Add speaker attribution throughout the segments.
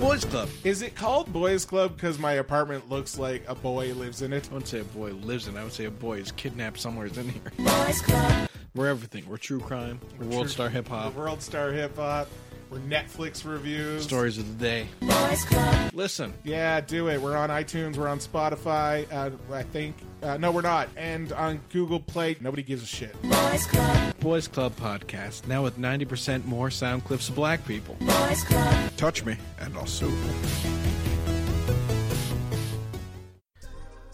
Speaker 1: Boys Club.
Speaker 2: Is it called Boys Club because my apartment looks like a boy lives in it?
Speaker 1: I wouldn't say a boy lives in. it. I would say a boy is kidnapped somewhere in here.
Speaker 3: Boys Club.
Speaker 1: We're everything. We're true crime. We're world
Speaker 2: True-
Speaker 1: star hip hop.
Speaker 2: World Star Hip Hop. We're Netflix reviews.
Speaker 1: Stories of the day.
Speaker 3: Boys Club.
Speaker 1: Listen,
Speaker 2: Yeah, do it. We're on iTunes. We're on Spotify. Uh, I think. Uh, no, we're not. And on Google Play. Nobody gives a shit.
Speaker 3: Boys Club.
Speaker 1: Boys Club podcast now with ninety percent more sound clips of black people.
Speaker 3: Boys Club.
Speaker 1: Touch me, and I'll sue.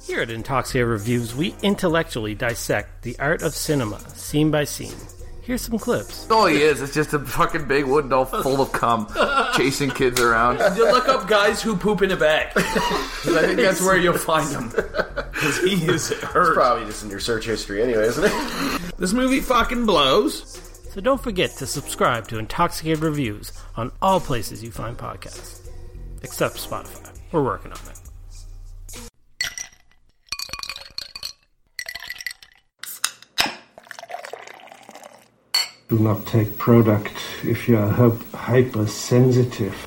Speaker 4: Here at Intoxia Reviews, we intellectually dissect the art of cinema, scene by scene. Here's some clips.
Speaker 5: all he is. It's just a fucking big wooden doll full of cum, chasing kids around.
Speaker 6: You look up guys who poop in a bag. 'Cause I think that's where you'll find him. Because he is hurt.
Speaker 7: Probably just in your search history anyway, isn't it?
Speaker 6: This movie fucking blows.
Speaker 4: So don't forget to subscribe to Intoxicated Reviews on all places you find podcasts. Except Spotify. We're working on it.
Speaker 8: Do not take product if you are hypersensitive.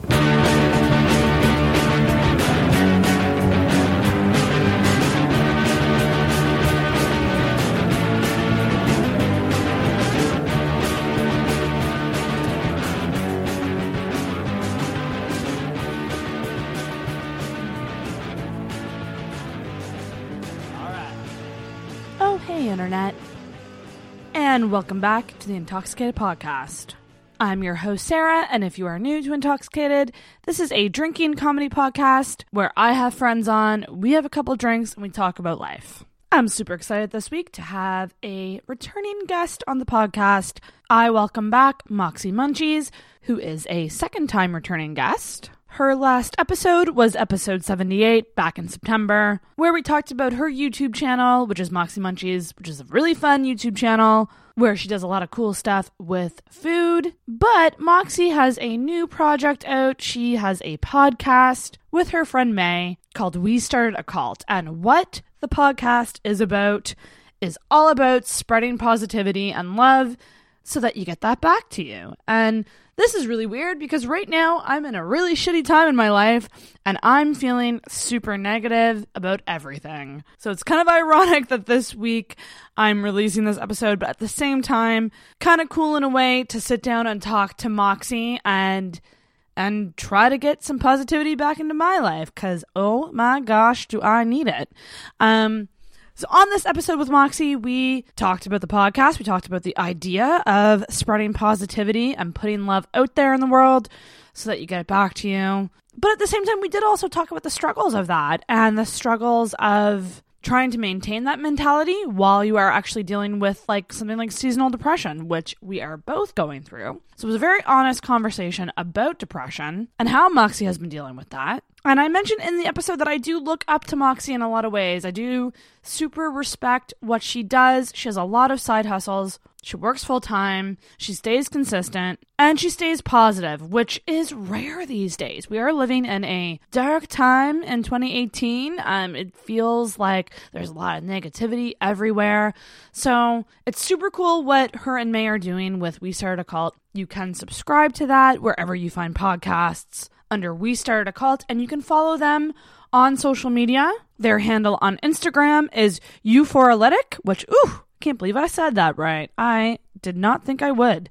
Speaker 9: Welcome back to the Intoxicated Podcast. I'm your host, Sarah, and if you are new to Intoxicated, this is a drinking comedy podcast where I have friends on, we have a couple drinks, and we talk about life. I'm super excited this week to have a returning guest on the podcast. I welcome back Moxie Munchies, who is a second time returning guest. Her last episode was episode 78 back in September, where we talked about her YouTube channel, which is Moxie Munchies, which is a really fun YouTube channel where she does a lot of cool stuff with food. But Moxie has a new project out. She has a podcast with her friend May called We Started a Cult. And what the podcast is about is all about spreading positivity and love so that you get that back to you. And this is really weird because right now I'm in a really shitty time in my life and I'm feeling super negative about everything. So it's kind of ironic that this week I'm releasing this episode, but at the same time, kind of cool in a way to sit down and talk to Moxie and and try to get some positivity back into my life cuz oh my gosh, do I need it. Um so, on this episode with Moxie, we talked about the podcast. We talked about the idea of spreading positivity and putting love out there in the world so that you get it back to you. But at the same time, we did also talk about the struggles of that and the struggles of trying to maintain that mentality while you are actually dealing with like something like seasonal depression, which we are both going through. So it was a very honest conversation about depression and how Moxie has been dealing with that. And I mentioned in the episode that I do look up to Moxie in a lot of ways. I do super respect what she does. She has a lot of side hustles. She works full time. She stays consistent and she stays positive, which is rare these days. We are living in a dark time in 2018. Um, it feels like there's a lot of negativity everywhere. So it's super cool what her and May are doing with We Started a Cult. You can subscribe to that wherever you find podcasts under We Started a Cult, and you can follow them on social media. Their handle on Instagram is Euphoralytic, which, ooh, can't believe I said that right. I did not think I would.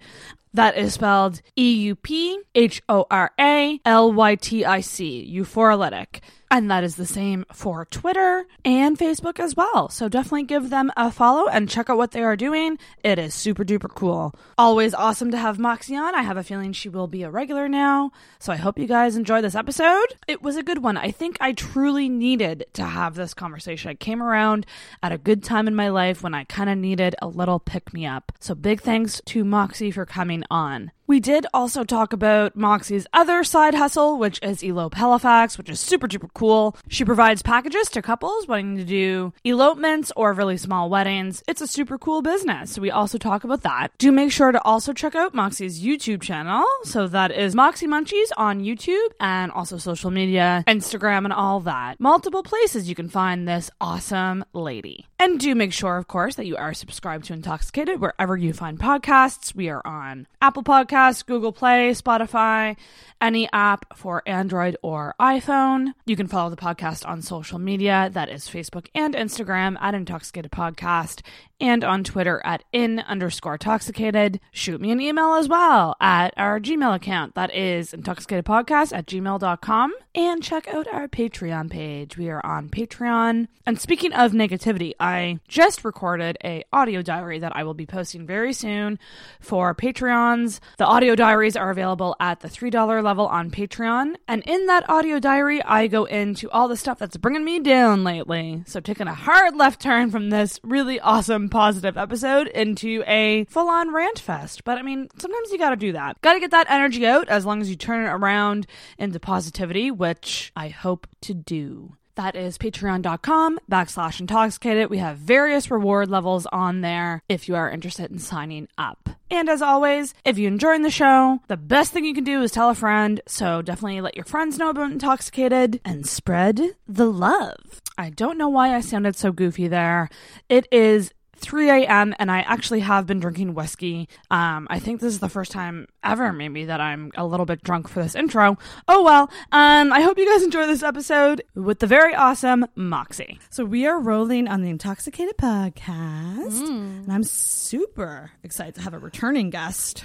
Speaker 9: That is spelled E U P H O R A L Y T I C, Euphoralytic. And that is the same for Twitter and Facebook as well. So definitely give them a follow and check out what they are doing. It is super duper cool. Always awesome to have Moxie on. I have a feeling she will be a regular now. So I hope you guys enjoy this episode. It was a good one. I think I truly needed to have this conversation. I came around at a good time in my life when I kind of needed a little pick me up. So big thanks to Moxie for coming on. We did also talk about Moxie's other side hustle, which is Elope Halifax, which is super duper cool. She provides packages to couples wanting to do elopements or really small weddings. It's a super cool business. So we also talk about that. Do make sure to also check out Moxie's YouTube channel. So that is Moxie Munchies on YouTube and also social media, Instagram, and all that. Multiple places you can find this awesome lady. And do make sure, of course, that you are subscribed to Intoxicated wherever you find podcasts. We are on Apple Podcasts, Google Play, Spotify, any app for Android or iPhone. You can follow the podcast on social media. That is Facebook and Instagram at Intoxicated Podcast and on Twitter at in underscore intoxicated. Shoot me an email as well at our Gmail account. That is intoxicatedpodcast at gmail.com. And check out our Patreon page. We are on Patreon. And speaking of negativity, I just recorded a audio diary that I will be posting very soon for Patreons. The audio diaries are available at the $3 level on Patreon. And in that audio diary, I go into all the stuff that's bringing me down lately. So taking a hard left turn from this really awesome positive episode into a full on rant fest. But I mean, sometimes you gotta do that. Gotta get that energy out as long as you turn it around into positivity, which I hope to do. That is patreon.com backslash intoxicated. We have various reward levels on there if you are interested in signing up. And as always, if you're enjoying the show, the best thing you can do is tell a friend. So definitely let your friends know about Intoxicated and spread the love. I don't know why I sounded so goofy there. It is 3 a.m. and I actually have been drinking whiskey. Um, I think this is the first time ever, maybe, that I'm a little bit drunk for this intro. Oh well. Um, I hope you guys enjoy this episode with the very awesome Moxie. So we are rolling on the Intoxicated podcast, and I'm super excited to have a returning guest.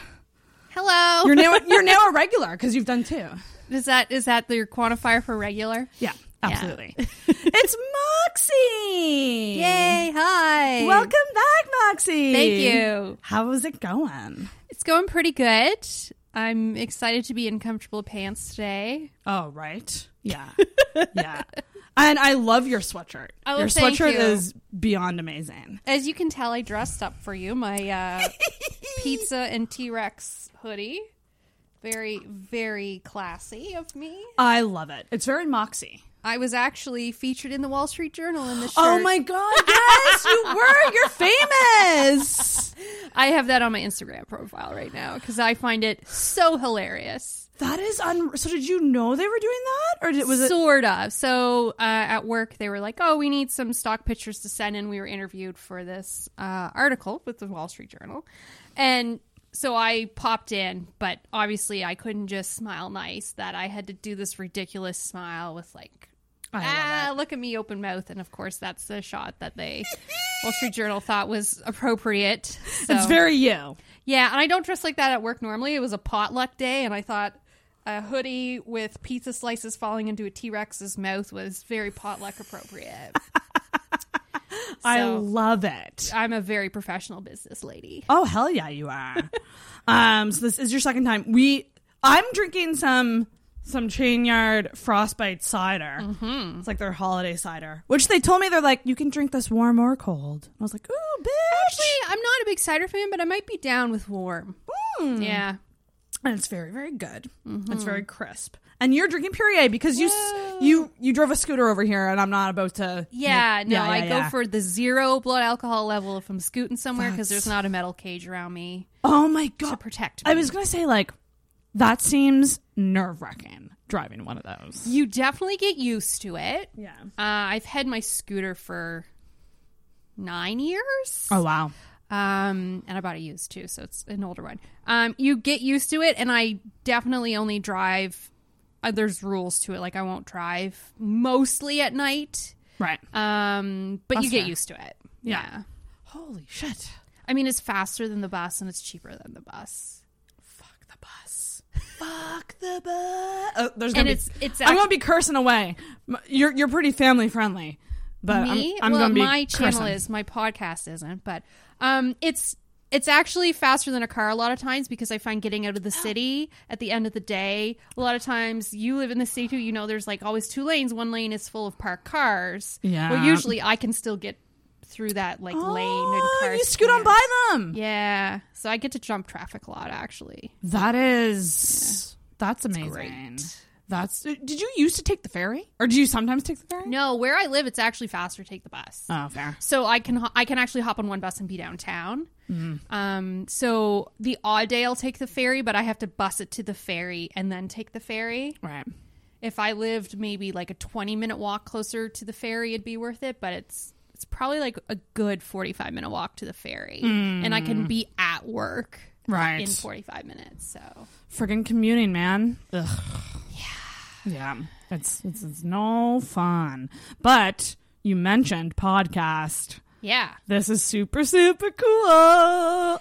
Speaker 10: Hello.
Speaker 9: You're now you're now a regular because you've done two.
Speaker 10: is that is that your quantifier for regular?
Speaker 9: Yeah, absolutely. it's Moxie.
Speaker 10: Yay! Hi.
Speaker 9: Welcome back, Moxie.
Speaker 10: Thank you.
Speaker 9: How is it going?
Speaker 10: It's going pretty good. I'm excited to be in comfortable pants today.
Speaker 9: Oh, right. Yeah. yeah. And I love your sweatshirt.
Speaker 10: Oh,
Speaker 9: your sweatshirt
Speaker 10: you.
Speaker 9: is beyond amazing.
Speaker 10: As you can tell, I dressed up for you. My uh, pizza and T Rex hoodie. Very, very classy of me.
Speaker 9: I love it. It's very Moxie.
Speaker 10: I was actually featured in the Wall Street Journal in the shirt.
Speaker 9: Oh my god, yes, you were. You're famous.
Speaker 10: I have that on my Instagram profile right now because I find it so hilarious.
Speaker 9: That is un so did you know they were doing that? Or did, was it
Speaker 10: sort of. So uh, at work, they were like, "Oh, we need some stock pictures to send in." We were interviewed for this uh, article with the Wall Street Journal, and so I popped in, but obviously I couldn't just smile nice. That I had to do this ridiculous smile with like. Ah, look at me open mouth. And of course, that's the shot that they, Wall Street Journal, thought was appropriate. So,
Speaker 9: It's very you.
Speaker 10: yeah, and I don't dress like that at work normally. It was a potluck day, and I thought a hoodie with pizza slices falling into a T Rex's mouth was very potluck appropriate.
Speaker 9: I love it.
Speaker 10: I'm a very professional business lady.
Speaker 9: Oh hell yeah, you are. um, so this is your second time. We, I'm drinking some some chain yard frostbite cider. Mm-hmm. It's like their holiday cider, which they told me they're like you can drink this warm or cold. I was like, ooh, bitch.
Speaker 10: Actually, I'm not a big cider fan, but I might be down with warm.
Speaker 9: Mm.
Speaker 10: Yeah.
Speaker 9: and it's very very good. It's very crisp. And you're drinking Perrier because you s you you drove a scooter over here, and I'm not about to.
Speaker 10: Yeah, no,
Speaker 9: yeah,
Speaker 10: I
Speaker 9: yeah,
Speaker 10: go
Speaker 9: yeah.
Speaker 10: for the zero blood alcohol level if I'm scooting somewhere because there's not a metal cage around me
Speaker 9: Oh my god!
Speaker 10: to protect me.
Speaker 9: I was gonna say like that seems nerve wracking driving one of those.
Speaker 10: you definitely get used to it.
Speaker 9: Yeah.
Speaker 10: Uh, I've had my scooter for nine years.
Speaker 9: Oh wow.
Speaker 10: Um, and I bought it used too, so it's an older one. Um, you get used to it, and I definitely only drive. Uh, there's rules to it, like I won't drive mostly at night.
Speaker 9: Right.
Speaker 10: Um, but
Speaker 9: That's
Speaker 10: you get
Speaker 9: fair.
Speaker 10: used to it.
Speaker 9: Yeah.
Speaker 10: yeah.
Speaker 9: Holy shit.
Speaker 10: I mean, it's faster than the bus, and it's cheaper than the bus.
Speaker 9: Fuck the bus. Fuck the bus. Oh, there's gonna
Speaker 10: And
Speaker 9: be,
Speaker 10: it's- it's
Speaker 9: I'm gonna be cursing away. You're you're pretty family friendly, but
Speaker 10: Me?
Speaker 9: I'm, I'm
Speaker 10: well,
Speaker 9: gonna be
Speaker 10: my channel
Speaker 9: cursing.
Speaker 10: is my podcast isn't, but um, it's it's actually faster than a car a lot of times because I find getting out of the city at the end of the day. A lot of times you live in the city too. You know, there's like always two lanes. One lane is full of parked cars.
Speaker 9: Yeah.
Speaker 10: Well, usually I can still get through that like lane and
Speaker 9: Oh, you scoot on by them.
Speaker 10: Yeah, so I get to jump traffic a lot actually.
Speaker 9: That is that's amazing. That's. Did you used to take the ferry, or do you sometimes take the ferry?
Speaker 10: No, where I live, it's actually faster to take the bus.
Speaker 9: Oh, fair.
Speaker 10: So I can I can actually hop on one bus and be downtown. Um, so the odd day I'll take the ferry, but I have to bus it to the ferry and then take the ferry.
Speaker 9: Right.
Speaker 10: If I lived maybe like a twenty minute walk closer to the ferry, it'd be worth it. But it's it's probably like a good 45 minute walk to the ferry. And I can mm. be at work
Speaker 9: Right.
Speaker 10: in 45 minutes. So,
Speaker 9: Friggin' commuting, man. Ugh. Yeah. Yeah. It's, it's it's no fun. But you mentioned podcast.
Speaker 10: yeah.
Speaker 9: This is super, super cool.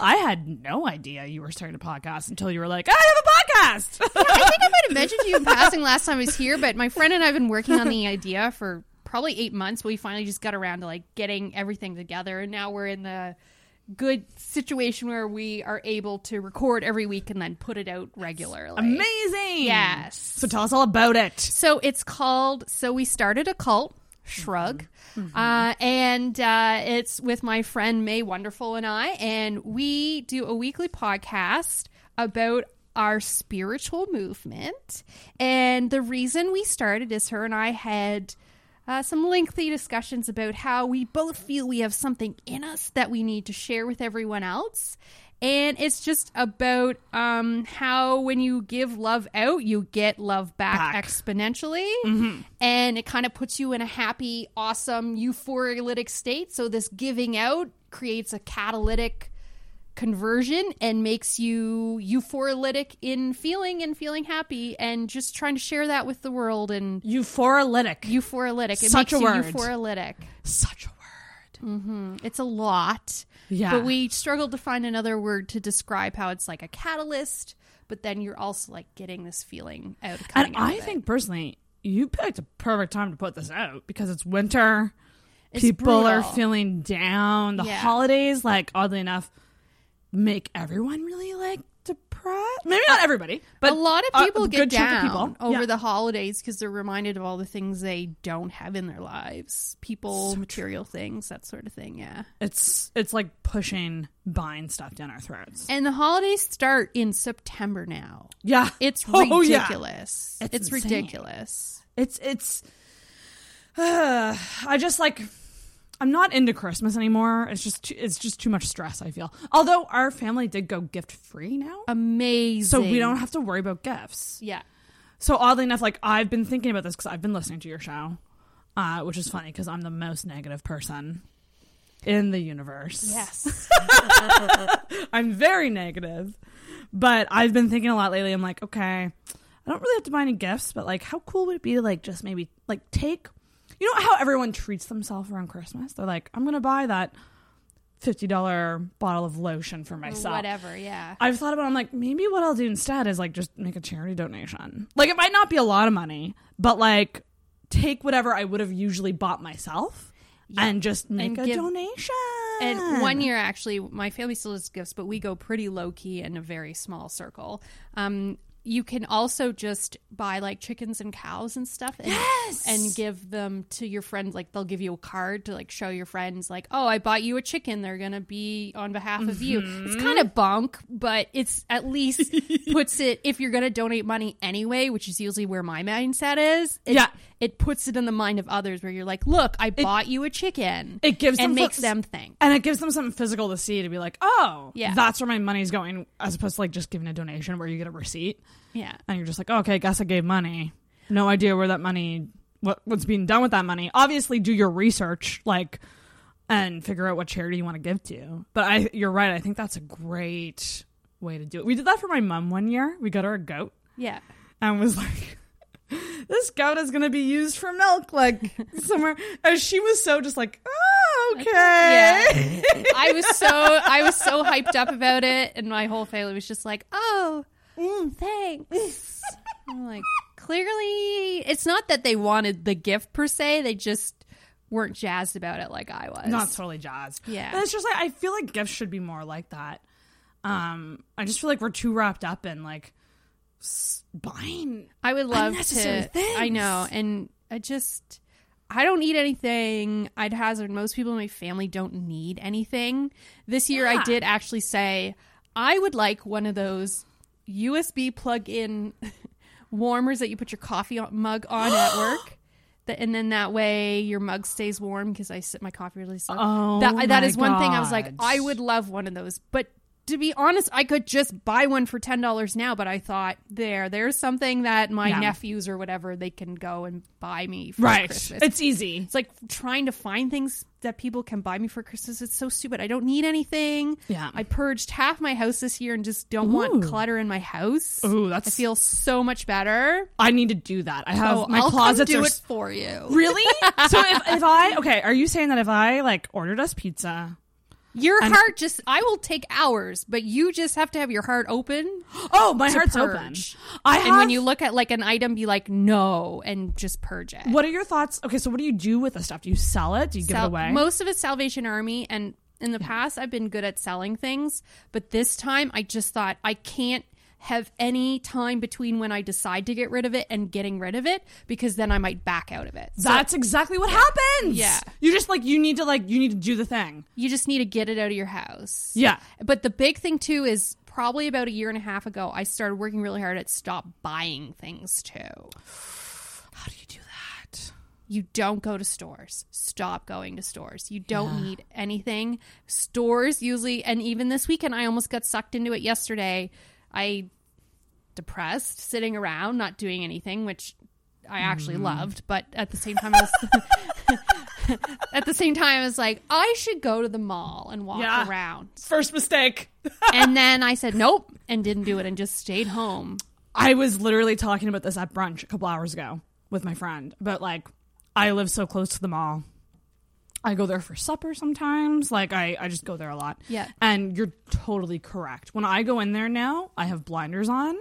Speaker 9: I had no idea you were starting a podcast until you were like, I have a podcast.
Speaker 10: I think I might have mentioned to you in passing last time I was here, but my friend and I have been working on the idea for probably eight months. But we finally just got around to like getting everything together, and now we're in the good situation where we are able to record every week and then put it out regularly.
Speaker 9: Amazing.
Speaker 10: Yes.
Speaker 9: So tell us all about it.
Speaker 10: So it's called. So we started a cult. Shrug, uh, and uh, it's with my friend May Wonderful and I, and we do a weekly podcast about our spiritual movement. And the reason we started is her and I had uh, some lengthy discussions about how we both feel we have something in us that we need to share with everyone else. And it's just about um, how when you give love out, you get love back,
Speaker 9: Back.
Speaker 10: exponentially.
Speaker 9: Mm-hmm.
Speaker 10: And it kind of puts you in a happy, awesome, euphoric state. So this giving out creates a catalytic conversion and makes you euphoric in feeling and feeling happy and just trying to share that with the world and
Speaker 9: Euphoralytic.
Speaker 10: euphoric. It
Speaker 9: Such
Speaker 10: makes
Speaker 9: a
Speaker 10: you
Speaker 9: word.
Speaker 10: euphoric.
Speaker 9: Such a word. Mm-hmm.
Speaker 10: It's a lot.
Speaker 9: Yeah.
Speaker 10: But we struggled to find another word to describe how it's like a catalyst, but then you're also like getting this feeling out.
Speaker 9: And
Speaker 10: out
Speaker 9: I
Speaker 10: of it.
Speaker 9: think personally, you picked a perfect time to put this out because it's winter.
Speaker 10: It's
Speaker 9: People are feeling down. The
Speaker 10: Yeah.
Speaker 9: holidays, like oddly enough, make everyone really like depressed. Maybe not everybody, but
Speaker 10: a lot of
Speaker 9: a
Speaker 10: people get
Speaker 9: good chunk of
Speaker 10: down
Speaker 9: people.
Speaker 10: over
Speaker 9: Yeah.
Speaker 10: the holidays because they're reminded of all the things they don't have in their lives people material things that sort of thing yeah
Speaker 9: It's it's like pushing buying stuff down our throats.
Speaker 10: and the holidays start in september now
Speaker 9: yeah,
Speaker 10: it's
Speaker 9: Oh, yeah.
Speaker 10: ridiculous
Speaker 9: It's
Speaker 10: it's, ridiculous
Speaker 9: It's it's. I just like. I'm not into Christmas anymore. It's just too, it's just too much stress. I feel. Although our family did go gift free now,
Speaker 10: amazing
Speaker 9: so we don't have to worry about gifts.
Speaker 10: yeah
Speaker 9: So oddly enough, like I've been thinking about this because I've been listening to your show, uh, which is funny because I'm the most negative person in the universe.
Speaker 10: yes
Speaker 9: I'm very negative, but I've been thinking a lot lately. I'm like, okay, I don't really have to buy any gifts, but like, how cool would it be to like just maybe like take, you know, how everyone treats themselves around Christmas? They're like, I'm gonna buy that fifty dollar bottle of lotion for myself.
Speaker 10: whatever yeah
Speaker 9: I've thought about. It, I'm like, maybe what I'll do instead is like just make a charity donation. Like it might not be a lot of money, but like take whatever I would have usually bought myself and just make
Speaker 10: And
Speaker 9: a
Speaker 10: give-
Speaker 9: donation.
Speaker 10: And one year, actually, my family still does gifts, but we go pretty low key in a very small circle. Um, you can also just buy like chickens and cows and stuff and,
Speaker 9: Yes!
Speaker 10: and give them to your friends. Like they'll give you a card to like show your friends like oh i bought you a chicken. They're gonna be on behalf of you. It's mm-hmm. kind of bunk but it's at least puts it if you're gonna donate money anyway which is usually where my mindset is it,
Speaker 9: Yeah.
Speaker 10: it puts it in the mind of others where you're like look i bought you a chicken.
Speaker 9: it gives
Speaker 10: and
Speaker 9: them
Speaker 10: makes
Speaker 9: fo-
Speaker 10: them think.
Speaker 9: and it gives them something physical to see to be like, oh,
Speaker 10: Yeah.
Speaker 9: that's where my money's going, as opposed to like just giving a donation where you get a receipt
Speaker 10: yeah
Speaker 9: and you're just like, okay, guess I gave money. No idea where that money, what what's being done with that money. Obviously, do your research, like, and figure out what charity you want to give to. But I, you're right. I think that's a great way to do it. We did that for my mom one year. We got her a goat
Speaker 10: yeah
Speaker 9: and was like. This goat is going to be used for milk, like somewhere. And she was so just like, oh, okay.
Speaker 10: Yeah. I was so I was so hyped up about it, and my whole family was just like, "Oh, mm, thanks." I'm like, clearly, it's not that they wanted the gift per se; they just weren't jazzed about it like I was.
Speaker 9: not totally jazzed.
Speaker 10: Yeah.
Speaker 9: It's just like I feel like gifts should be more like that. Um, I just feel like we're too wrapped up in like buying.
Speaker 10: I would love to.
Speaker 9: things.
Speaker 10: I know, and I just. I don't need anything. I'd hazard most people in my family don't need anything. This year, I did actually say I would like one of those USB plug-in warmers that you put your coffee on- mug on at work. That, and then that way your mug stays warm because I sit my coffee really slow.
Speaker 9: Oh
Speaker 10: that, that is one thing I was like, I would love one of those. But to be honest, I could just buy one for ten dollars now, but I thought there, there's something that my
Speaker 9: Yeah.
Speaker 10: nephews or whatever they can go and buy me for
Speaker 9: Right.
Speaker 10: Christmas.
Speaker 9: It's easy.
Speaker 10: It's like trying to find things that people can buy me for Christmas. It's so stupid. I don't need anything.
Speaker 9: Yeah.
Speaker 10: I purged half my house this year and just don't want clutter in my house.
Speaker 9: Ooh, that's-
Speaker 10: I feel so much better.
Speaker 9: I need to do that. I have
Speaker 10: Oh,
Speaker 9: my
Speaker 10: I'll
Speaker 9: closets
Speaker 10: do
Speaker 9: are
Speaker 10: it for you.
Speaker 9: Really? so if, if I okay, are you saying that if I like ordered us pizza?
Speaker 10: Your heart just I will take hours, but you just have to have your heart open.
Speaker 9: Oh, my heart's
Speaker 10: purge.
Speaker 9: open. I
Speaker 10: and when you look at like an item, be like, no, and just purge it.
Speaker 9: What are your thoughts? Okay, so what do you do with the stuff? Do you sell it? Do you give it away?
Speaker 10: Most of it's Salvation Army, and in the past, I've been good at selling things, but this time, I just thought I can't have any time between when I decide to get rid of it and getting rid of it because then I might back out of it. So
Speaker 9: That's exactly what happens.
Speaker 10: Yeah.
Speaker 9: You just like you need to like you need to do the thing.
Speaker 10: you just need to get it out of your house.
Speaker 9: Yeah.
Speaker 10: But the big thing too is probably about a year and a half ago, I started working really hard at stop buying things too.
Speaker 9: How do you do that?
Speaker 10: You don't go to stores. Stop going to stores. You don't need anything. Stores usually, and even this weekend, I almost got sucked into it yesterday. I depressed, sitting around, not doing anything, which I actually
Speaker 9: Mm.
Speaker 10: loved. But at the same time, I was at the same time, I was like, I should go to the mall and walk
Speaker 9: Yeah.
Speaker 10: around.
Speaker 9: First mistake.
Speaker 10: and then I said nope and didn't do it and just stayed home.
Speaker 9: I was literally talking about this at brunch a couple hours ago with my friend. But like, I live so close to the mall. I go there for supper sometimes. Like, I, I just go there a lot.
Speaker 10: Yeah.
Speaker 9: And you're totally correct. When I go in there now, I have blinders on.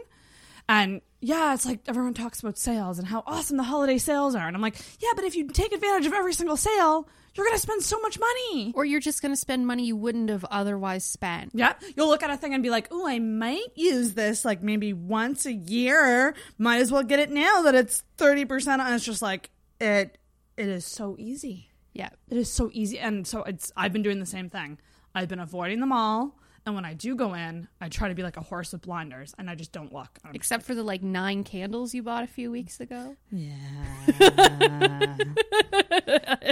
Speaker 9: And yeah, it's like everyone talks about sales and how awesome the holiday sales are. And I'm like, yeah, but if you take advantage of every single sale, you're going to spend so much money.
Speaker 10: Or you're just going to spend money you wouldn't have otherwise spent.
Speaker 9: Yeah, you'll look at a thing and be like, "Oh, I might use this like maybe once a year. Might as well get it now that it's thirty percent." And it's just like it. It is so easy.
Speaker 10: Yeah.
Speaker 9: It is so easy, and so it's. I've been doing the same thing. I've been avoiding them all, and when I do go in, I try to be like a horse with blinders, and I just don't look. I'm
Speaker 10: Except for the like nine candles you bought a few weeks ago. Yeah.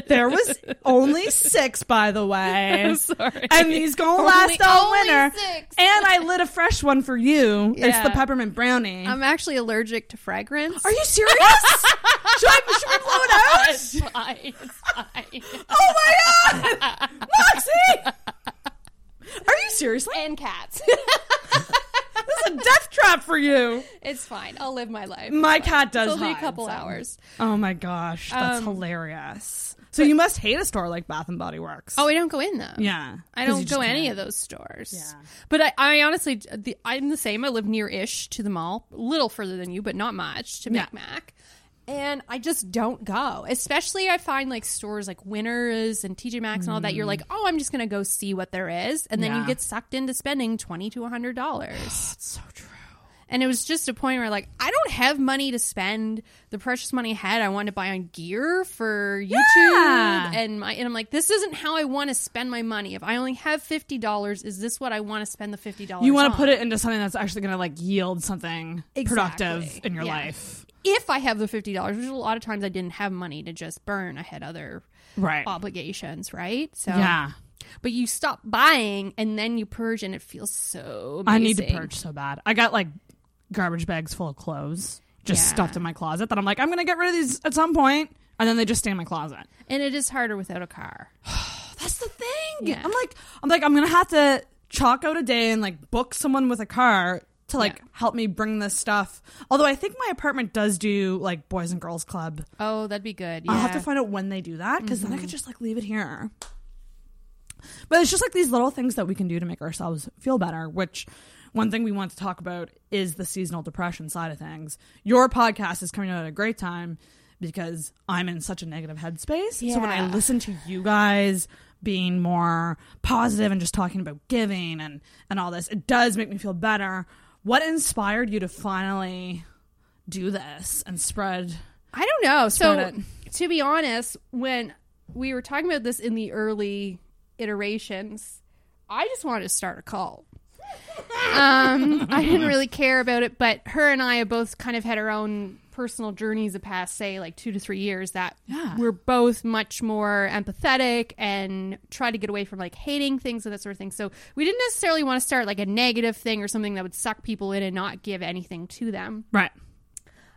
Speaker 9: there was only six, by the way.
Speaker 10: Sorry.
Speaker 9: And these gonna last all winter.
Speaker 10: six.
Speaker 9: And I lit a fresh one for you. It's the peppermint brownie.
Speaker 10: I'm actually allergic to fragrance.
Speaker 9: Are you serious? should, I, should we blow it out?
Speaker 10: It's fine. It's fine.
Speaker 9: Oh my god, Moxie! Are you seriously?
Speaker 10: and cats.
Speaker 9: This is a death trap for you.
Speaker 10: it's fine. I'll live my life.
Speaker 9: My cat does.
Speaker 10: It's only a couple hours.
Speaker 9: Oh my gosh, that's
Speaker 10: Um,
Speaker 9: hilarious. So you must hate a store like Bath and Body Works.
Speaker 10: Oh, I don't go in though.
Speaker 9: yeah.
Speaker 10: I don't go any
Speaker 9: can't.
Speaker 10: of those stores.
Speaker 9: Yeah.
Speaker 10: But I, I honestly, the, I'm the same. I live near-ish to the mall, a little further than you, but not much to
Speaker 9: Yeah.
Speaker 10: Mac. And I just don't go. Especially, I find like stores like Winners and TJ Maxx and all that. You're mm-hmm. like, oh, I'm just gonna go see what there is, and then.
Speaker 9: Yeah.
Speaker 10: you get sucked into spending twenty to hundred dollars.
Speaker 9: That's so true.
Speaker 10: And it was just a point where, like, I don't have money to spend the precious money I had. I wanted to buy on gear for YouTube,
Speaker 9: Yeah.
Speaker 10: and my and I'm like, this isn't how I want to spend my money. If I only have fifty dollars, is this what I want to spend the fifty dollars?
Speaker 9: You want to put it into something that's actually going to like yield something
Speaker 10: Exactly.
Speaker 9: productive in your
Speaker 10: Yeah.
Speaker 9: life.
Speaker 10: If I have the fifty dollars, which a lot of times I didn't have money to just burn. I had other
Speaker 9: Right.
Speaker 10: obligations, right? So
Speaker 9: Yeah.
Speaker 10: but you stop buying and then you purge, and it feels so.
Speaker 9: I need to purge so bad. I got like garbage bags full of clothes just
Speaker 10: Yeah.
Speaker 9: stuffed in my closet that I'm like, I'm going to get rid of these at some point, and then they just stay in my closet.
Speaker 10: and it is harder without a car.
Speaker 9: That's the thing.
Speaker 10: Yeah.
Speaker 9: I'm like, I'm like, I'm gonna have to chalk out a day and like book someone with a car to like
Speaker 10: Yeah.
Speaker 9: help me bring this stuff. Although I think my apartment does do like boys and girls club.
Speaker 10: Oh, that'd be good. Yeah.
Speaker 9: I'll have to find out when they do that because then I could mm-hmm. just like leave it here. But it's just like these little things that we can do to make ourselves feel better, which one thing we want to talk about is the seasonal depression side of things. Your podcast is coming out at a great time because I'm in such a negative headspace. So when I listen to you guys being more positive and just talking about giving and and all this, it does make me feel better. What inspired you to finally do this and spread
Speaker 10: I don't know. So,
Speaker 9: Spread
Speaker 10: to be honest, when we were talking about this in the early iterations, I just wanted to start a cult. Um, I didn't really care about it, but her and I have both kind of had our own personal journeys the past, say, like two to three years that
Speaker 9: Yeah.
Speaker 10: we're both much more empathetic and try to get away from like hating things and that sort of thing. So we didn't necessarily want to start like a negative thing or something that would suck people in and not give anything to them.
Speaker 9: Right.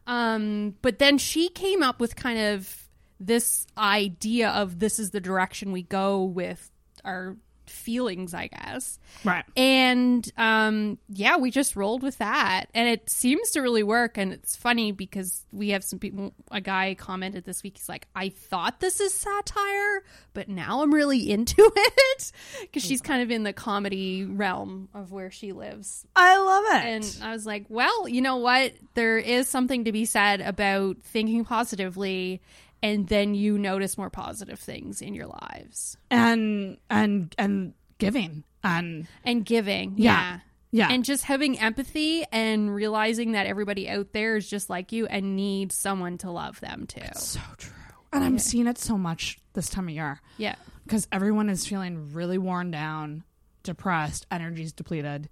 Speaker 10: Um, but then she came up with kind of this idea of this is the direction we go with our feelings, I guess.
Speaker 9: Right.
Speaker 10: And um, yeah, we just rolled with that, and it seems to really work. And it's funny because we have some people. A guy commented this week. He's like, "I thought this is satire, but now I'm really into it because she's kind of in the comedy realm of where she lives."
Speaker 9: I love it.
Speaker 10: And I was like, well, you know what? There is something to be said about thinking positively and then you notice more positive things in your lives
Speaker 9: and and and giving and
Speaker 10: and giving.
Speaker 9: Yeah.
Speaker 10: Yeah.
Speaker 9: yeah.
Speaker 10: And just having empathy and realizing that everybody out there is just like you and needs someone to love them too.
Speaker 9: so true. And I'm seeing it so much this time of year
Speaker 10: Yeah.
Speaker 9: because everyone is feeling really worn down, depressed, energy's depleted.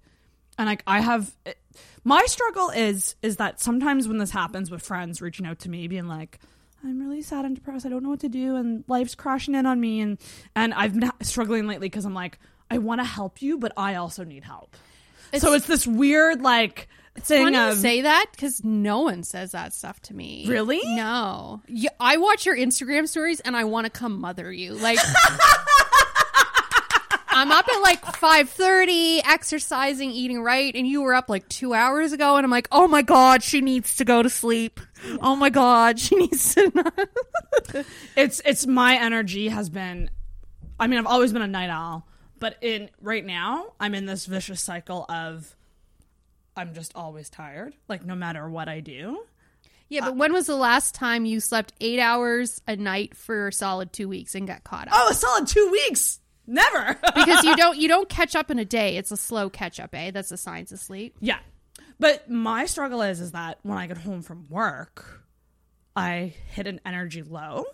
Speaker 9: And like I have eh, my struggle is is that sometimes when this happens with friends reaching out to me being like I'm really sad and depressed. I don't know what to do and life's crashing in on me and and I've been struggling lately cuz I'm like I want to help you but I also need help. so it's this weird like thing
Speaker 10: Funny
Speaker 9: of
Speaker 10: you say that because no one says that stuff to me.
Speaker 9: Really?
Speaker 10: No. Yeah, I watch your Instagram stories and I want to come mother you. Like I'm up at like 5:30 exercising, eating right and you were up like 2 hours ago and I'm like, "Oh my god, she needs to go to sleep. Oh my god, she needs to
Speaker 9: it's it's my energy has been I mean I've always been a night owl, but in right now I'm in this vicious cycle of I'm just always tired, like no matter what I do.
Speaker 10: Yeah, but when was the last time you slept 8 hours a night for a solid 2 weeks and got caught up?
Speaker 9: Oh, a solid 2 weeks. Never.
Speaker 10: because you don't you don't catch up in a day. It's a slow catch up, eh? That's the science of sleep.
Speaker 9: yeah. But my struggle is is that when I get home from work, I hit an energy low.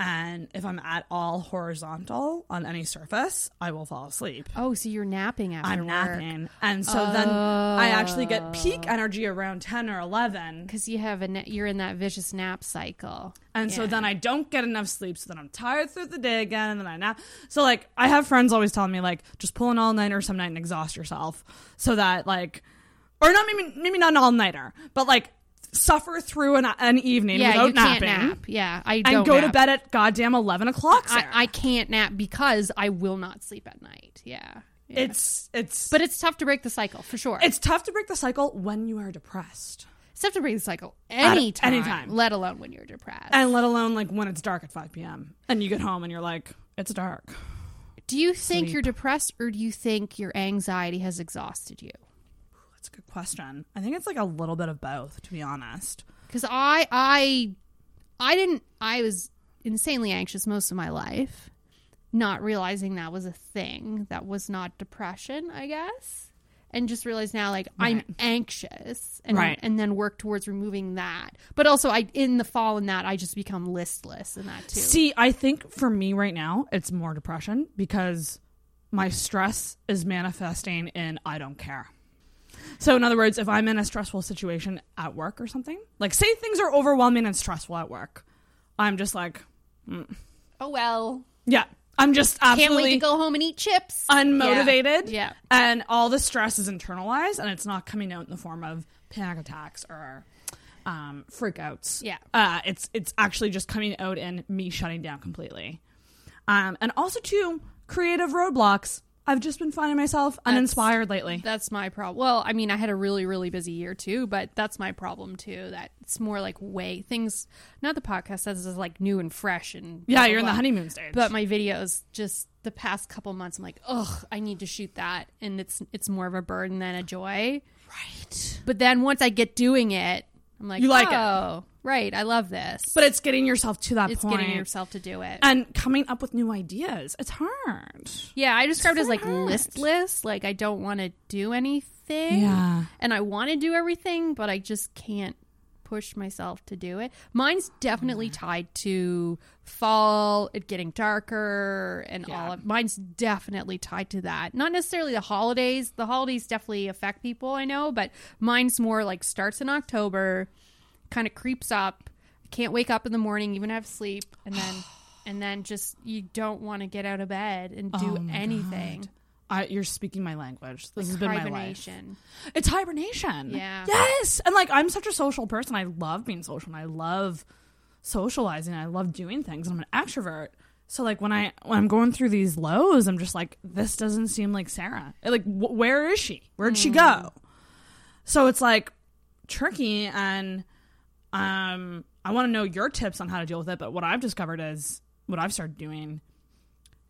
Speaker 9: And if I'm at all horizontal on any surface, I will fall asleep.
Speaker 10: Oh, so you're napping after
Speaker 9: I'm
Speaker 10: work.
Speaker 9: napping. And so then I actually get oh. peak energy around 10 or 11.
Speaker 10: because you have a na- you're in that vicious nap cycle.
Speaker 9: And so then I don't get enough sleep. So then I'm tired through the day again. And then I nap. So, like, I have friends always telling me, like, just pull an all nighter some night and exhaust yourself. So that, like, or not maybe, maybe not an all nighter, but like, suffer through an, an evening
Speaker 10: yeah,
Speaker 9: without napping.
Speaker 10: nap. Yeah, I
Speaker 9: And go to bed at goddamn 11 o'clock.
Speaker 10: I, I can't nap because I will not sleep at night. Yeah, Yeah.
Speaker 9: it's, it's,
Speaker 10: but it's tough to break the cycle for sure.
Speaker 9: it's tough to break the cycle when you are depressed.
Speaker 10: it's tough to break the cycle anytime,
Speaker 9: anytime.
Speaker 10: let alone when you're depressed.
Speaker 9: And let alone, like, when it's dark at 5 p.m. and you get home and you're like, it's dark.
Speaker 10: do you think
Speaker 9: sleep.
Speaker 10: you're depressed or do you think your anxiety has exhausted you?
Speaker 9: That's a good question. I think it's like a little bit of both, to be honest.
Speaker 10: because I I I didn't I was insanely anxious most of my life, not realizing that was a thing that was not depression, I guess, and just realize now like I'm anxious and
Speaker 9: Right.
Speaker 10: and then work towards removing that. But also I in the fall in that I just become listless in that too.
Speaker 9: See, I think for me right now, it's more depression because my stress is manifesting in I don't care. So, in other words, if I'm in a stressful situation at work or something, like say things are overwhelming and stressful at work, I'm just like,
Speaker 10: oh well,
Speaker 9: yeah, I'm just
Speaker 10: can't
Speaker 9: absolutely
Speaker 10: wait to go home and eat chips.
Speaker 9: unmotivated.
Speaker 10: Yeah.
Speaker 9: And all the stress is internalized and it's not coming out in the form of panic attacks or um, freakouts.
Speaker 10: Yeah.
Speaker 9: Uh, it's it's actually just coming out in me shutting down completely. Um, and also too, creative roadblocks. I've just been finding myself uninspired lately.
Speaker 10: That's my problem. Well, I mean, I had a really, really busy year too, but that's my problem too. That it's more like way things. Not the podcast says is like new and fresh and
Speaker 9: Yeah,
Speaker 10: blah,
Speaker 9: you're in the
Speaker 10: blah.
Speaker 9: honeymoon stage.
Speaker 10: But my videos, just the past couple months, I'm like, ugh, I need to shoot that, and it's it's more of a burden than a joy.
Speaker 9: right.
Speaker 10: But then once I get doing it, I'm like,
Speaker 9: You like it.
Speaker 10: Oh. Right, I love this.
Speaker 9: But it's getting yourself to that
Speaker 10: it's
Speaker 9: point
Speaker 10: getting yourself to do it.
Speaker 9: and coming up with new ideas. It's hard.
Speaker 10: yeah, I described it as like
Speaker 9: hard.
Speaker 10: listless. Like I don't want to do anything.
Speaker 9: Yeah.
Speaker 10: and I want to do everything, but I just can't push myself to do it. Mine's definitely tied to fall, it getting darker, and all of mine's definitely tied to that. Not necessarily the holidays. The holidays definitely affect people, I know, but mine's more like starts in October, kind of creeps up. Can't wake up in the morning, even have sleep, and then and then just you don't want to get out of bed and do
Speaker 9: Oh my
Speaker 10: anything.
Speaker 9: God. I, you're speaking my language. This has been my life.
Speaker 10: Hibernation.
Speaker 9: It's hibernation.
Speaker 10: Yeah.
Speaker 9: Yes. And like I'm such a social person. I love being social and I love socializing. I love doing things. And I'm an extrovert. So like when I when I'm going through these lows, I'm just like this doesn't seem like Sarah. Like wh- where is she? Where'd she hmm. go? So it's like tricky and um I want to know your tips on how to deal with it, but what I've discovered is what I've started doing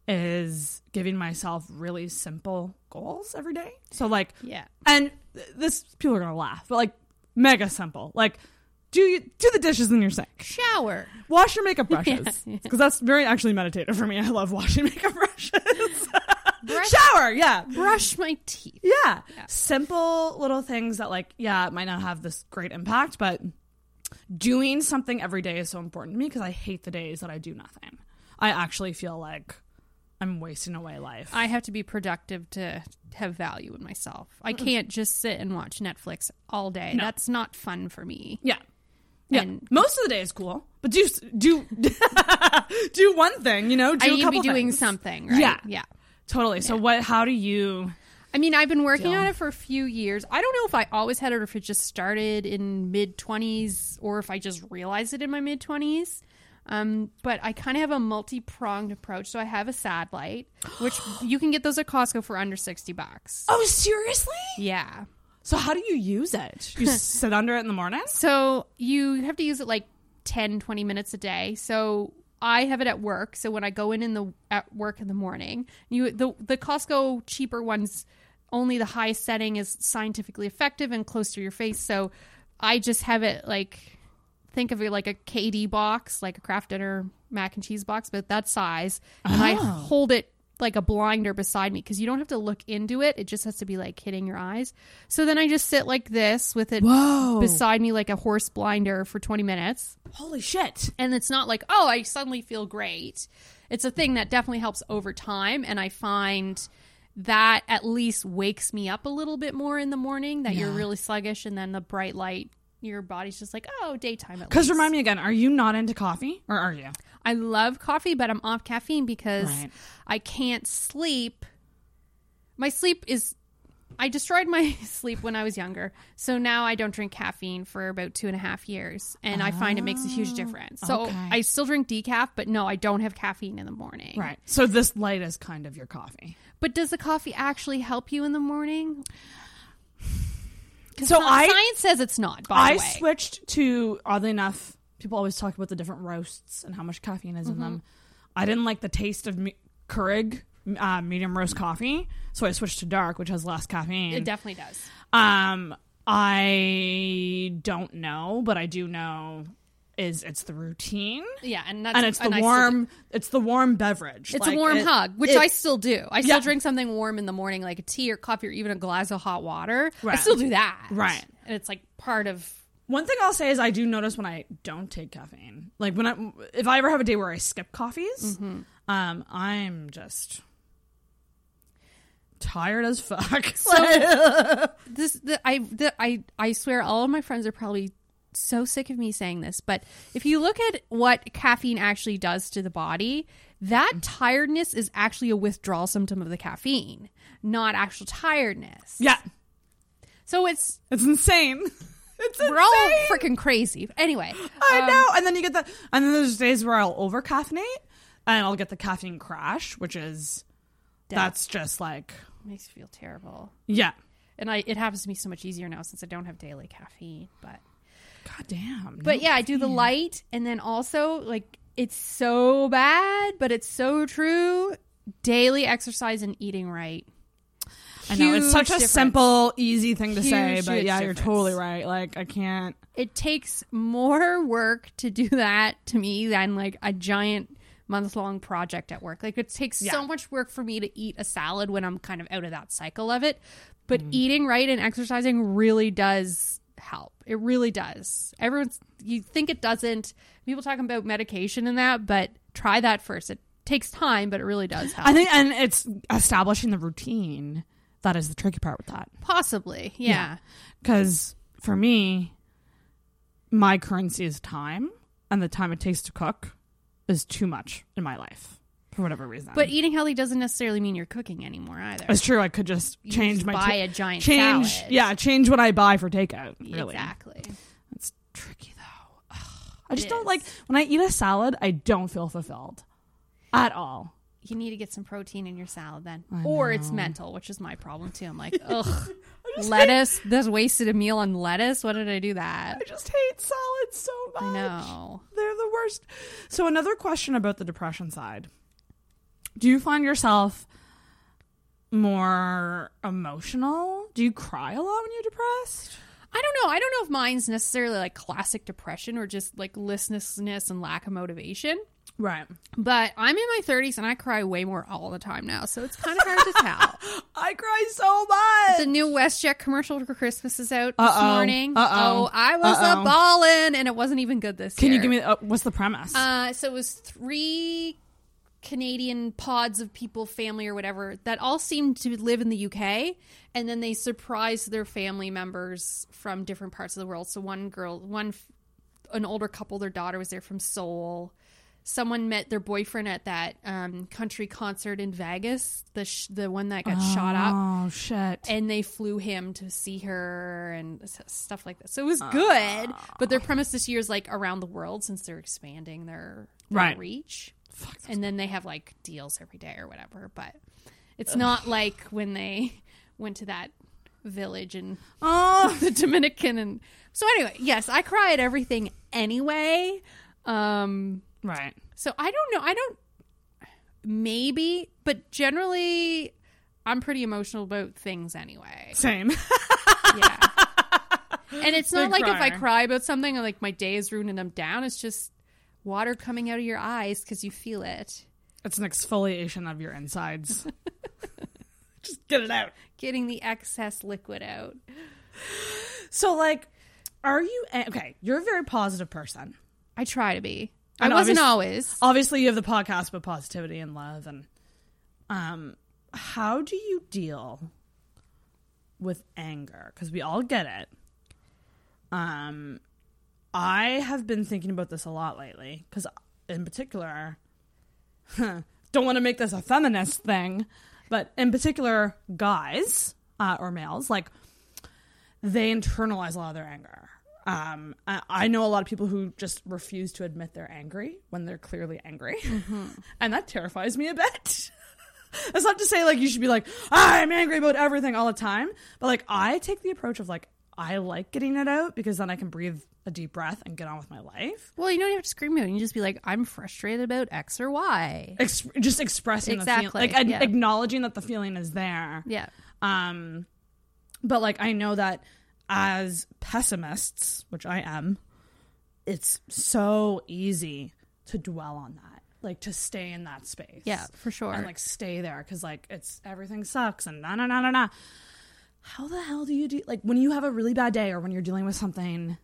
Speaker 9: is giving myself really simple goals every day. So like
Speaker 10: Yeah.
Speaker 9: and this people are gonna laugh, but like mega simple. Like do you do the dishes in your sink,
Speaker 10: Shower.
Speaker 9: wash your makeup brushes because
Speaker 10: Yeah.
Speaker 9: that's very actually meditative for me. I love washing makeup brushes.
Speaker 10: Brush,
Speaker 9: Shower, yeah,
Speaker 10: brush my teeth.
Speaker 9: yeah, simple little things that like yeah it might not have this great impact, but doing something every day is so important to me because I hate the days that I do nothing. I actually feel like I'm wasting away life.
Speaker 10: I have to be productive to have value in myself. I can't just sit and watch Netflix all day.
Speaker 9: No.
Speaker 10: That's not fun for me.
Speaker 9: Yeah. Yeah.
Speaker 10: And-
Speaker 9: Most of the day is cool, but do do do one thing, you know, do
Speaker 10: I
Speaker 9: a
Speaker 10: need to be doing
Speaker 9: things.
Speaker 10: something, right?
Speaker 9: Yeah.
Speaker 10: Yeah.
Speaker 9: Totally. So what how do you
Speaker 10: I mean, I've been working on it for a few years. I don't know if I always had it or if it just started in mid 20s or if I just realized it in my mid 20s. Um, but I kind of have a multi pronged approach. So I have a sad light, which you can get those at Costco for under 60 bucks.
Speaker 9: Oh, seriously?
Speaker 10: Yeah.
Speaker 9: So how do you use it? You sit under it in the morning?
Speaker 10: So you have to use it like 10, 20 minutes a day. So I have it at work. So when I go in in the at work in the morning, you the the Costco cheaper ones only the high setting is scientifically effective and close to your face. So I just have it like think of it like a KD box, like a Kraft Dinner mac and cheese box, but that size. And I
Speaker 9: Oh.
Speaker 10: hold it like a blinder beside me because you don't have to look into it. It just has to be like hitting your eyes. So then I just sit like this with it
Speaker 9: Whoa.
Speaker 10: beside me like a horse blinder for 20 minutes.
Speaker 9: Holy shit.
Speaker 10: And it's not like, oh, I suddenly feel great. It's a thing that definitely helps over time. And I find that at least wakes me up a little bit more in the morning that you're really sluggish. And then the bright light, your body's just like, oh, daytime
Speaker 9: Because remind me again, are you not into coffee or are you?
Speaker 10: I love coffee, but I'm off caffeine because
Speaker 9: Right.
Speaker 10: I can't sleep. My sleep is. I destroyed my sleep when I was younger. So now I don't drink caffeine for about two and a half years. And I find it makes a huge oh, difference. So
Speaker 9: okay.
Speaker 10: I still drink decaf, but no, I don't have caffeine in the morning.
Speaker 9: Right. So this light is kind of your coffee.
Speaker 10: But does the coffee actually help you in the morning?
Speaker 9: So I
Speaker 10: Science says it's not, by
Speaker 9: I
Speaker 10: the way.
Speaker 9: switched to oddly enough, people always talk about the different roasts and how much caffeine is
Speaker 10: Mm-hmm.
Speaker 9: in them. I didn't like the taste of me- Keurig uh, medium roast coffee, so I switched to dark, which has less caffeine.
Speaker 10: it definitely does.
Speaker 9: Um, I don't know, but I do know is it's the routine
Speaker 10: Yeah, and that's
Speaker 9: and it's the
Speaker 10: still-
Speaker 9: warm. It's the warm beverage.
Speaker 10: It's
Speaker 9: Like,
Speaker 10: a warm
Speaker 9: it-
Speaker 10: hug, which
Speaker 9: it-
Speaker 10: I still do. I still
Speaker 9: Yeah.
Speaker 10: drink something warm in the morning, like a tea or coffee or even a glass of hot water. I still do that.
Speaker 9: Right.
Speaker 10: And it's like part of.
Speaker 9: One thing I'll say is I do notice when I don't take caffeine. Like when I, if I ever have a day where I skip coffees,
Speaker 10: Mm-hmm.
Speaker 9: um, I'm just tired as fuck.
Speaker 10: This, the, I, the, I, I swear, all of my friends are probably so sick of me saying this, but if you look at what caffeine actually does to the body, that tiredness is actually a withdrawal symptom of the caffeine, not actual tiredness.
Speaker 9: yeah,
Speaker 10: So it's
Speaker 9: it's insane. It's
Speaker 10: we're all freaking crazy. Anyway,
Speaker 9: I
Speaker 10: um,
Speaker 9: know. And then you get the, and then there's days where I'll over caffeinate and I'll get the caffeine crash, which is that's just like
Speaker 10: makes you feel terrible.
Speaker 9: yeah.
Speaker 10: and I it happens to me so much easier now since I don't have daily caffeine. But
Speaker 9: God damn.
Speaker 10: but
Speaker 9: no
Speaker 10: yeah, I do the light, and then also like it's so bad, but it's so true. Daily exercise and eating right.
Speaker 9: I know it's
Speaker 10: Huge
Speaker 9: such a simple, easy thing to say, but
Speaker 10: huge
Speaker 9: yeah, you're totally right. Like I can't.
Speaker 10: It takes more work to do that to me than like a giant month long project at work. Like it takes
Speaker 9: Yeah.
Speaker 10: so much work for me to eat a salad when I'm kind of out of that cycle of it. But
Speaker 9: Mm-hmm.
Speaker 10: eating right and exercising really does help. It really does. Everyone's you think it doesn't. People talking about medication and that, but try that first. It takes time, but it really does help.
Speaker 9: I think, and it's establishing the routine that is the tricky part with that.
Speaker 10: possibly, yeah.
Speaker 9: Because for me, my currency is time, and the time it takes to cook is too much in my life for whatever reason.
Speaker 10: But eating healthy doesn't necessarily mean you're cooking anymore either.
Speaker 9: it's true. I could just
Speaker 10: You
Speaker 9: change
Speaker 10: just
Speaker 9: my
Speaker 10: buy
Speaker 9: ta-
Speaker 10: a giant
Speaker 9: change.
Speaker 10: salad.
Speaker 9: Yeah, change what I buy for takeout. Really,
Speaker 10: Exactly.
Speaker 9: it's tricky though. Ugh. I just
Speaker 10: It
Speaker 9: don't like when I eat a salad. I don't feel fulfilled at all.
Speaker 10: You need to get some protein in your salad then. Or it's mental, which is my problem too. I'm like, ugh, lettuce. This wasted a meal on lettuce. What did I do that?
Speaker 9: I just hate salads so much.
Speaker 10: I know.
Speaker 9: They're the worst. So another question about the depression side. Do you find yourself more emotional? Do you cry a lot when you're depressed?
Speaker 10: I don't know. I don't know if mine's necessarily like classic depression or just like listlessness and lack of motivation.
Speaker 9: Right.
Speaker 10: But I'm in my 30s and I cry way more all the time now, so it's kind of hard to tell.
Speaker 9: I cry so much.
Speaker 10: The new WestJet commercial for Christmas is out this
Speaker 9: Uh-oh.
Speaker 10: morning.
Speaker 9: Uh-oh.
Speaker 10: Oh, I was
Speaker 9: Uh-oh.
Speaker 10: a ballin', and it wasn't even good this
Speaker 9: Can
Speaker 10: year.
Speaker 9: you give me uh, what's the premise?
Speaker 10: Uh, so it was three Canadian pods of people, family or whatever, that all seemed to live in the UK, and then they surprised their family members from different parts of the world. So one girl, one, an older couple, their daughter was there from Seoul. Someone met their boyfriend at that um, country concert in Vegas, the sh- the one that got shot up
Speaker 9: Oh shit.
Speaker 10: and they flew him to see her and stuff like that. So it was good, but their premise this year is like around the world since they're expanding their, their
Speaker 9: Right.
Speaker 10: reach. And then they have like deals every day or whatever, but it's not like when they went to that village and
Speaker 9: oh,
Speaker 10: the Dominican and so anyway, yes, I cry at everything anyway. Um
Speaker 9: right.
Speaker 10: so I don't know. I don't maybe, but generally I'm pretty emotional about things anyway.
Speaker 9: Same.
Speaker 10: Yeah. and it's not
Speaker 9: Big
Speaker 10: like if I cry about something like my day is ruined and I'm down. It's just water coming out of your eyes because you feel it.
Speaker 9: it's an exfoliation of your insides. just get it out.
Speaker 10: Getting the excess liquid out.
Speaker 9: So like, are you okay? You're a very positive person.
Speaker 10: I try to be. I wasn't always.
Speaker 9: Obviously, you have the podcast about positivity and love, and um, how do you deal with anger? Because we all get it. Um, I have been thinking about this a lot lately. Because in particular, don't want to make this a feminist thing, but in particular, guys uh, or males like they internalize a lot of their anger. Um, I, I know a lot of people who just refuse to admit they're angry when they're clearly angry, and that terrifies me a bit. That's not to say like you should be like I'm angry about everything all the time, but like I take the approach of like I like getting it out because then I can breathe a deep breath and get on with my life.
Speaker 10: Well, you don't have to scream it. You can just be like, I'm frustrated about X or Y.
Speaker 9: Ex- just expressing the
Speaker 10: Exactly,
Speaker 9: feeling, like ad-
Speaker 10: yeah.
Speaker 9: acknowledging that the feeling is there.
Speaker 10: Yeah.
Speaker 9: Um, but like I know that as pessimists, which I am, it's so easy to dwell on that, like to stay in that space.
Speaker 10: Yeah, for sure.
Speaker 9: and like stay there because like it's everything sucks and na na na na na. How the hell do you do like when you have a really bad day or when you're dealing with something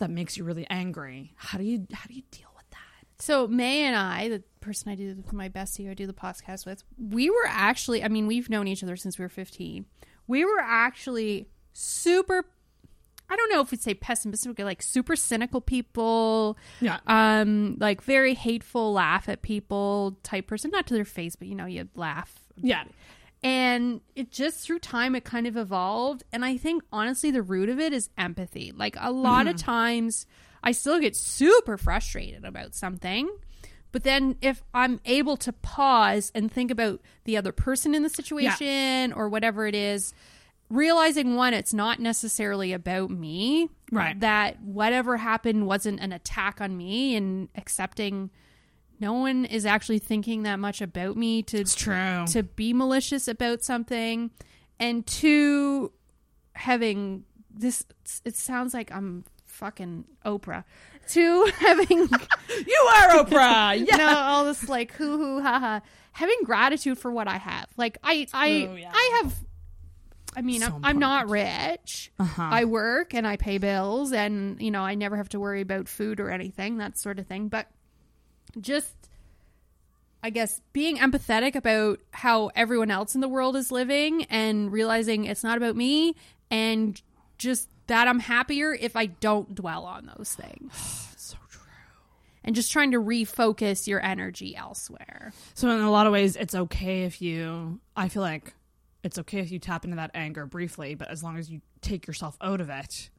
Speaker 9: that makes you really angry? How do you how do you deal with that?
Speaker 10: So May and I, the person I do my bestie who I do the podcast with, we were actually I mean, we've known each other since we were fifteen. We were actually super I don't know if we'd say pessimistic, like super cynical people.
Speaker 9: Yeah.
Speaker 10: Um, like very hateful, laugh at people type person. Not to their face, but you know, you'd laugh.
Speaker 9: Yeah.
Speaker 10: And it just through time it kind of evolved. And I think honestly the root of it is empathy. Like a lot of mm-hmm. times I still get super frustrated about something. But then if I'm able to pause and think about the other person in the situation or whatever it is, realizing one, it's not necessarily about me.
Speaker 9: Right.
Speaker 10: That whatever happened wasn't an attack on me and accepting no one is actually thinking that much about me to to be malicious about something and two having this it sounds like i'm fucking oprah two having
Speaker 9: You are Oprah. Yeah.
Speaker 10: no all this like hoo hoo ha ha having gratitude for what i have like i i
Speaker 9: True, yeah.
Speaker 10: i have I mean,
Speaker 9: So
Speaker 10: I'm, I'm not rich.
Speaker 9: Uh-huh.
Speaker 10: I work and I pay bills, and you know, I never have to worry about food or anything, that sort of thing. But just I guess being empathetic about how everyone else in the world is living and realizing it's not about me and just that I'm happier if I don't dwell on those things. so true. And just trying to refocus your energy elsewhere.
Speaker 9: So in a lot of ways, it's okay if you. I feel like it's okay if you tap into that anger briefly, but as long as you take yourself out of it,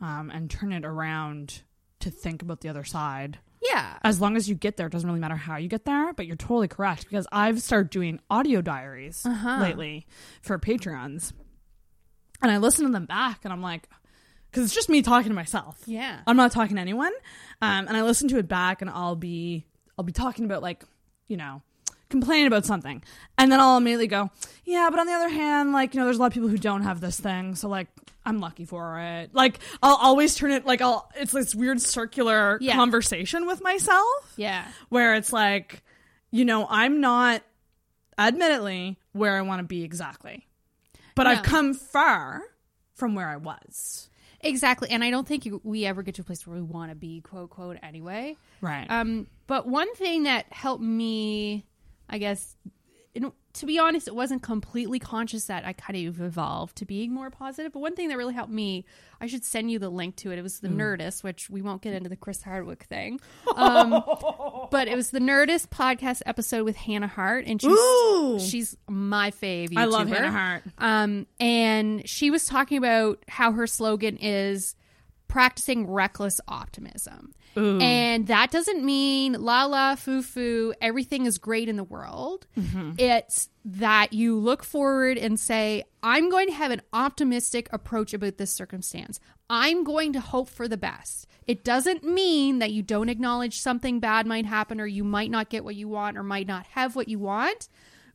Speaker 9: um, and turn it around to think about the other side.
Speaker 10: Yeah.
Speaker 9: As long as you get there, it doesn't really matter how you get there. But you're totally correct because I've started doing audio diaries
Speaker 10: Uh-huh.
Speaker 9: lately for Patreons, and I listen to them back, and I'm like, because it's just me talking to myself.
Speaker 10: Yeah.
Speaker 9: I'm not talking to anyone. Um, and I listen to it back, and I'll be I'll be talking about like you know complaining about something, and then I'll immediately go, yeah, but on the other hand, like you know, there's a lot of people who don't have this thing, so like I'm lucky for it. Like I'll always turn it like I'll it's this weird circular
Speaker 10: Yeah.
Speaker 9: conversation with myself
Speaker 10: Yeah.
Speaker 9: where it's like, you know, I'm not admittedly where I want to be exactly, but
Speaker 10: No.
Speaker 9: I've come far from where I was.
Speaker 10: Exactly. And I don't think we ever get to a place where we want to be, quote, quote, anyway.
Speaker 9: Right.
Speaker 10: Um, but one thing that helped me, I guess, you to be honest, it wasn't completely conscious that I kind of evolved to being more positive. But one thing that really helped me, I should send you the link to it. It was the Nerdist, which we won't get into the Chris Hardwick thing. Um, but it was the Nerdist podcast episode with Hannah Hart, and she's
Speaker 9: Ooh.
Speaker 10: she's my fave. YouTuber.
Speaker 9: I love Hannah Hart.
Speaker 10: Um, and she was talking about how her slogan is practicing reckless optimism. And that doesn't mean la la foo foo, everything is great in the world. Mm-hmm. It's that you look forward and say, I'm going to have an optimistic approach about this circumstance. I'm going to hope for the best. It doesn't mean that you don't acknowledge something bad might happen or you might not get what you want or might not have what you want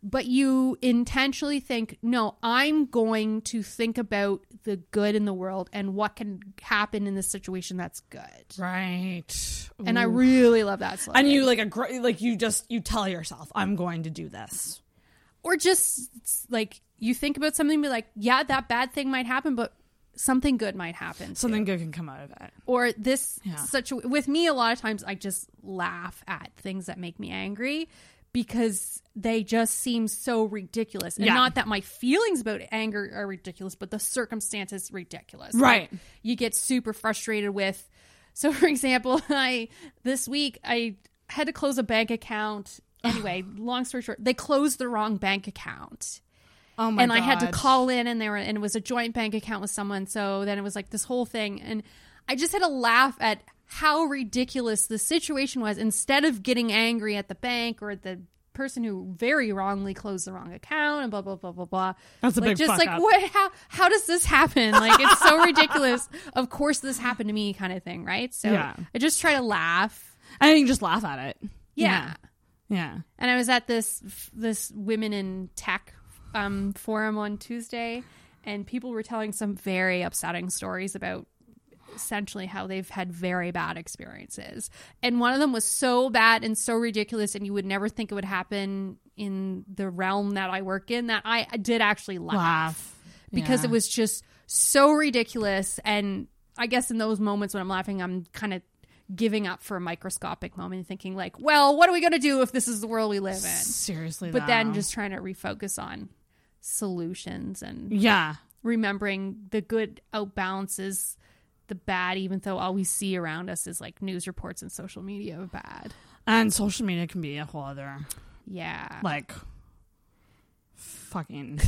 Speaker 10: but you intentionally think, no, I'm going to think about the good in the world and what can happen in this situation that's good.
Speaker 9: Right.
Speaker 10: And I really love that slogan.
Speaker 9: and you like a like you just you tell yourself I'm going to do this.
Speaker 10: or just like you think about something, and be like, yeah, that bad thing might happen, but something good might happen. too.
Speaker 9: Something good can come out of it.
Speaker 10: or this
Speaker 9: Yeah.
Speaker 10: such with me a lot of times i just laugh at things that make me angry because they just seem so ridiculous and
Speaker 9: Yeah.
Speaker 10: not that my feelings about anger are ridiculous but the circumstances ridiculous
Speaker 9: Right.
Speaker 10: Like, you get super frustrated with so for example i this week i had to close a bank account anyway long story short they closed the wrong bank account
Speaker 9: Oh my
Speaker 10: and I had to call in, and there were, and it was a joint bank account with someone. So then it was like this whole thing, and I just had to laugh at how ridiculous the situation was. Instead of getting angry at the bank or at the person who very wrongly closed the wrong account and blah blah blah blah blah.
Speaker 9: That's a
Speaker 10: like,
Speaker 9: big
Speaker 10: just like
Speaker 9: up.
Speaker 10: what? How how does this happen? Like it's so ridiculous. Of course this happened to me, kind of thing, right? So
Speaker 9: Yeah.
Speaker 10: I just try to laugh.
Speaker 9: And you just laugh at it.
Speaker 10: yeah.
Speaker 9: Yeah.
Speaker 10: And I was at this this women in tech um, forum on Tuesday, and people were telling some very upsetting stories about essentially how they've had very bad experiences. And one of them was so bad and so ridiculous, and you would never think it would happen in the realm that I work in. That I did actually laugh,
Speaker 9: Laugh.
Speaker 10: because
Speaker 9: Yeah.
Speaker 10: it was just so ridiculous. And I guess in those moments when I'm laughing, I'm kind of giving up for a microscopic moment and thinking like well what are we going to do if this is the world we live in
Speaker 9: Seriously.
Speaker 10: but then just trying to refocus on solutions and
Speaker 9: Yeah.
Speaker 10: remembering the good outbalances the bad even though all we see around us is like news reports and social media of bad
Speaker 9: And social media can be a whole other
Speaker 10: yeah
Speaker 9: like fucking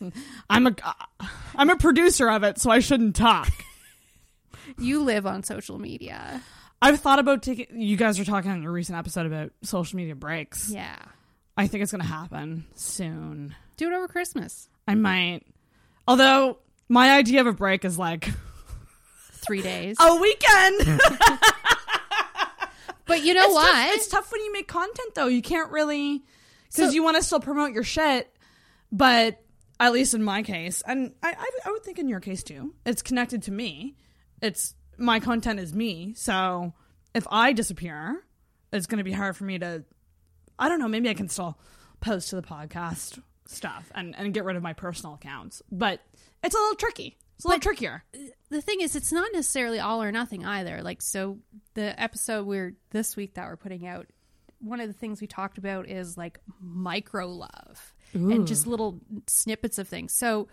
Speaker 9: I'm a uh, I'm a producer of it, so I shouldn't talk.
Speaker 10: you live on social media
Speaker 9: I've thought about taking you guys were talking in a recent episode about social media breaks.
Speaker 10: yeah
Speaker 9: I think it's gonna happen soon.
Speaker 10: do it over christmas
Speaker 9: I might although my idea of a break is like
Speaker 10: three days
Speaker 9: a weekend.
Speaker 10: but you know
Speaker 9: it's
Speaker 10: what
Speaker 9: Tough, it's tough when you make content though. You can't really because
Speaker 10: So-
Speaker 9: you want to still promote your shit, but at least in my case, and I, I, I would think in your case too, it's connected to me. It's my content is me. So if I disappear, it's going to be hard for me to. I don't know. Maybe I can still post to the podcast stuff and and get rid of my personal accounts, but it's a little tricky. It's a little trickier.
Speaker 10: the thing is it's not necessarily all or nothing either like so the episode we're this week that we're putting out one of the things we talked about is like micro love and just little snippets of things so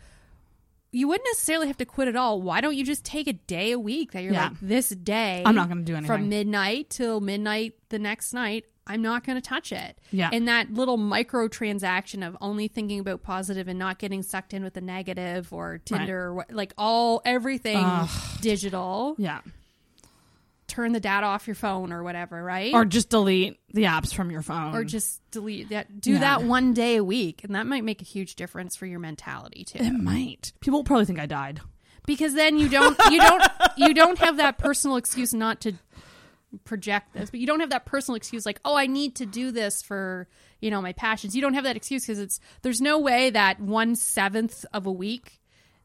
Speaker 10: you wouldn't necessarily have to quit at all. Why don't you just take a day a week that you're
Speaker 9: Yeah.
Speaker 10: like this day?
Speaker 9: I'm not gonna do anything.
Speaker 10: from midnight till midnight the next night. I'm not going to touch it.
Speaker 9: Yeah.
Speaker 10: And that little micro transaction of only thinking about positive and not getting sucked in with the negative or Tinder or what, like all everything digital.
Speaker 9: Yeah.
Speaker 10: Turn the data off your phone or whatever, right?
Speaker 9: Or just delete the apps from your phone.
Speaker 10: or just delete that. Do
Speaker 9: Yeah.
Speaker 10: that one day a week, and that might make a huge difference for your mentality too.
Speaker 9: it might. People probably think I died.
Speaker 10: because then you don't you don't you don't have that personal excuse not to project this but you don't have that personal excuse like oh i need to do this for you know my passions you don't have that excuse because it's there's no way that one seventh of a week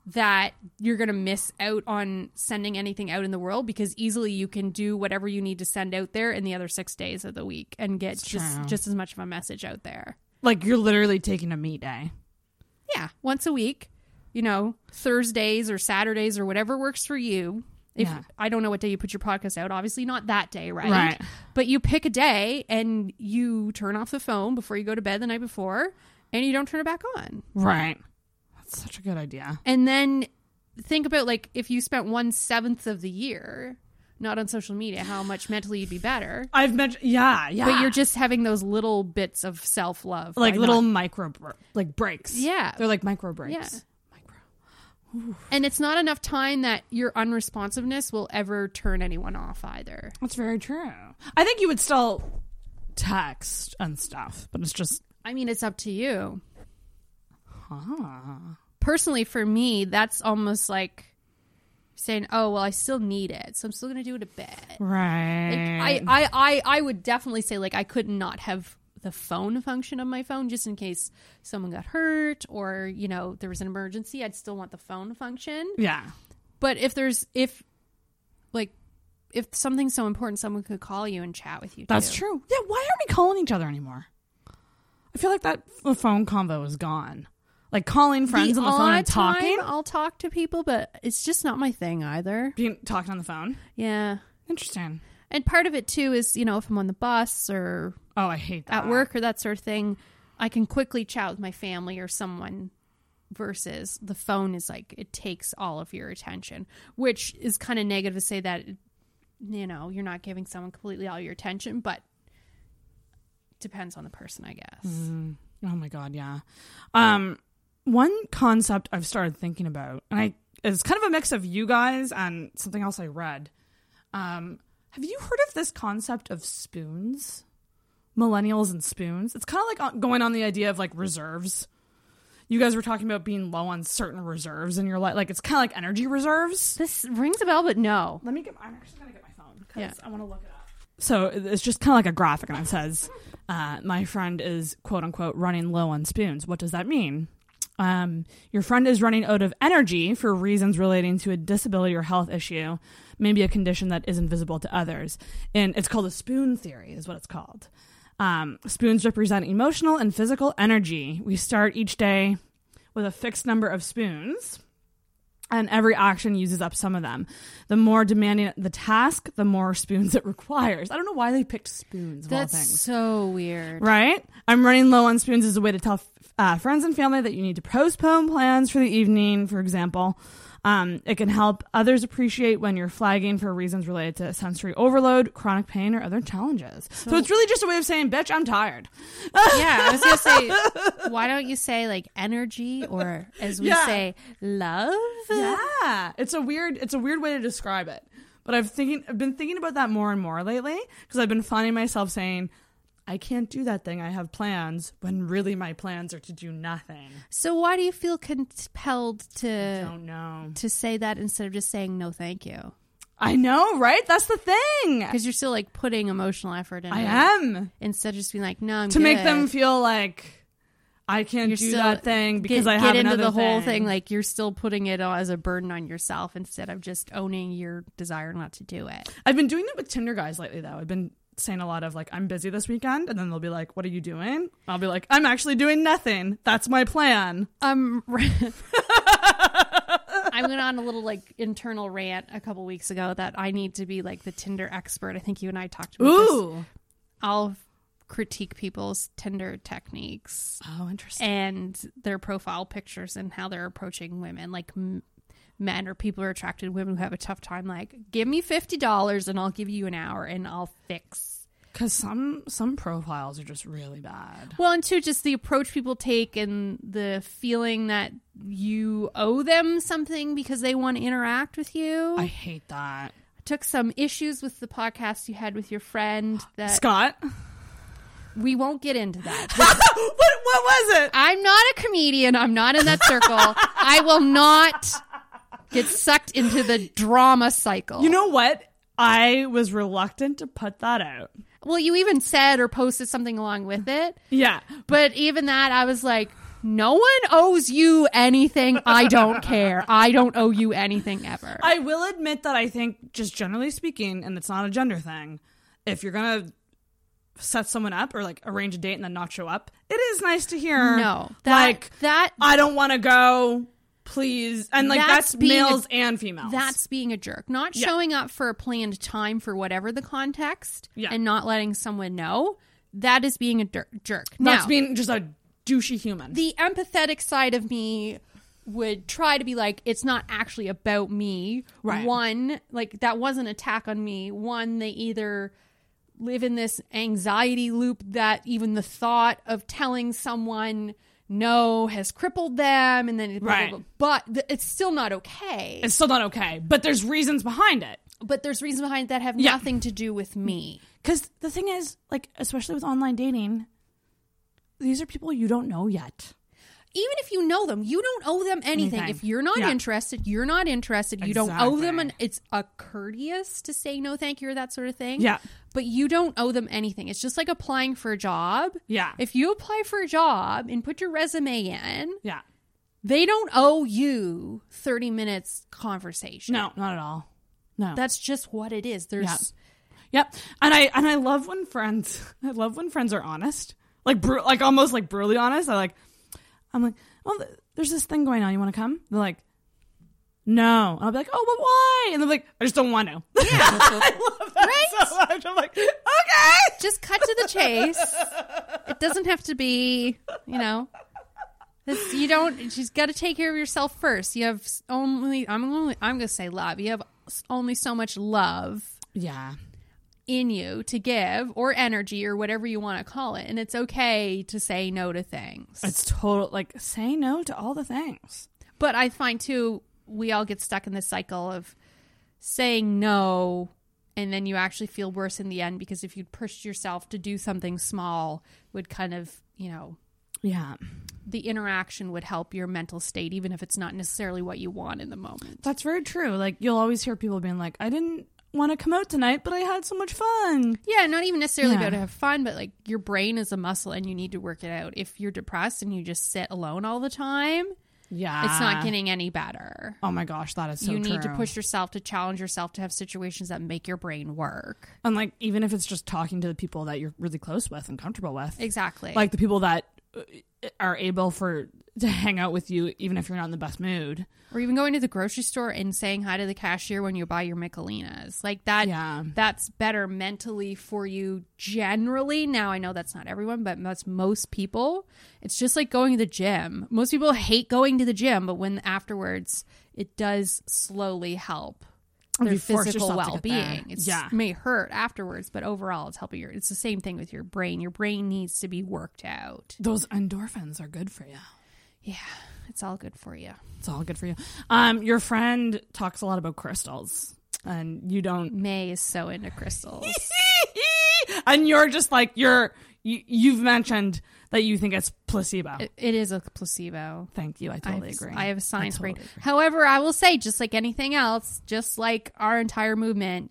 Speaker 10: that you're going to miss out on sending anything out in the world because easily you can do whatever you need to send out there in the other six days of the week and get just
Speaker 9: true.
Speaker 10: just as much of a message out there
Speaker 9: Like you're literally taking a meat day.
Speaker 10: yeah, once a week, you know, Thursdays or Saturdays or whatever works for you. If
Speaker 9: Yeah.
Speaker 10: I don't know what day you put your podcast out, obviously not that day, right?
Speaker 9: Right.
Speaker 10: But you pick a day and you turn off the phone before you go to bed the night before and you don't turn it back on.
Speaker 9: Right. That's such a good idea.
Speaker 10: And then think about like if you spent one seventh of the year not on social media, how much mentally you'd be better.
Speaker 9: I've mentioned, yeah, yeah.
Speaker 10: But you're just having those little bits of self love,
Speaker 9: like little micro br- like breaks.
Speaker 10: Yeah.
Speaker 9: they're like micro breaks.
Speaker 10: Yeah. And it's not enough time that your unresponsiveness will ever turn anyone off either.
Speaker 9: That's very true. I think you would still text and stuff, but it's just
Speaker 10: I mean, it's up to you. Personally, for me, that's almost like saying, "Oh, well, I still need it, so I'm still going to do it a bit."
Speaker 9: right.
Speaker 10: Like, I, I, I, I would definitely say like I could not have the phone function of my phone just in case someone got hurt or you know there was an emergency. I'd still want the phone function.
Speaker 9: yeah,
Speaker 10: But if there's if like if something's so important, someone could call you and chat with you.
Speaker 9: that's
Speaker 10: too.
Speaker 9: true. Yeah, why aren't we calling each other anymore? I feel like that phone convo is gone. Like calling friends
Speaker 10: The
Speaker 9: on the phone and talking,
Speaker 10: I'll talk to people, but it's just not my thing either.
Speaker 9: being talking on the phone.
Speaker 10: Yeah.
Speaker 9: Interesting.
Speaker 10: And part of it too is, you know, if I'm on the bus or
Speaker 9: Oh, I hate that
Speaker 10: at work or that sort of thing, I can quickly chat with my family or someone versus the phone is like it takes all of your attention, which is kind of negative to say that you know, you're not giving someone completely all your attention, but depends on the person, I guess.
Speaker 9: Oh my god, yeah. Um one concept I've started thinking about, and I it's kind of a mix of you guys and something else I read. Um have you heard of this concept of spoons? Millennials and spoons. It's kind of like going on the idea of like reserves. You guys were talking about being low on certain reserves in your life. Like it's kind of like energy reserves.
Speaker 10: This rings a bell, but no.
Speaker 9: Let me get. I'm actually gonna get my phone because
Speaker 10: Yeah.
Speaker 9: I want to look it up. So it's just kind of like a graphic, and it says, uh, "My friend is quote unquote running low on spoons." What does that mean? Um, your friend is running out of energy for reasons relating to a disability or health issue, maybe a condition that is invisible to others, and it's called a spoon theory, is what it's called. Um, spoons represent emotional and physical energy. We start each day with a fixed number of spoons and every action uses up some of them. The more demanding the task, the more spoons it requires. I don't know why they picked spoons
Speaker 10: That's so weird.
Speaker 9: Right? I'm running low on spoons as a way to tell uh, friends and family that you need to postpone plans for the evening, for example. Um, it can help others appreciate when you're flagging for reasons related to sensory overload, chronic pain, or other challenges. So, it's really just a way of saying, bitch, I'm tired.
Speaker 10: Yeah, I was gonna say, why don't you say like energy or as we
Speaker 9: Yeah.
Speaker 10: say, love?
Speaker 9: Yeah, it's a weird it's a weird way to describe it. But I've thinking I've been thinking about that more and more lately because I've been finding myself saying I can't do that thing. I have plans when really my plans are to do nothing.
Speaker 10: So why do you feel compelled
Speaker 9: I
Speaker 10: to
Speaker 9: don't know.
Speaker 10: to say that instead of just saying no, thank you?
Speaker 9: I know, right? That's the thing.
Speaker 10: Because you're still like putting emotional effort in.
Speaker 9: I am
Speaker 10: instead of just being like, no, I'm
Speaker 9: to make them feel like I can't
Speaker 10: You're
Speaker 9: do that thing because
Speaker 10: get,
Speaker 9: I have
Speaker 10: get into
Speaker 9: another
Speaker 10: the whole
Speaker 9: thing.
Speaker 10: thing like you're still putting it as a burden on yourself instead of just owning your desire not to do it.
Speaker 9: I've been doing that with Tinder guys lately, though. I've been saying a lot of like, I'm busy this weekend, and then they'll be like, What are you doing? I'll be like, I'm actually doing nothing. That's my plan.
Speaker 10: Um, I went on a little like internal rant a couple weeks ago that I need to be like the Tinder expert. I think you and I talked about this.
Speaker 9: Ooh.
Speaker 10: I'll critique people's Tinder techniques
Speaker 9: Oh, interesting.
Speaker 10: and their profile pictures and how they're approaching women, like m- men or people are attracted to women who have a tough time. Like, give me fifty dollars and I'll give you an hour and I'll fix.
Speaker 9: Because some some profiles are just really bad.
Speaker 10: Well, and two, just the approach people take and the feeling that you owe them something because they want to interact with you.
Speaker 9: I hate that.
Speaker 10: i took some issues with the podcast you had with your friend that
Speaker 9: Scott,
Speaker 10: we won't get into that.
Speaker 9: what what was it?
Speaker 10: I'm not a comedian. I'm not in that circle. I will not get sucked into the drama cycle.
Speaker 9: You know what? I was reluctant to put that out.
Speaker 10: well, you even said or posted something along with it,
Speaker 9: Yeah,
Speaker 10: but even that, I was like, no one owes you anything. I don't care. I don't owe you anything ever.
Speaker 9: I will admit that I think, just generally speaking, and it's not a gender thing, if you're gonna set someone up or like arrange a date and then not show up, it is nice to hear.
Speaker 10: no, that,
Speaker 9: like
Speaker 10: that
Speaker 9: I don't want to go, please, and like
Speaker 10: That's
Speaker 9: that's,
Speaker 10: being a-
Speaker 9: males and females.
Speaker 10: That's being a jerk. Not
Speaker 9: Yeah.
Speaker 10: showing up for a planned time for whatever the context
Speaker 9: Yeah.
Speaker 10: and not letting someone know. That is being a dir- jerk.
Speaker 9: that's
Speaker 10: now,
Speaker 9: being just a douchey human.
Speaker 10: the empathetic side of me would try to be like, it's not actually about me.
Speaker 9: Right.
Speaker 10: One, like, that was an attack on me. One, they either live in this anxiety loop that even the thought of telling someone no has crippled them and then
Speaker 9: Right.
Speaker 10: but th- it's still not okay
Speaker 9: it's still not okay, but there's reasons behind it.
Speaker 10: but there's reasons behind it that have
Speaker 9: Yeah.
Speaker 10: nothing to do with me.
Speaker 9: Because the thing is, like, especially with online dating, these are people you don't know yet.
Speaker 10: Even if you know them, you don't owe them anything.
Speaker 9: Anything.
Speaker 10: If you're not
Speaker 9: Yeah.
Speaker 10: interested, you're not interested. You don't owe them an it's a courteous to say no thank you or that sort of thing.
Speaker 9: Yeah.
Speaker 10: But you don't owe them anything. It's just like applying for a job.
Speaker 9: Yeah.
Speaker 10: If you apply for a job and put your resume in,
Speaker 9: Yeah.
Speaker 10: they don't owe you 30 minutes conversation.
Speaker 9: No, not at all. No.
Speaker 10: That's just what it is. There's
Speaker 9: Yeah. Yep. And I and I love when friends I love when friends are honest. Like bru- like almost like brutally honest. I like I'm like, "Well, th- there's this thing going on. You want to come?" They're like, "No." And I'll be like, "Oh, but why?" And they're like, "I just don't want to." Yeah. I love that
Speaker 10: Right?
Speaker 9: so much. I'm like, "Okay."
Speaker 10: just cut to the chase. it doesn't have to be, you know. This, you don't. You just got to take care of yourself first. You have only. I'm only. I'm gonna say love. You have only so much love
Speaker 9: Yeah.
Speaker 10: In you to give, or energy, or whatever you want to call it. And it's okay to say no to things.
Speaker 9: It's total like say no to all the things.
Speaker 10: But I find too, we all get stuck in the cycle of saying no, and then you actually feel worse in the end because if you'd pushed yourself to do something small, would kind of, you know,
Speaker 9: Yeah.
Speaker 10: the interaction would help your mental state, even if it's not necessarily what you want in the moment.
Speaker 9: That's very true. Like you'll always hear people being like, "I didn't want to come out tonight, but I had so much fun."
Speaker 10: Yeah, not even necessarily
Speaker 9: Yeah.
Speaker 10: about to have fun, but like your brain is a muscle and you need to work it out. If you're depressed and you just sit alone all the time,
Speaker 9: Yeah.
Speaker 10: it's not getting any better.
Speaker 9: Oh my gosh, that is so
Speaker 10: you need to push yourself to challenge yourself to have situations that make your brain work.
Speaker 9: And like even if it's just talking to the people that you're really close with and comfortable with,
Speaker 10: Exactly.
Speaker 9: like the people that Uh, are able for to hang out with you, even if you're not in the best mood.
Speaker 10: or even going to the grocery store and saying hi to the cashier when you buy your Michelinas. Like that
Speaker 9: Yeah.
Speaker 10: that's better mentally for you generally. Now I know that's not everyone, but that's most people. It's just like going to the gym. Most people hate going to the gym, but when afterwards it does slowly help their
Speaker 9: You
Speaker 10: physical well being. It
Speaker 9: Yeah.
Speaker 10: may hurt afterwards, but overall it's helping your it's the same thing with your brain. Your brain needs to be worked out.
Speaker 9: Those endorphins are good for you.
Speaker 10: Yeah. It's all good for you.
Speaker 9: It's all good for you. Um, your friend talks a lot about crystals, and you don't.
Speaker 10: May is so into crystals.
Speaker 9: and you're just like you're. You, you've mentioned that you think it's placebo.
Speaker 10: It, it is a placebo.
Speaker 9: Thank you. I totally
Speaker 10: have,
Speaker 9: agree.
Speaker 10: I have a science
Speaker 9: totally
Speaker 10: brain.
Speaker 9: agree.
Speaker 10: However, I will say, just like anything else, just like our entire movement,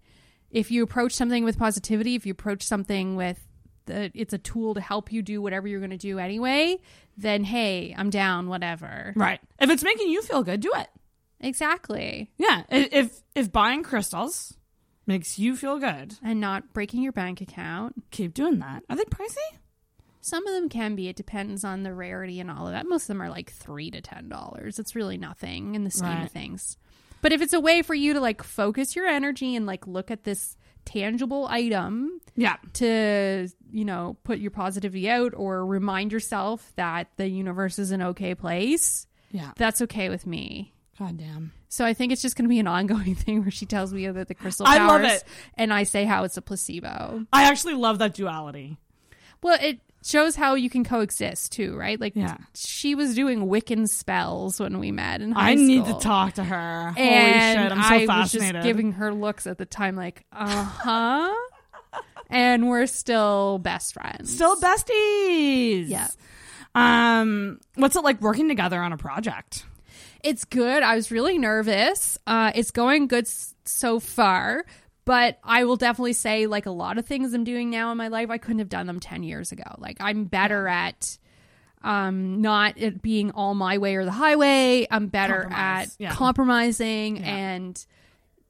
Speaker 10: if you approach something with positivity, if you approach something with the, it's a tool to help you do whatever you're going to do anyway, then hey, I'm down, whatever.
Speaker 9: Right. If it's making you feel good, do it.
Speaker 10: Exactly.
Speaker 9: Yeah. If if buying crystals makes you feel good,
Speaker 10: And not breaking your bank account.
Speaker 9: keep doing that. Are they pricey?
Speaker 10: Some of them can be. It depends on the rarity and all of that. Most of them are like three to ten dollars. It's really nothing in the scheme
Speaker 9: Right.
Speaker 10: of things. But if it's a way for you to like focus your energy and like look at this tangible item
Speaker 9: Yeah.
Speaker 10: to you know put your positivity out or remind yourself that the universe is an okay place
Speaker 9: Yeah.
Speaker 10: that's okay with me
Speaker 9: God damn.
Speaker 10: so i think it's just going to be an ongoing thing where she tells me about the crystal
Speaker 9: I love it.
Speaker 10: and i say how it's a placebo
Speaker 9: I actually love that duality.
Speaker 10: well it shows how you can coexist too right like
Speaker 9: Yeah.
Speaker 10: she was doing wiccan spells when we met in high
Speaker 9: I need to talk to her. Holy
Speaker 10: and
Speaker 9: shit, I'm so
Speaker 10: I was just giving her looks at the time, like, uh huh. and we're still best friends.
Speaker 9: Still besties.
Speaker 10: Yeah.
Speaker 9: Um, what's it like working together on a project?
Speaker 10: It's good. I was really nervous. Uh, it's going good so far, but I will definitely say, like a lot of things I'm doing now in my life, I couldn't have done them 10 years ago. Like, I'm better at um, not it being all my way or the highway. I'm better
Speaker 9: Compromise.
Speaker 10: at
Speaker 9: Yeah.
Speaker 10: compromising
Speaker 9: Yeah.
Speaker 10: and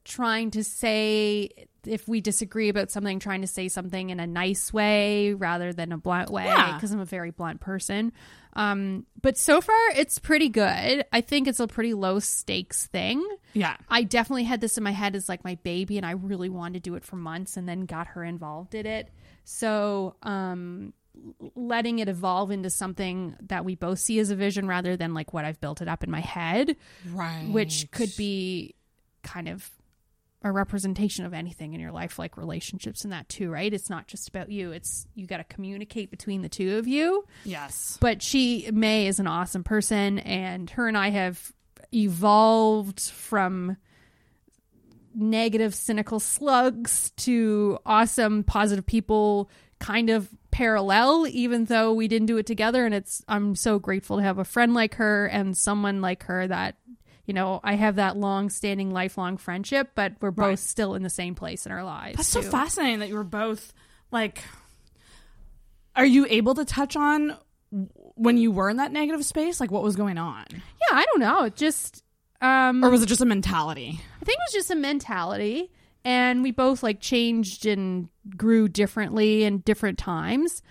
Speaker 10: trying to say, if we disagree about something, trying to say something in a nice way rather than a blunt way,
Speaker 9: Yeah.
Speaker 10: because I'm a very blunt person. Um, but so far, it's pretty good. I think it's a pretty low stakes thing.
Speaker 9: Yeah.
Speaker 10: I definitely had this in my head as like my baby, and I really wanted to do it for months, and then got her involved in it. So, um, letting it evolve into something that we both see as a vision rather than like what I've built it up in my head,
Speaker 9: Right.
Speaker 10: which could be kind of a representation of anything in your life, like relationships and that too, right? It's not just about you. It's you got to communicate between the two of you
Speaker 9: Yes.
Speaker 10: but she May is an awesome person, and her and I have evolved from negative, cynical slugs to awesome, positive people, kind of parallel. Even though we didn't do it together, and it's I'm so grateful to have a friend like her and someone like her that. You know, I have that long-standing, lifelong friendship, but we're both
Speaker 9: Right.
Speaker 10: still in the same place in our lives.
Speaker 9: That's so fascinating that you were both like. Are you able to touch on when you were in that negative space, like what was going on,
Speaker 10: Yeah, I don't know. It just um
Speaker 9: or was it just a mentality?
Speaker 10: I think it was just a mentality, and we both like changed and grew differently in different times.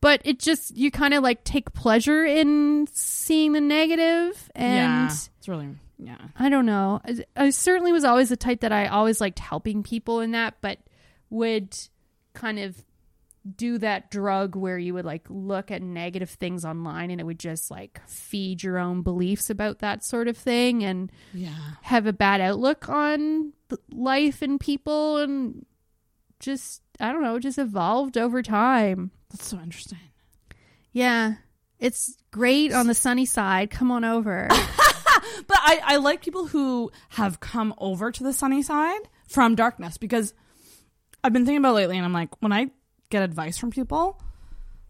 Speaker 10: But it just you kind of like take pleasure in seeing the negative, and
Speaker 9: yeah, it's really yeah.
Speaker 10: I don't know. I, I certainly was always the type that I always liked helping people in that, but would kind of do that drug where you would like look at negative things online and it would just like feed your own beliefs about that sort of thing and
Speaker 9: Yeah.
Speaker 10: have a bad outlook on life and people and just I don't know, just evolved over time.
Speaker 9: That's so interesting.
Speaker 10: Yeah. It's great on the sunny side. Come on over.
Speaker 9: But I, I like people who have come over to the sunny side from darkness because I've been thinking about lately and I'm like, when I get advice from people,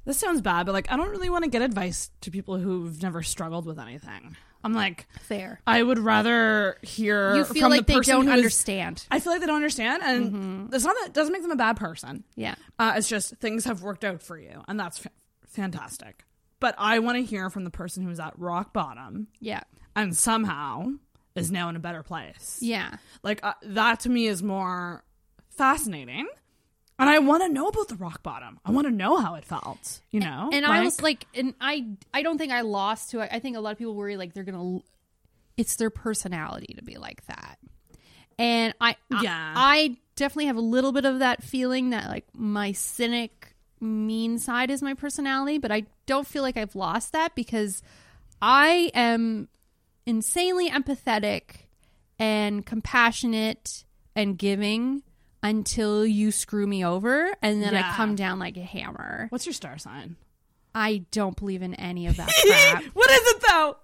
Speaker 9: this sounds bad, but like I don't really want to get advice to people who've never struggled with anything. I'm like,
Speaker 10: Fair.
Speaker 9: I would rather hear
Speaker 10: You feel
Speaker 9: from
Speaker 10: like
Speaker 9: the
Speaker 10: they don't
Speaker 9: is-
Speaker 10: understand.
Speaker 9: I feel like they don't understand, and it's not that it doesn't make them a bad person.
Speaker 10: Yeah.
Speaker 9: Uh, it's just things have worked out for you, and that's fa- fantastic. But I want to hear from the person who's at rock bottom
Speaker 10: Yeah.
Speaker 9: and somehow is now in a better place.
Speaker 10: Yeah.
Speaker 9: Like uh, that to me is more fascinating. And I want to know about the rock bottom. I want to know how it felt, you know?
Speaker 10: and I was like, and I, I don't think I lost to it. I think a lot of people worry like they're gonna, it's their personality to be like that, and I, I-
Speaker 9: Yeah.
Speaker 10: I, definitely have a little bit of that feeling that like my cynic, mean side is my personality, but I don't feel like I've lost that because I am insanely empathetic and compassionate and giving until you screw me over and then
Speaker 9: Yeah.
Speaker 10: I come down like a hammer.
Speaker 9: What's your star sign?
Speaker 10: I don't believe in any of that crap.
Speaker 9: what is it though?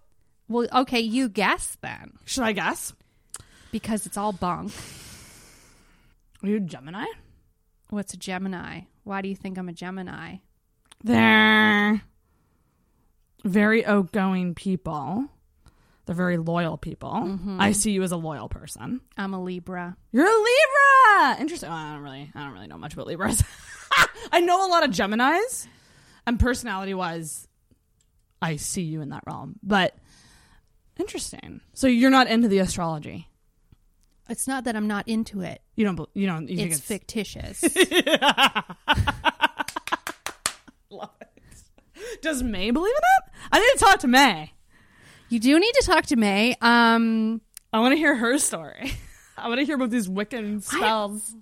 Speaker 10: well, okay, you guess then
Speaker 9: Should I guess?
Speaker 10: because it's all bunk.
Speaker 9: Are you a Gemini?
Speaker 10: What's a Gemini? Why do you think I'm a Gemini?
Speaker 9: They're very outgoing people. They're very loyal people. Mm-hmm. I see you as a loyal person.
Speaker 10: I'm a Libra.
Speaker 9: You're a Libra. Interesting. Oh, I don't really, I don't really know much about Libras. I know a lot of Gemini's, and personality-wise, I see you in that realm. But interesting. So you're not into the astrology.
Speaker 10: It's not that I'm not into it.
Speaker 9: You don't. You don't. You
Speaker 10: It's
Speaker 9: it's
Speaker 10: fictitious.
Speaker 9: Does May believe in it? I need to talk to May.
Speaker 10: You do need to talk to May. Um,
Speaker 9: I want to hear her story. I want to hear about these Wiccan spells.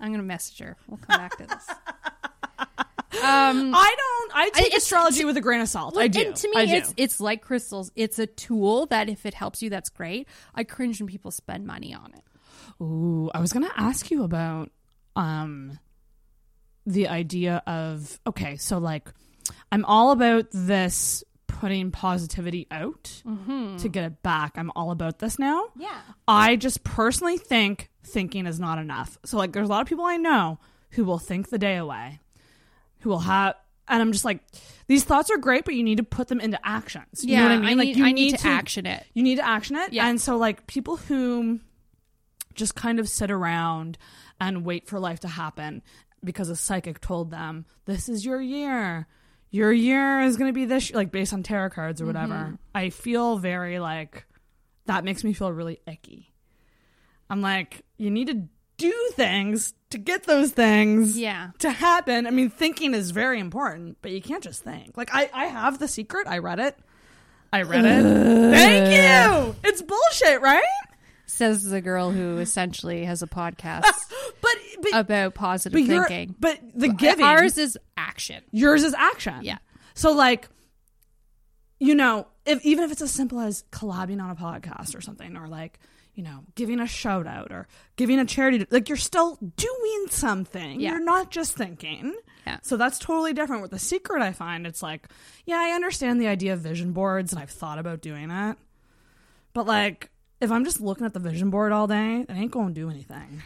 Speaker 10: I'm gonna message her. We'll come back to this. Um,
Speaker 9: I don't. I take
Speaker 10: it's-
Speaker 9: astrology with a grain of salt. I do.
Speaker 10: And to me,
Speaker 9: I do.
Speaker 10: it's it's like crystals. It's a tool that if it helps you, that's great. I cringe when people spend money on it.
Speaker 9: Ooh, I was gonna ask you about um the idea of okay, so like I'm all about this putting positivity out mm-hmm. to get it back. I'm all about this now.
Speaker 10: Yeah.
Speaker 9: I just personally think thinking is not enough. So like there's a lot of people I know who will think the day away. Who will have and I'm just like these thoughts are great, but you need to put them into actions. You know what I mean? I like
Speaker 10: need,
Speaker 9: you
Speaker 10: I need, to, action it.
Speaker 9: you need to action it.
Speaker 10: Yeah.
Speaker 9: And so like people who just kind of sit around and wait for life to happen because a psychic told them this is your year. Your year is going to be this like based on tarot cards or whatever.
Speaker 10: Mm-hmm.
Speaker 9: I feel very like that makes me feel really icky. I'm like you need to do things to get those things
Speaker 10: Yeah.
Speaker 9: to happen. I mean, thinking is very important, but you can't just think. Like I, I have the secret. I read it. I read it. Thank you. It's bullshit, right?
Speaker 10: Says the girl who essentially has a podcast
Speaker 9: But but,
Speaker 10: about positive
Speaker 9: but
Speaker 10: thinking.
Speaker 9: but the giving
Speaker 10: Ours is action.
Speaker 9: yours is action.
Speaker 10: Yeah.
Speaker 9: So like, you know, if even if it's as simple as collabing on a podcast or something, or like, you know, giving a shout out or giving a charity, like you're still doing something.
Speaker 10: Yeah.
Speaker 9: You're not just thinking.
Speaker 10: Yeah.
Speaker 9: So that's totally different. With the secret, I find it's like, yeah, I understand the idea of vision boards, and I've thought about doing it, but like, if I'm just looking at the vision board all day, it ain't going to do anything.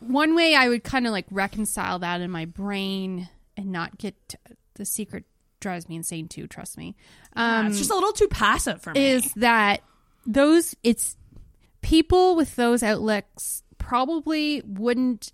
Speaker 10: one way I would kind of like reconcile that in my brain and not get to, the secret drives me insane too. Trust me. Um,
Speaker 9: it's just a little too passive for me.
Speaker 10: is that those it's people with those outlets probably wouldn't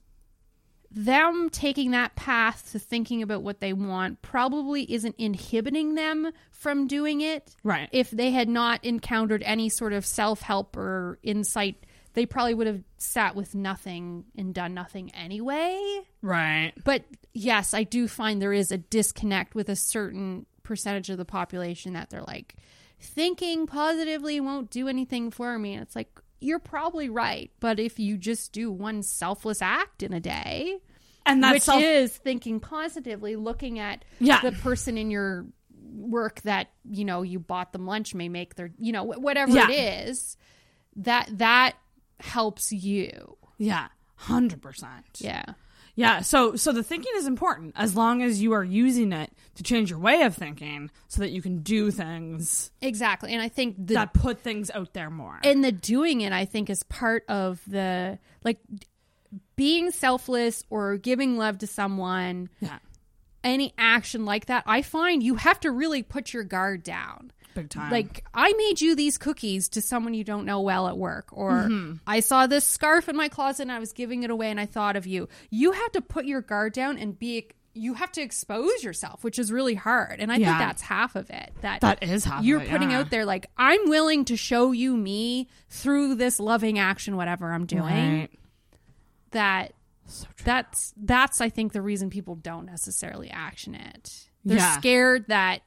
Speaker 10: them taking that path to thinking about what they want probably isn't inhibiting them from doing it
Speaker 9: Right.
Speaker 10: if they had not encountered any sort of self-help or insight they probably would have sat with nothing and done nothing anyway
Speaker 9: right.
Speaker 10: but yes, I do find there is a disconnect with a certain percentage of the population that they're like, thinking positively won't do anything for me. And it's like, you're probably right. But if you just do one selfless act in a day,
Speaker 9: And that's
Speaker 10: which
Speaker 9: self-
Speaker 10: is thinking positively, looking at
Speaker 9: Yeah.
Speaker 10: the person in your work that, you know, you bought them lunch may make their, you know, whatever
Speaker 9: Yeah.
Speaker 10: it is, that, that helps you.
Speaker 9: Yeah, hundred percent.
Speaker 10: Yeah.
Speaker 9: Yeah. So, so the thinking is important as long as you are using it to change your way of thinking, so that you can do things
Speaker 10: Exactly. And I think the
Speaker 9: that put things out there more.
Speaker 10: and the doing it i think is part of the like being selfless or giving love to someone
Speaker 9: yeah,
Speaker 10: any action like that i find you have to really put your guard down
Speaker 9: big time.
Speaker 10: like i made you these cookies to someone you don't know well at work or
Speaker 9: Mm-hmm.
Speaker 10: i saw this scarf in my closet and i was giving it away and i thought of you you have to put your guard down and be you have to expose yourself which is really hard and i
Speaker 9: Yeah.
Speaker 10: think that's half of it that
Speaker 9: that is how
Speaker 10: you're putting out there like i'm willing to show you me through this loving action whatever i'm doing
Speaker 9: Right.
Speaker 10: that that's that's i think the reason people don't necessarily action it they're
Speaker 9: Yeah.
Speaker 10: scared that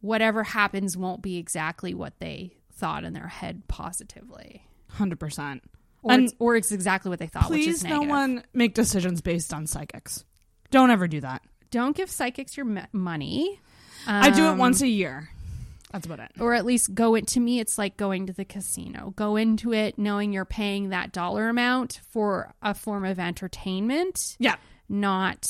Speaker 10: whatever happens won't be exactly what they thought in their head positively
Speaker 9: Hundred percent.
Speaker 10: or,
Speaker 9: And
Speaker 10: it's, or it's exactly what they thought which is
Speaker 9: please, no one make decisions based on psychics. Don't ever do that.
Speaker 10: don't give psychics your m- money
Speaker 9: I do it
Speaker 10: Um,
Speaker 9: once a year. That's about it.
Speaker 10: or at least go it to me it's like going to the casino go into it knowing you're paying that dollar amount for a form of entertainment
Speaker 9: Yeah,
Speaker 10: not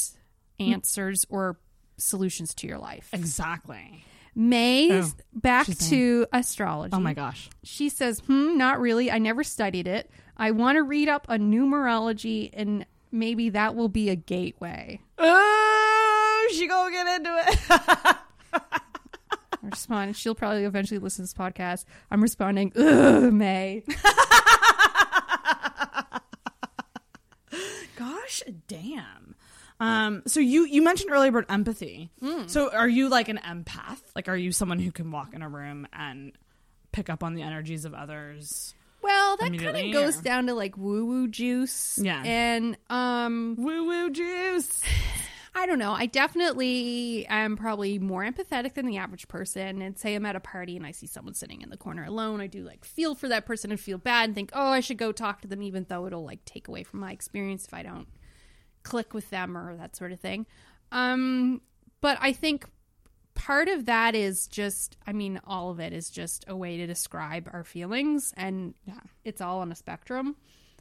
Speaker 10: answers or solutions to your life
Speaker 9: exactly.
Speaker 10: May
Speaker 9: Oh,
Speaker 10: back to astrology.
Speaker 9: Oh my gosh.
Speaker 10: she says hmm not really. I never studied it. I want to read up on numerology and maybe that will be a gateway.
Speaker 9: Oh, she gonna get into it.
Speaker 10: Respond she'll probably eventually listen to this podcast. I'm responding Ugh, may.
Speaker 9: Gosh, damn. Um, so you you mentioned earlier about empathy. So are you like an empath? Like, are you someone who can walk in a room and pick up on the energies of others?
Speaker 10: Well, that kind of goes down to like woo woo juice.
Speaker 9: Yeah.
Speaker 10: And um
Speaker 9: Woo woo juice.
Speaker 10: I don't know. I definitely am probably more empathetic than the average person. And say I'm at a party and I see someone sitting in the corner alone, I do like feel for that person and feel bad and think, oh, I should go talk to them, even though it'll like take away from my experience if I don't click with them or that sort of thing. Um, but I think part of that is just, I mean, all of it is just a way to describe our feelings, and it's all on a spectrum.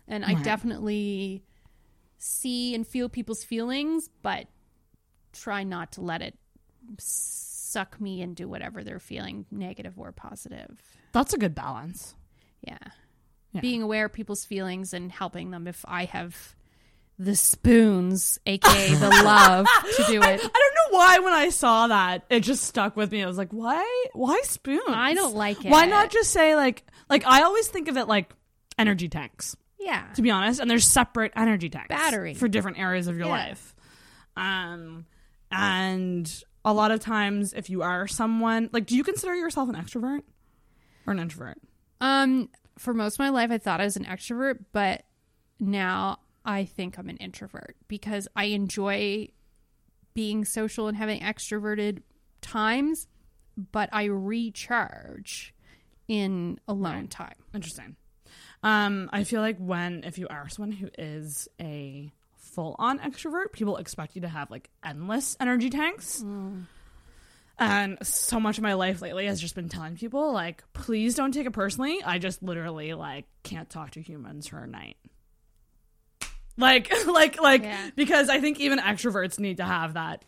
Speaker 10: And I definitely see and feel people's feelings, but try not to let it suck me into whatever they're feeling, negative or positive.
Speaker 9: That's a good balance.
Speaker 10: Yeah.
Speaker 9: Yeah.
Speaker 10: Being aware of people's feelings and helping them if I have the spoons, aka the love, to do
Speaker 9: I, I don't know why when I saw that it just stuck with me. I was like, why? Why spoons?
Speaker 10: I don't like it.
Speaker 9: Why not just say like like I always think of it like energy tanks.
Speaker 10: Yeah.
Speaker 9: To be honest, and there's separate energy tanks,
Speaker 10: Battery.
Speaker 9: for different areas of your
Speaker 10: Yeah.
Speaker 9: life. Um, and a lot of times, if you are someone like, do you consider yourself an extrovert or an introvert?
Speaker 10: Um, for most of my life, I thought I was an extrovert, but now I think I'm an introvert because I enjoy being social and having extroverted times, but I recharge in alone time.
Speaker 9: Interesting. Um, I feel like when if you are someone who is a full on extrovert, people expect you to have like endless energy tanks. And so much of my life lately has just been telling people like, please don't take it personally. I just literally like can't talk to humans for a night. Like, like, like,
Speaker 10: Yeah.
Speaker 9: because I think even extroverts need to have that.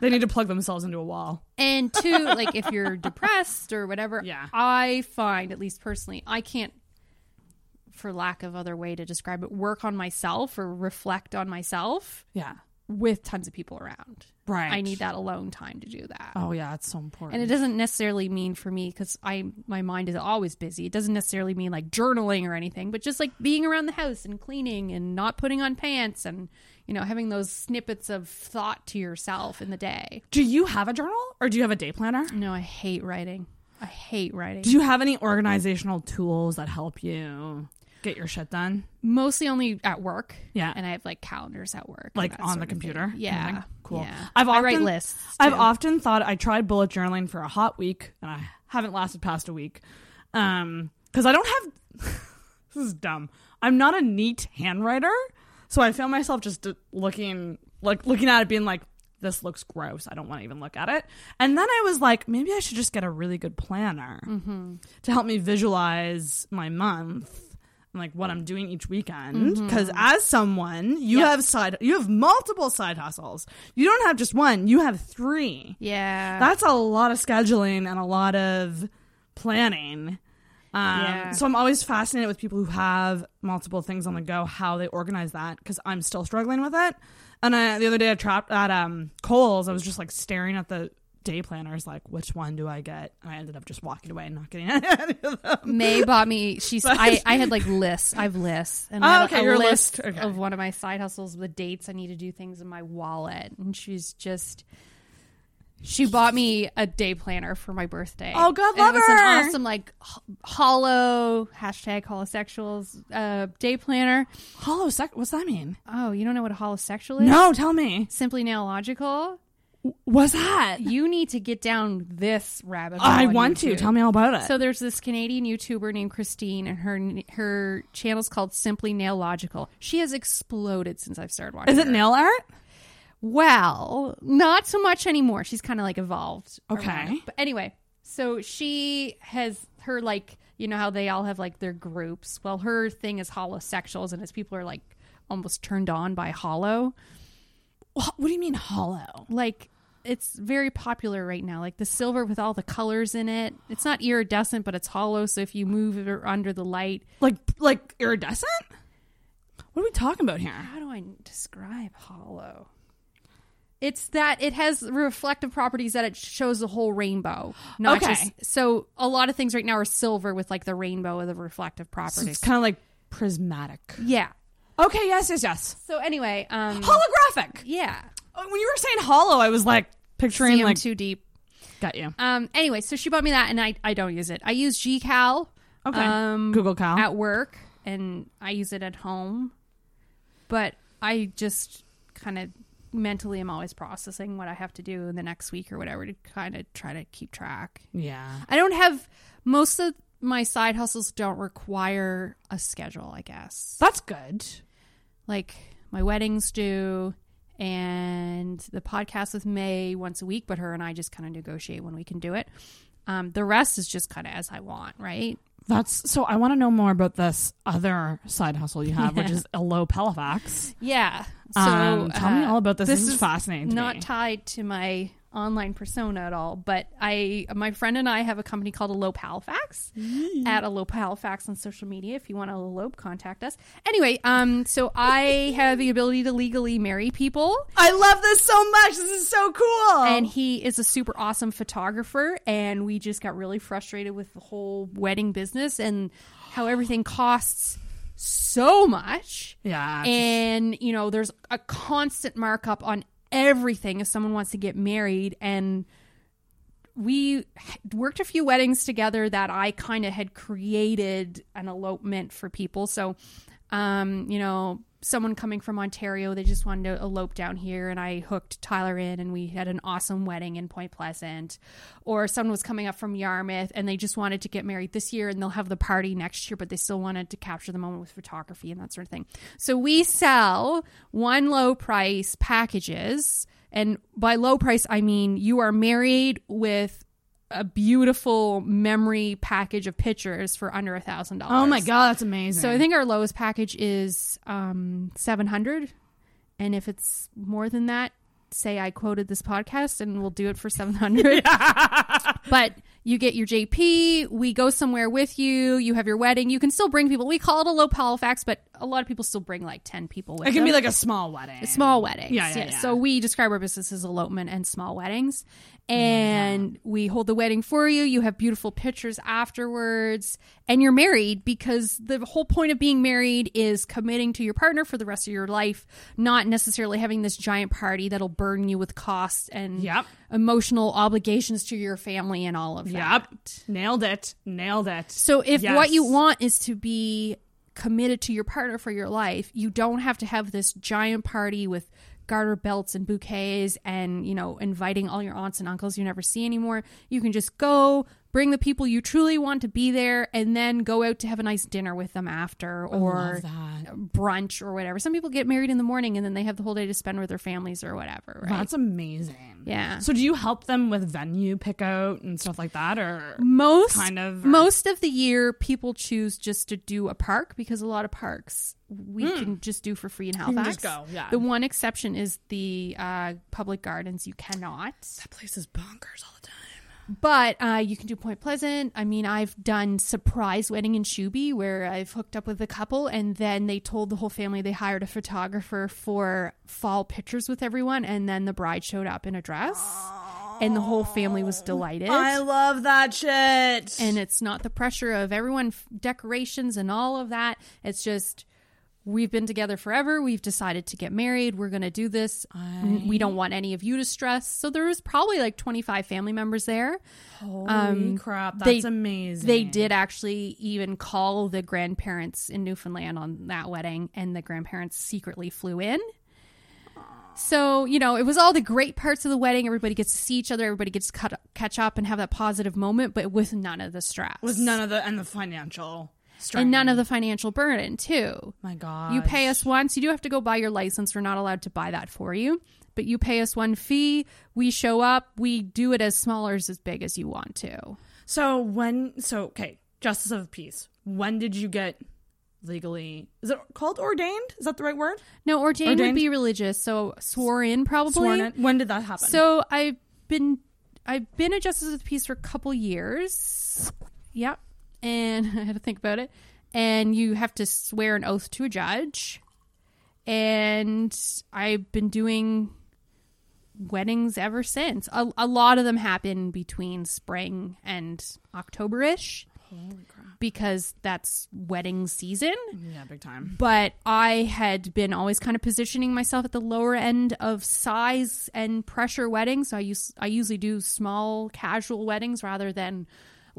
Speaker 9: They need to plug themselves into a wall.
Speaker 10: And two, like if you're depressed or whatever,
Speaker 9: Yeah.
Speaker 10: I find, at least personally, I can't, for lack of other way to describe it, work on myself or reflect on myself
Speaker 9: Yeah.
Speaker 10: with tons of people around.
Speaker 9: Right.
Speaker 10: I need that alone time to do that.
Speaker 9: Oh yeah, it's so important.
Speaker 10: And it doesn't necessarily mean for me because I my mind is always busy. It doesn't necessarily mean like journaling or anything, but just like being around the house and cleaning and not putting on pants and you know having those snippets of thought to yourself in the day.
Speaker 9: Do you have a journal or do you have a day planner?
Speaker 10: No, I hate writing. I hate writing.
Speaker 9: Do you have any organizational tools that help you get your shit done?
Speaker 10: Mostly only at work.
Speaker 9: Yeah.
Speaker 10: and I have like calendars at work,
Speaker 9: Like on the computer?
Speaker 10: Yeah?
Speaker 9: Cool.
Speaker 10: Yeah.
Speaker 9: I've
Speaker 10: I write lists.
Speaker 9: I've
Speaker 10: too.
Speaker 9: often thought I tried bullet journaling for a hot week and I haven't lasted past a week. Um, because I don't have this is dumb. I'm not a neat handwriter, so I found myself just looking like looking at it being like this looks gross. I don't want to even look at it. And then I was like, maybe I should just get a really good planner to help me visualize my month and like what I'm doing each weekend. Because as someone, you have side, you have multiple side hustles. You don't have just one. You have three.
Speaker 10: yeah.
Speaker 9: That's a lot of scheduling and a lot of planning. Um,
Speaker 10: Yeah.
Speaker 9: So I'm always fascinated with people who have multiple things on the go, how they organize that, because I'm still struggling with it. And I, the other day, I trapped at um, Kohl's. I was just like staring at the day planners, like which one do I get? And I ended up just walking away and not getting any of them.
Speaker 10: May bought me. She's.
Speaker 9: But-
Speaker 10: I, I had like lists. I have lists, and
Speaker 9: Oh,
Speaker 10: I
Speaker 9: okay,
Speaker 10: a
Speaker 9: your
Speaker 10: list
Speaker 9: list. Okay.
Speaker 10: of one of my side hustles the dates. I need to do things in my wallet, and she's just. She bought me a day planner for my birthday.
Speaker 9: Oh, God,
Speaker 10: And
Speaker 9: love
Speaker 10: it was
Speaker 9: her.
Speaker 10: an awesome like hollow hashtag holosexuals uh, day planner.
Speaker 9: Hollow sec. What's that mean?
Speaker 10: Oh, you don't know what a holosexual is?
Speaker 9: No, tell me.
Speaker 10: Simply Nailogical.
Speaker 9: What's that?
Speaker 10: You need to get down this rabbit hole.
Speaker 9: I want to. Tell me all about it.
Speaker 10: So there's this Canadian YouTuber named Christine, and her her channel's called Simply Nailogical. She has exploded since I've started watching.
Speaker 9: is it
Speaker 10: her.
Speaker 9: nail art?
Speaker 10: Well, not so much anymore. She's kind of like evolved.
Speaker 9: Okay.
Speaker 10: But anyway, so she has her like you know how they all have like their groups. Well, her thing is holosexuals, and as people are like almost turned on by hollow.
Speaker 9: Wha- What do you mean hollow?
Speaker 10: Like it's very popular right now. Like the silver with all the colors in it. It's not iridescent, but it's hollow. So if you move it under the light,
Speaker 9: Like like iridescent? What are we talking about here?
Speaker 10: how do I describe hollow? It's that it has reflective properties that it shows the whole rainbow. Not
Speaker 9: Okay.
Speaker 10: just so a lot of things right now are silver with like the rainbow of the reflective
Speaker 9: So
Speaker 10: properties.
Speaker 9: it's kind of like prismatic.
Speaker 10: yeah.
Speaker 9: Okay, yes, yes, yes.
Speaker 10: So anyway, um
Speaker 9: Holographic.
Speaker 10: yeah.
Speaker 9: Oh, When you were saying hollow, I was like picturing
Speaker 10: See, I'm
Speaker 9: like
Speaker 10: too deep.
Speaker 9: got you.
Speaker 10: Um anyway, so she bought me that and I I don't use it. I use GCal
Speaker 9: Okay.
Speaker 10: um,
Speaker 9: Google Cal.
Speaker 10: at work and I use it at home. But I just kind of mentally I'm always processing what I have to do in the next week or whatever to kind of try to keep track.
Speaker 9: Yeah.
Speaker 10: I don't have most of my side hustles don't require a schedule, I guess.
Speaker 9: That's good.
Speaker 10: Like my weddings do and the podcast with May once a week, but her and I just kind of negotiate when we can do it. Um, the rest is just kind of as I want, right?
Speaker 9: That's so. I want to know more about this other side hustle you have, which is elope Halifax.
Speaker 10: Yeah. So
Speaker 9: Um, tell me
Speaker 10: uh,
Speaker 9: all about this. This is fascinating to
Speaker 10: Not
Speaker 9: me.
Speaker 10: tied to my online persona at all, but I, my friend and I have a company called Elope Halifax at Elope Halifax on social media. If you want to elope, contact us. Anyway, um, so I have the ability to legally marry people.
Speaker 9: I love this so much. This is so cool.
Speaker 10: And he is a super awesome photographer, and we just got really frustrated with the whole wedding business and how everything costs so much.
Speaker 9: yeah,
Speaker 10: And, you know, there's a constant markup on everything if someone wants to get married. And we worked a few weddings together that I kind of had created an elopement for people. So, um, you know, someone coming from Ontario, they just wanted to elope down here, and I hooked Tyler in, and we had an awesome wedding in Point Pleasant. Or someone was coming up from Yarmouth, and they just wanted to get married this year, and they'll have the party next year, but they still wanted to capture the moment with photography and that sort of thing. So we sell one low price packages, and by low price, I mean you are married with a beautiful memory package of pictures for under a thousand dollars.
Speaker 9: oh my god, that's amazing.
Speaker 10: So I think our lowest package is um, seven hundred, and if it's more than that, say I quoted this podcast, and we'll do it for seven hundred. but you get your JP. We go somewhere with you. You have your wedding. You can still bring people. We call it Elope Halifax, but a lot of people still bring like ten people. with
Speaker 9: it can be like a small wedding.
Speaker 10: A small weddings.
Speaker 9: Yeah, yeah, yeah.
Speaker 10: So we describe our business as elopement and small weddings. Oh and we hold the wedding for you. You have beautiful pictures afterwards. And you're married because the whole point of being married is committing to your partner for the rest of your life, not necessarily having this giant party that'll burden you with costs and
Speaker 9: Yep.
Speaker 10: emotional obligations to your family and all of that.
Speaker 9: Yep. Nailed it. Nailed it.
Speaker 10: So if
Speaker 9: Yes.
Speaker 10: what you want is to be committed to your partner for your life, you don't have to have this giant party with garter belts and bouquets and, you know, inviting all your aunts and uncles you never see anymore. You can just go, bring the people you truly want to be there and then go out to have a nice dinner with them after or brunch or whatever. Some people get married in the morning and then they have the whole day to spend with their families or whatever, right?
Speaker 9: That's amazing.
Speaker 10: Yeah.
Speaker 9: So do you help them with venue pick out and stuff like that, or
Speaker 10: most
Speaker 9: kind of or-
Speaker 10: most of the year people choose just to do a park because a lot of parks we can just do for free in. Halifax.
Speaker 9: just go, yeah.
Speaker 10: The one exception is the uh, public gardens. You cannot,
Speaker 9: that place is bonkers all the time.
Speaker 10: But uh, you can do Point Pleasant. I mean, I've done surprise wedding in Shubie where I've hooked up with a couple, and then they told the whole family they hired a photographer for fall pictures with everyone, and then the bride showed up in a dress, and the whole family was delighted.
Speaker 9: I love that shit.
Speaker 10: and it's not the pressure of everyone f- decorations and all of that it's just we've been together forever. We've decided to get married. We're going to do this. N- we don't want any of you to stress. So there was probably like 25 family members there.
Speaker 9: Holy crap, that's
Speaker 10: um, they-
Speaker 9: amazing.
Speaker 10: they did actually even call the grandparents in newfoundland on that wedding and the grandparents secretly flew in. So you know it was all the great parts of the wedding. Everybody gets to see each other. Everybody gets to cut, catch up and have that positive moment but with none of the stress.
Speaker 9: With none of the and the financial
Speaker 10: and none of the financial burden too.
Speaker 9: My God,
Speaker 10: You pay us once, you do have to go buy your license. We're not allowed to buy that for you. But you pay us one fee, we show up, we do it as small or as big as you want to.
Speaker 9: So when so okay, justice of the peace. When did you get legally? Is it called ordained? Is that the right word?
Speaker 10: No, ordained, would be religious, so swore in probably.
Speaker 9: Sworn in. When did that happen?
Speaker 10: So I've been I've been a justice of the peace for a couple years. Yep. And I had to think about it. And you have to swear an oath to a judge. And I've been doing weddings ever since. A, a lot of them happen between spring and October-ish. Because that's wedding season
Speaker 9: yeah, big time.
Speaker 10: but I had been always kind of positioning myself at the lower end of size and pressure weddings. So I use I usually do small casual weddings rather than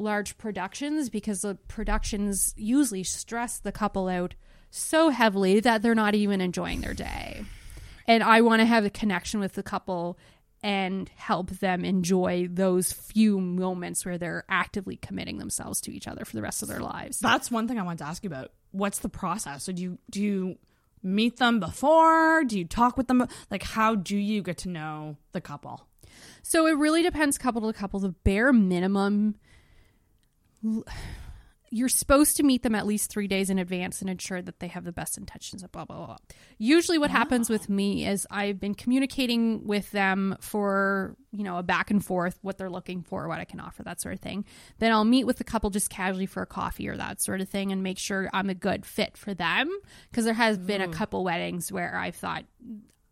Speaker 10: large productions because the productions usually stress the couple out so heavily that they're not even enjoying their day. and I want to have a connection with the couple and help them enjoy those few moments where they're actively committing themselves to each other for the rest of their lives.
Speaker 9: That's one thing I wanted to ask you about. What's the process? So do you do you meet them before? Do you talk with them? Like, how do you get to know the couple?
Speaker 10: So it really depends couple to couple. The bare minimum, you're supposed to meet them at least three days in advance and ensure that they have the best intentions of blah, blah, blah. Usually, what happens with me is I've been communicating with them for, you know, a back and forth, what they're looking for, what I can offer, that sort of thing. Then I'll meet with the couple just casually for a coffee or that sort of thing and make sure I'm a good fit for them. Because there has been a mm. couple weddings where I've thought,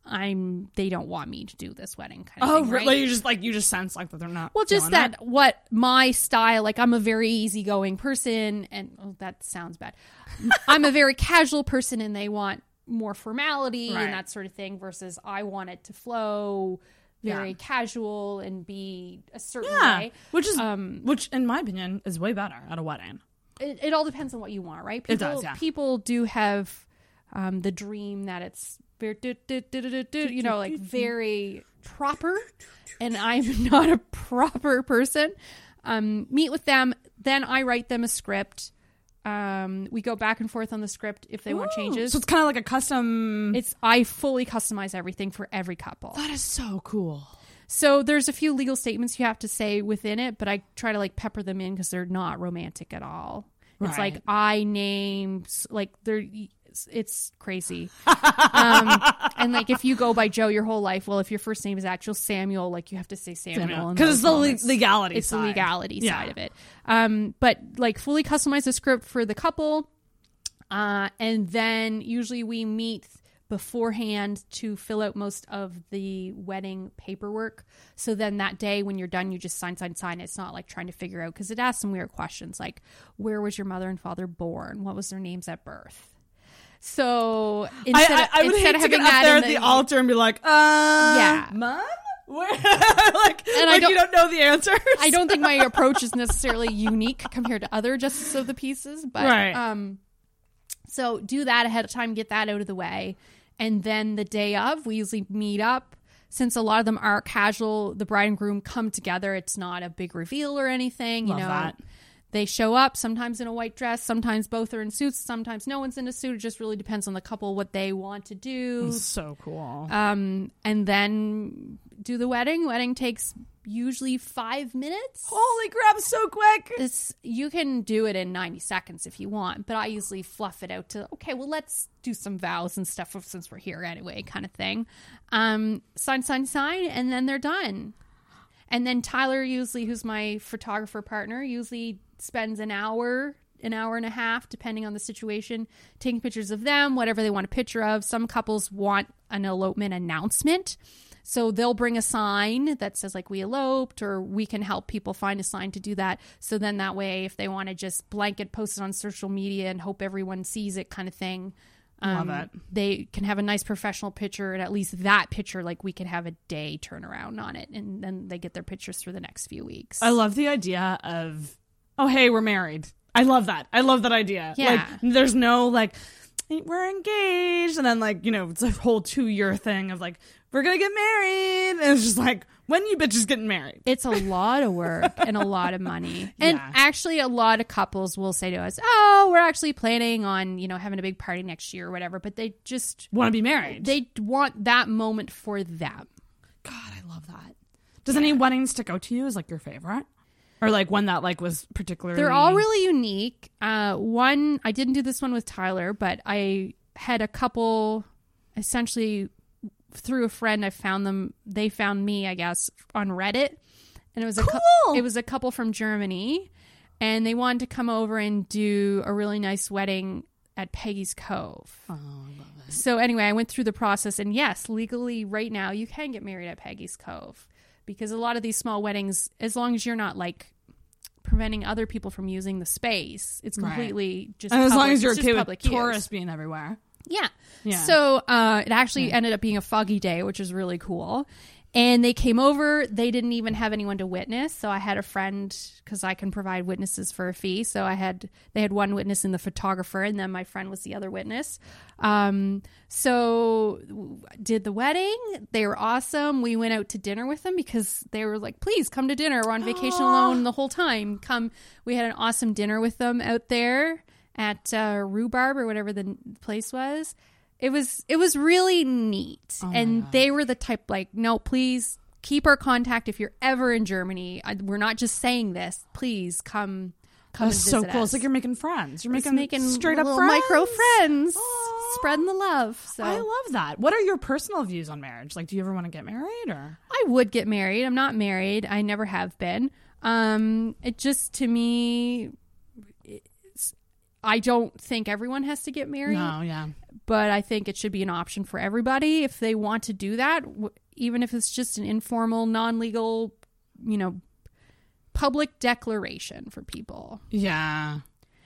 Speaker 10: I'm they don't want me to do this wedding kind of
Speaker 9: Oh,
Speaker 10: thing. right?
Speaker 9: really? You just like you just sense like that they're not.
Speaker 10: Well, just that what my style, like I'm a very easygoing person, and oh, that sounds bad. I'm a very casual person, and they want more formality
Speaker 9: Right.
Speaker 10: and that sort of thing. Versus I want it to flow very
Speaker 9: Yeah.
Speaker 10: casual and be a certain
Speaker 9: Yeah,
Speaker 10: way.
Speaker 9: which is
Speaker 10: Um,
Speaker 9: which in my opinion is way better at a wedding.
Speaker 10: It, it all depends on what you want, right? People,
Speaker 9: It does, yeah.
Speaker 10: People do have um, the dream that it's very, you know, like very proper, and I'm not a proper person. Um, meet with them, then I write them a script. Um, we go back and forth on the script if they want changes.
Speaker 9: So it's kind of like a custom.
Speaker 10: it's I fully customize everything for every couple.
Speaker 9: that is so cool.
Speaker 10: So there's a few legal statements you have to say within it, but I try to like pepper them in because they're not romantic at all. It's like I names like they're it's, it's crazy. um, and like if you go by Joe your whole life, well, if your first name is actual Samuel, like you have to say Samuel
Speaker 9: Because it's the
Speaker 10: moments.
Speaker 9: legality.
Speaker 10: It's the legality
Speaker 9: Yeah.
Speaker 10: side of it. Um, but like fully customize the script for the couple, uh, and then usually we meet beforehand to fill out most of the wedding paperwork. So then that day when you're done, you just sign, sign, sign. It's not like trying to figure out because it asks some weird questions like, where was your mother and father born? What was their names at birth? So
Speaker 9: I,
Speaker 10: instead
Speaker 9: I,
Speaker 10: of,
Speaker 9: I would
Speaker 10: instead
Speaker 9: hate
Speaker 10: of
Speaker 9: to get up there at the, altar and be like, uh,
Speaker 10: Yeah.
Speaker 9: mom, Where? like,
Speaker 10: And I
Speaker 9: like
Speaker 10: don't-
Speaker 9: you don't know the answers.
Speaker 10: I don't think my approach is necessarily unique compared to other justice of the pieces, but
Speaker 9: Right.
Speaker 10: um, so do that ahead of time, get that out of the way, and then the day of, we usually meet up. Since a lot of them are casual, the bride and groom come together. It's not a big reveal or anything.
Speaker 9: Love
Speaker 10: you know,
Speaker 9: that.
Speaker 10: They show up sometimes in a white dress, sometimes both are in suits, sometimes no one's in a suit. It just really depends on the couple what they want to do
Speaker 9: so cool.
Speaker 10: um, and then do the wedding. Wedding takes usually five minutes.
Speaker 9: Holy crap, so quick.
Speaker 10: It's you can do it in ninety seconds if you want, but I usually fluff it out to okay. Well, let's do some vows and stuff since we're here anyway, kind of thing. Um, sign, sign, sign, and then they're done. And then Tyler usually, who's my photographer partner, usually spends an hour, an hour and a half, depending on the situation, taking pictures of them, whatever they want a picture of. Some couples want an elopement announcement. So they'll bring a sign that says like we eloped or we can help people find a sign to do that. So then that way if they want to just blanket post it on social media and hope everyone sees it kind of thing. Um,
Speaker 9: Love it.
Speaker 10: They can have a nice professional picture and at least that picture like we can have a day turnaround on it and then they get their pictures for the next few weeks.
Speaker 9: I love the idea of, oh, hey, we're married. I love that. I love that idea.
Speaker 10: Yeah.
Speaker 9: Like, there's no like, we're engaged. And then, like, you know, it's a whole two year thing of like, we're going to get married. And it's just like, when you bitches getting married?
Speaker 10: it's a lot of work and a lot of money. And
Speaker 9: Yeah.
Speaker 10: actually, a lot of couples will say to us, "Oh, we're actually planning on you know having a big party next year or whatever," but they just
Speaker 9: Want to be married?
Speaker 10: they want that moment for them.
Speaker 9: God, I love that. Does any wedding stick out to you as like your favorite? Or like one that like was particularly
Speaker 10: They're all really unique. Uh, one, I didn't do this one with Tyler, but I had a couple essentially through a friend. I found them. They found me, I guess, on Reddit, and it was a
Speaker 9: Cool.
Speaker 10: it was a couple from Germany, and they wanted to come over and do a really nice wedding at Peggy's Cove.
Speaker 9: Oh, I love it.
Speaker 10: So anyway, I went through the process, and yes, legally, right now, you can get married at Peggy's Cove because a lot of these small weddings, as long as you're not like preventing other people from using the space, it's
Speaker 9: Right.
Speaker 10: completely just
Speaker 9: And as long as you're okay with
Speaker 10: public
Speaker 9: tourists being everywhere.
Speaker 10: Yeah.
Speaker 9: Yeah.
Speaker 10: So uh, it actually ended up being a foggy day, which is really cool. And they came over. They didn't even have anyone to witness. So I had a friend because I can provide witnesses for a fee. So I had they had one witness in the photographer, and then my friend was the other witness. Um, so did the wedding. They were awesome. We went out to dinner with them because they were like, "Please come to dinner. We're on vacation alone the whole time. Come." We had an awesome dinner with them out there at uh, Rhubarb or whatever the place was. It was it was really neat, and they were the type like, "No, please keep our contact if you're ever in Germany. I, we're not just saying this. Please come." Come
Speaker 9: That's so cool.
Speaker 10: us.
Speaker 9: It's like you're making friends. You're making
Speaker 10: making
Speaker 9: straight up friends.
Speaker 10: micro friends,
Speaker 9: Aw.
Speaker 10: spreading the love. So
Speaker 9: I love that. What are your personal views on marriage? Like, do you ever want to get married or?
Speaker 10: I would get married. I'm not married. I never have been. Um, it just to me, I don't think everyone has to get married,
Speaker 9: No, yeah.
Speaker 10: but I think it should be an option for everybody if they want to do that, w- even if it's just an informal, non-legal, you know, public declaration for people.
Speaker 9: Yeah.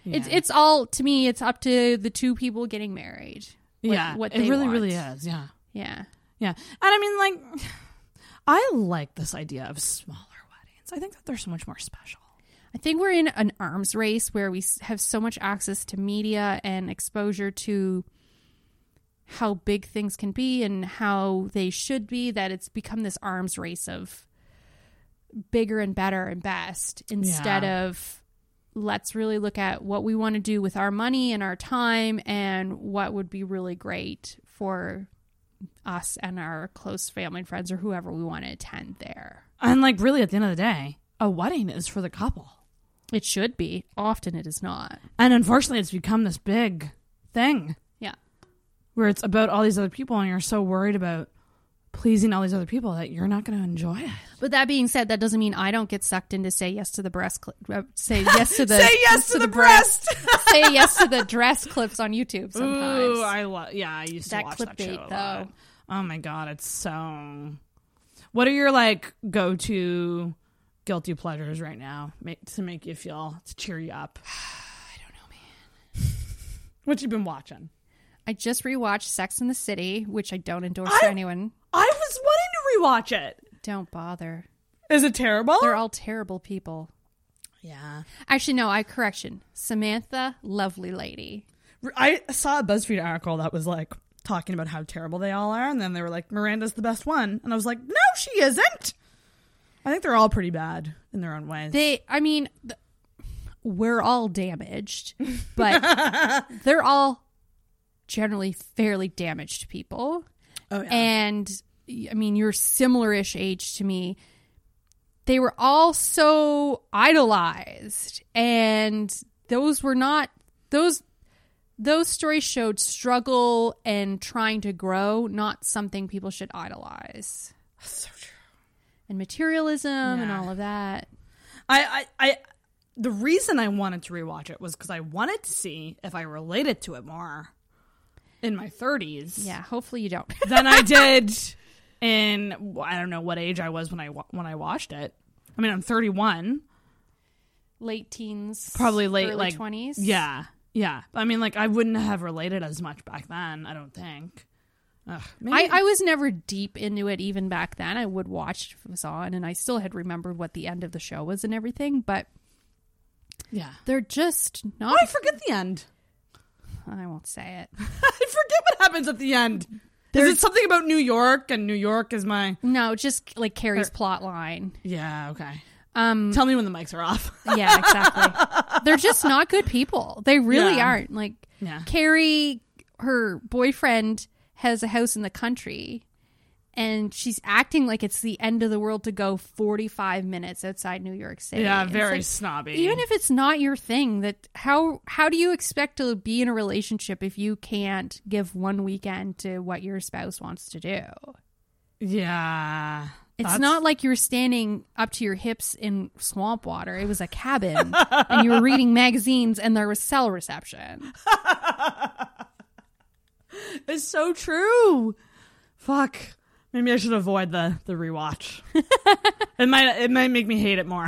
Speaker 10: It's it's all to me. It's up to the two people getting married. what-
Speaker 9: yeah.
Speaker 10: what
Speaker 9: it really,
Speaker 10: want.
Speaker 9: really is. Yeah.
Speaker 10: Yeah.
Speaker 9: Yeah. And I mean, like, I like this idea of smaller weddings. I think that they're so much more special.
Speaker 10: I think we're in an arms race where we have so much access to media and exposure to how big things can be and how they should be that it's become this arms race of bigger and better and best instead
Speaker 9: Yeah.
Speaker 10: of let's really look at what we want to do with our money and our time and what would be really great for us and our close family and friends or whoever we want to attend there.
Speaker 9: And like, really, at the end of the day, a wedding is for the couple.
Speaker 10: It should be. Often it is not.
Speaker 9: And unfortunately, it's become this big thing
Speaker 10: Yeah.
Speaker 9: where it's about all these other people, and you're so worried about pleasing all these other people that you're not going to enjoy it.
Speaker 10: But that being said, that doesn't mean I don't get sucked into say yes to the breast. Cli- uh, say yes to the
Speaker 9: Say yes to the breast.
Speaker 10: say yes to the dress clips on YouTube. Sometimes
Speaker 9: Ooh, I love. Yeah, I used to
Speaker 10: That
Speaker 9: watch that
Speaker 10: clickbait,
Speaker 9: show a
Speaker 10: though.
Speaker 9: lot. Oh my god, it's so. What are your like go to guilty pleasures right now make, to make you feel to cheer you up? I don't know, man. what you been watching?
Speaker 10: I just rewatched Sex in the City, which I don't endorse
Speaker 9: I-
Speaker 10: to anyone.
Speaker 9: I was wanting to rewatch it.
Speaker 10: Don't bother.
Speaker 9: Is it terrible?
Speaker 10: They're all terrible people.
Speaker 9: yeah.
Speaker 10: Actually, no. I correction. Samantha, lovely lady.
Speaker 9: I saw a BuzzFeed article that was like talking about how terrible they all are, and then they were like, Miranda's the best one, and I was like, no, she isn't. I think they're all pretty bad in their own ways.
Speaker 10: They, I mean, th- we're all damaged, but they're all generally fairly damaged people.
Speaker 9: oh yeah.
Speaker 10: and I mean, you're similar-ish age to me. They were all so idolized, and those were not those. Those stories showed struggle and trying to grow, not something people should idolize.
Speaker 9: so.
Speaker 10: And materialism and all of that.
Speaker 9: I, I, I, the reason I wanted to rewatch it was because I wanted to see if I related to it more in my 30s
Speaker 10: Yeah, hopefully you don't.
Speaker 9: than I did in I don't know what age I was when I when I watched it. I mean, I'm 31,
Speaker 10: late teens,
Speaker 9: probably late
Speaker 10: early
Speaker 9: like
Speaker 10: 20s.
Speaker 9: Yeah, yeah. I mean, like I wouldn't have related as much back then. I don't think. Ugh,
Speaker 10: I, I was never deep into it even back then. I would watch if it was on, and I still had remembered what the end of the show was and everything, but
Speaker 9: yeah.
Speaker 10: they're just
Speaker 9: Oh,
Speaker 10: not.
Speaker 9: I forget the end.
Speaker 10: I won't say it.
Speaker 9: I forget what happens at the end. Is it something about New York and New York is my
Speaker 10: No, just like Carrie's plot line.
Speaker 9: Yeah, okay.
Speaker 10: Um,
Speaker 9: Tell me when the mics are off.
Speaker 10: yeah, exactly. They're just not good people. They really
Speaker 9: Yeah.
Speaker 10: aren't. Like
Speaker 9: Yeah.
Speaker 10: Carrie, her boyfriend has a house in the country, and she's acting like it's the end of the world to go forty-five minutes outside New York City.
Speaker 9: Yeah, very
Speaker 10: like,
Speaker 9: snobby.
Speaker 10: even if it's not your thing that how how do you expect to be in a relationship if you can't give one weekend to what your spouse wants to do
Speaker 9: yeah.
Speaker 10: it's
Speaker 9: That's-
Speaker 10: not like you're standing up to your hips in swamp water it was a cabin and you were reading magazines and there was cell reception
Speaker 9: It's so true. Fuck. Maybe I should avoid the the rewatch. it might it might make me hate it more.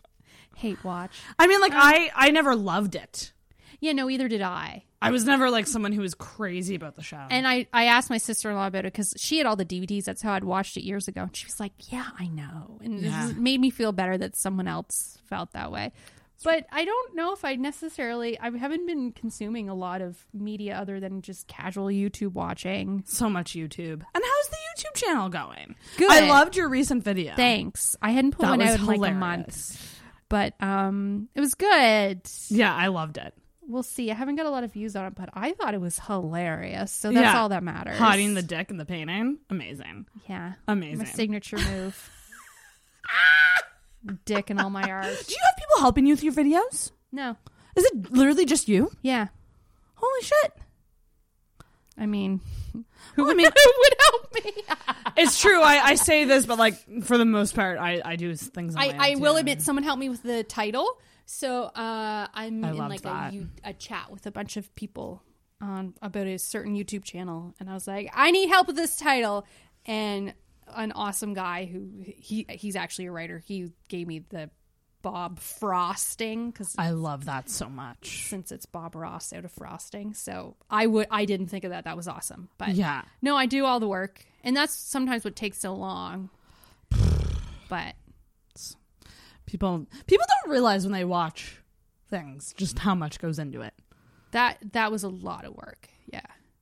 Speaker 10: hate watch
Speaker 9: I mean, like um, I I never loved it.
Speaker 10: Yeah, no, either did I.
Speaker 9: I was never like someone who was crazy about the show.
Speaker 10: And I, I asked my sister in law about it because she had all the DVDs. That's how I'd watched it years ago. And she was like, Yeah, I know. And
Speaker 9: Yeah.
Speaker 10: it made me feel better that someone else felt that way. But I don't know if I necessarily, I haven't been consuming a lot of media other than just casual YouTube watching.
Speaker 9: so much YouTube. And how's the YouTube channel going?
Speaker 10: Good.
Speaker 9: I loved your recent video.
Speaker 10: Thanks. I hadn't put
Speaker 9: That
Speaker 10: one out in like a month. But um, it was good.
Speaker 9: Yeah, I loved it.
Speaker 10: We'll see. I haven't got a lot of views on it, but I thought it was hilarious. So that's
Speaker 9: Yeah.
Speaker 10: all that matters.
Speaker 9: Hiding the dick in the painting. Amazing.
Speaker 10: yeah,
Speaker 9: Amazing.
Speaker 10: my signature move. Dick in all my art.
Speaker 9: Do you have people helping you with your videos?
Speaker 10: No.
Speaker 9: Is it literally just you?
Speaker 10: Yeah.
Speaker 9: Holy shit.
Speaker 10: I mean, who
Speaker 9: Well, I
Speaker 10: would,
Speaker 9: mean-
Speaker 10: who would help me?
Speaker 9: It's true. I, I say this, but like for the most part, I, I do things. On
Speaker 10: I,
Speaker 9: my own,
Speaker 10: I will
Speaker 9: too.
Speaker 10: admit, someone helped me with the title. So uh, I'm
Speaker 9: I
Speaker 10: in like a, you- a chat with a bunch of people on about a certain YouTube channel, and I was like, I need help with this title, and an awesome guy who he he's actually a writer. He gave me the Bob Frosting because
Speaker 9: I love that so much.
Speaker 10: since it's Bob Ross out of Frosting, so I would I didn't think of that. That was awesome, but
Speaker 9: Yeah.
Speaker 10: no, I do all the work, and that's sometimes what takes so long. But
Speaker 9: People people don't realize when they watch things just how much goes into it.
Speaker 10: that that was a lot of work.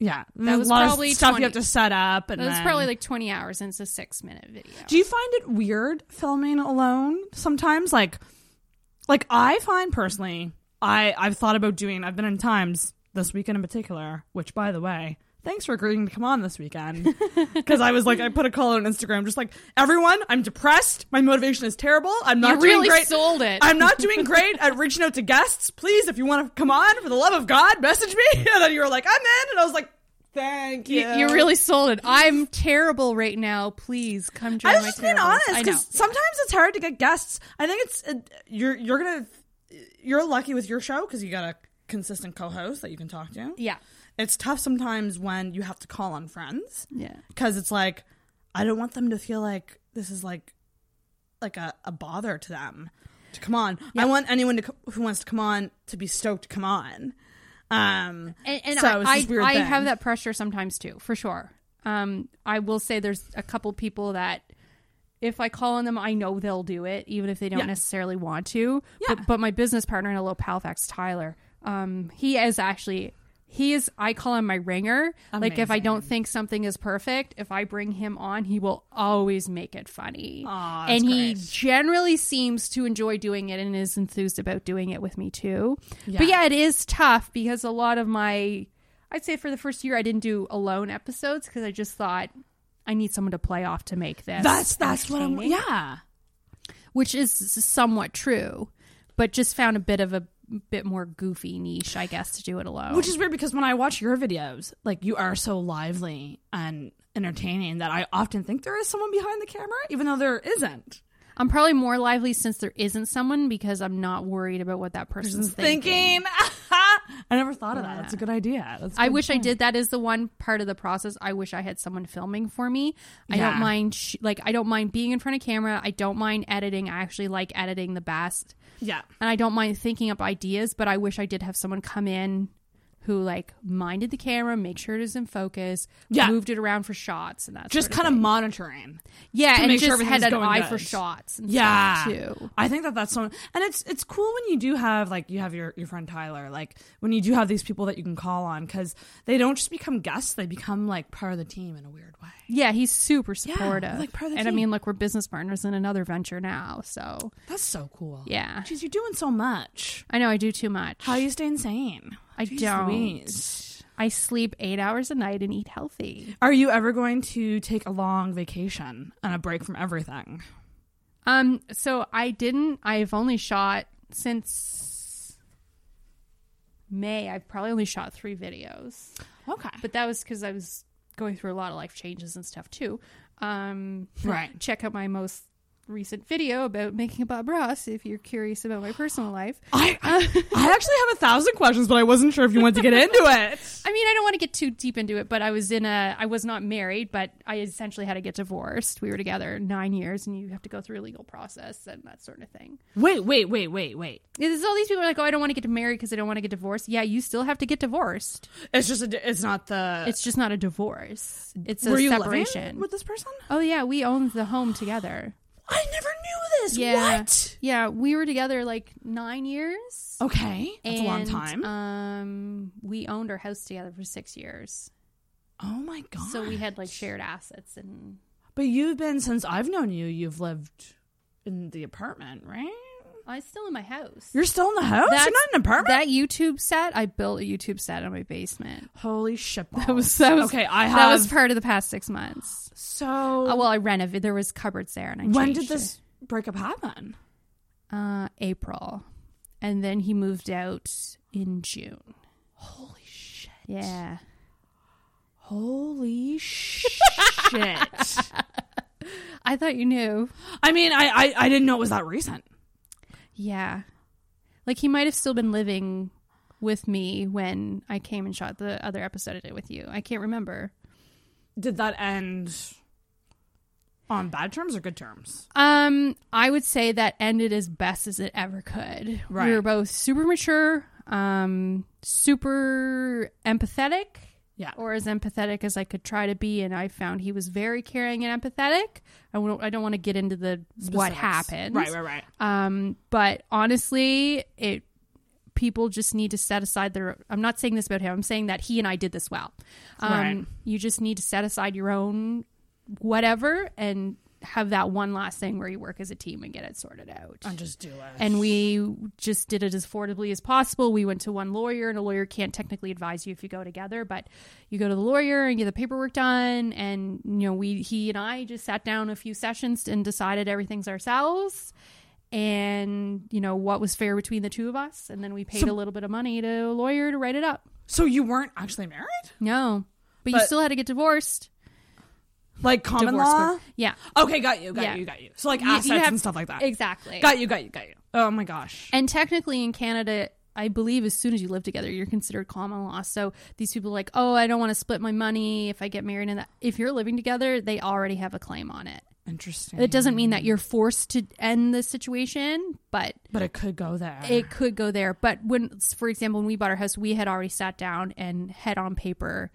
Speaker 10: Yeah. That was
Speaker 9: a lot
Speaker 10: probably
Speaker 9: of stuff
Speaker 10: 20
Speaker 9: you have to set up, and
Speaker 10: It was
Speaker 9: then-
Speaker 10: probably like 20 hours and it's a six minute video.
Speaker 9: Do you find it weird filming alone sometimes? Like, like I find personally, I I've thought about doing. I've been in times this weekend in particular, which by the way, thanks for agreeing to come on this weekend because I was like, I put a call on Instagram, just like everyone, I'm depressed. My motivation is terrible. I'm not
Speaker 10: You
Speaker 9: doing
Speaker 10: really
Speaker 9: great.
Speaker 10: sold it.
Speaker 9: I'm not doing great at reaching out to guests. Please, if you want to come on, for the love of God, message me. And then you were like, I'm in, and I was like. Thank you.
Speaker 10: You, you really sold it. I'm terrible right now. Please come join
Speaker 9: I was just being honest because sometimes it's hard to get guests. I think it's uh, you're you're gonna you're lucky with your show because you got a consistent co-host that you can talk to.
Speaker 10: Yeah.
Speaker 9: It's tough sometimes when you have to call on friends
Speaker 10: Yeah.
Speaker 9: because it's like I don't want them to feel like this is like like a, a bother to them to come on. I want anyone to who wants to come on to be stoked to come on. Um,
Speaker 10: And, and
Speaker 9: so
Speaker 10: I, I, I have that pressure sometimes too, for sure. Um, I will say there's a couple people that if I call on them, I know they'll do it, even if they don't
Speaker 9: Yeah.
Speaker 10: necessarily want to.
Speaker 9: Yeah.
Speaker 10: But, but my business partner in Elope Halifax, Tyler, um, he is actually he is I call him my ringer. Like if I don't think something is perfect, if I bring him on, he will always make it funny.
Speaker 9: Aw, that's
Speaker 10: and he
Speaker 9: great.
Speaker 10: generally seems to enjoy doing it and is enthused about doing it with me too.
Speaker 9: Yeah.
Speaker 10: But yeah, it is tough because a lot of my I'd say for the first year I didn't do alone episodes because I just thought I need someone to play off to make this.
Speaker 9: That's that's what I'm. Yeah.
Speaker 10: which is somewhat true, but just found a bit of a bit more goofy niche, I guess, to do it alone.
Speaker 9: Which is weird because when I watch your videos, like you are so lively and entertaining that I often think there is someone behind the camera, even though there isn't.
Speaker 10: I'm probably more lively since there isn't someone because I'm not worried about what that person's thinking.
Speaker 9: Thinking, I never thought of that. That's a good idea. That's a
Speaker 10: I
Speaker 9: good
Speaker 10: wish I
Speaker 9: point.
Speaker 10: did. That is the one part of the process. I wish I had someone filming for me. I
Speaker 9: Yeah.
Speaker 10: don't mind, sh- like, I don't mind being in front of camera. I don't mind editing. I actually like editing the best.
Speaker 9: Yeah.
Speaker 10: and I don't mind thinking up ideas, but I wish I did have someone come in who like minded the camera, make sure it is in focus,
Speaker 9: Yeah.
Speaker 10: moved it around for shots and that.
Speaker 9: Just
Speaker 10: sort
Speaker 9: kind of monitoring.
Speaker 10: yeah, and
Speaker 9: make sure
Speaker 10: just had an eye
Speaker 9: good.
Speaker 10: for shots. And
Speaker 9: Yeah,
Speaker 10: stuff too.
Speaker 9: I think that that's so, and it's it's cool when you do have like you have your your friend Tyler, like when you do have these people that you can call on because they don't just become guests; they become like part of the team in a weird way.
Speaker 10: Yeah, he's super supportive.
Speaker 9: like part of the
Speaker 10: and I mean, look, we're business partners in another venture now, so
Speaker 9: That's so cool.
Speaker 10: yeah.
Speaker 9: Jeez, you're doing so much.
Speaker 10: I know I do too much.
Speaker 9: How you staying sane?
Speaker 10: I
Speaker 9: Jeez
Speaker 10: don't.
Speaker 9: Louise.
Speaker 10: I sleep eight hours a night and eat healthy.
Speaker 9: Are you ever going to take a long vacation and a break from everything?
Speaker 10: Um, so I didn't. I've only shot since May. I've probably only shot three videos,
Speaker 9: Okay.
Speaker 10: but that was because I was going through a lot of life changes and stuff too. Um,
Speaker 9: Right.
Speaker 10: Check out my most recent video about making a Bob Ross if you're curious about my personal life.
Speaker 9: I, I, I actually have a thousand questions, but I wasn't sure if you wanted to get into it.
Speaker 10: I mean, I don't want to get too deep into it, but I was in a, I was not married, but I essentially had to get divorced. We were together nine years, and you have to go through a legal process and that sort of thing.
Speaker 9: Wait, wait, wait, wait, wait.
Speaker 10: There's all these people are like, oh, I don't want to get married because I don't want to get divorced. Yeah, you still have to get divorced.
Speaker 9: It's just a, it's not the.
Speaker 10: It's just not a divorce. It's a
Speaker 9: were you
Speaker 10: separation.
Speaker 9: with this person?
Speaker 10: oh yeah, we owned the home together.
Speaker 9: I never knew this.
Speaker 10: Yeah.
Speaker 9: What?
Speaker 10: Yeah, we were together like nine years.
Speaker 9: Okay, that's a long time.
Speaker 10: Um, we owned our house together for six years,
Speaker 9: oh my god.
Speaker 10: so we had like shared assets and
Speaker 9: But you've been since I've known you. You've lived in the apartment, right?
Speaker 10: I was still in my house.
Speaker 9: You're still in the house. You're not in an apartment.
Speaker 10: That YouTube set, I built a YouTube set in my basement.
Speaker 9: Holy shit!
Speaker 10: That was that was
Speaker 9: okay. I have.
Speaker 10: that was part of the past six months.
Speaker 9: so.
Speaker 10: Uh, well, I renovated. There was cupboards there, and I
Speaker 9: when did this breakup happen?
Speaker 10: Uh, April, and then he moved out in June.
Speaker 9: Holy shit!
Speaker 10: Yeah.
Speaker 9: Holy shit!
Speaker 10: I thought you knew.
Speaker 9: I mean, I, I I didn't know it was that recent.
Speaker 10: Yeah. Like he might have still been living with me when I came and shot the other episode I did with you. I can't remember.
Speaker 9: Did that end on bad terms or good terms?
Speaker 10: Um, I would say that ended as best as it ever could.
Speaker 9: Right.
Speaker 10: We were both super mature, um, super empathetic.
Speaker 9: Yeah.
Speaker 10: Or as empathetic as I could try to be, and I found he was very caring and empathetic. I won't- I don't want to get into the what happened.
Speaker 9: Right, right, right.
Speaker 10: Um, but honestly, it people just need to set aside their. I'm not saying this about him. I'm saying that he and I did this well. Um,
Speaker 9: Right.
Speaker 10: You just need to set aside your own whatever and have that one last thing where you work as a team and get it sorted out.
Speaker 9: And just do it.
Speaker 10: And we just did it as affordably as possible. We went to one lawyer, and a lawyer can't technically advise you if you go together, but you go to the lawyer and get the paperwork done. And you know, we he and I just sat down a few sessions and decided everything's ourselves, and you know what was fair between the two of us. And then we paid
Speaker 9: So-
Speaker 10: a little bit of money to a lawyer to write it up.
Speaker 9: so you weren't actually married,
Speaker 10: No, but, you still had to get divorced.
Speaker 9: Like common
Speaker 10: Divorce
Speaker 9: law.
Speaker 10: court. Yeah,
Speaker 9: Okay, got you, got
Speaker 10: Yeah.
Speaker 9: you, got you. So like
Speaker 10: You- you
Speaker 9: assets
Speaker 10: have-
Speaker 9: and stuff like that.
Speaker 10: exactly.
Speaker 9: Got you, got you, got you. Oh my gosh.
Speaker 10: And technically in Canada, I believe as soon as you live together, you're considered common law. So these people are like, oh, I don't want to split my money if I get married. And that if you're living together, they already have a claim on it.
Speaker 9: Interesting.
Speaker 10: It doesn't mean that you're forced to end the situation, but
Speaker 9: but it could go there.
Speaker 10: it could go there. But when, for example, when we bought our house, we had already sat down and had on paper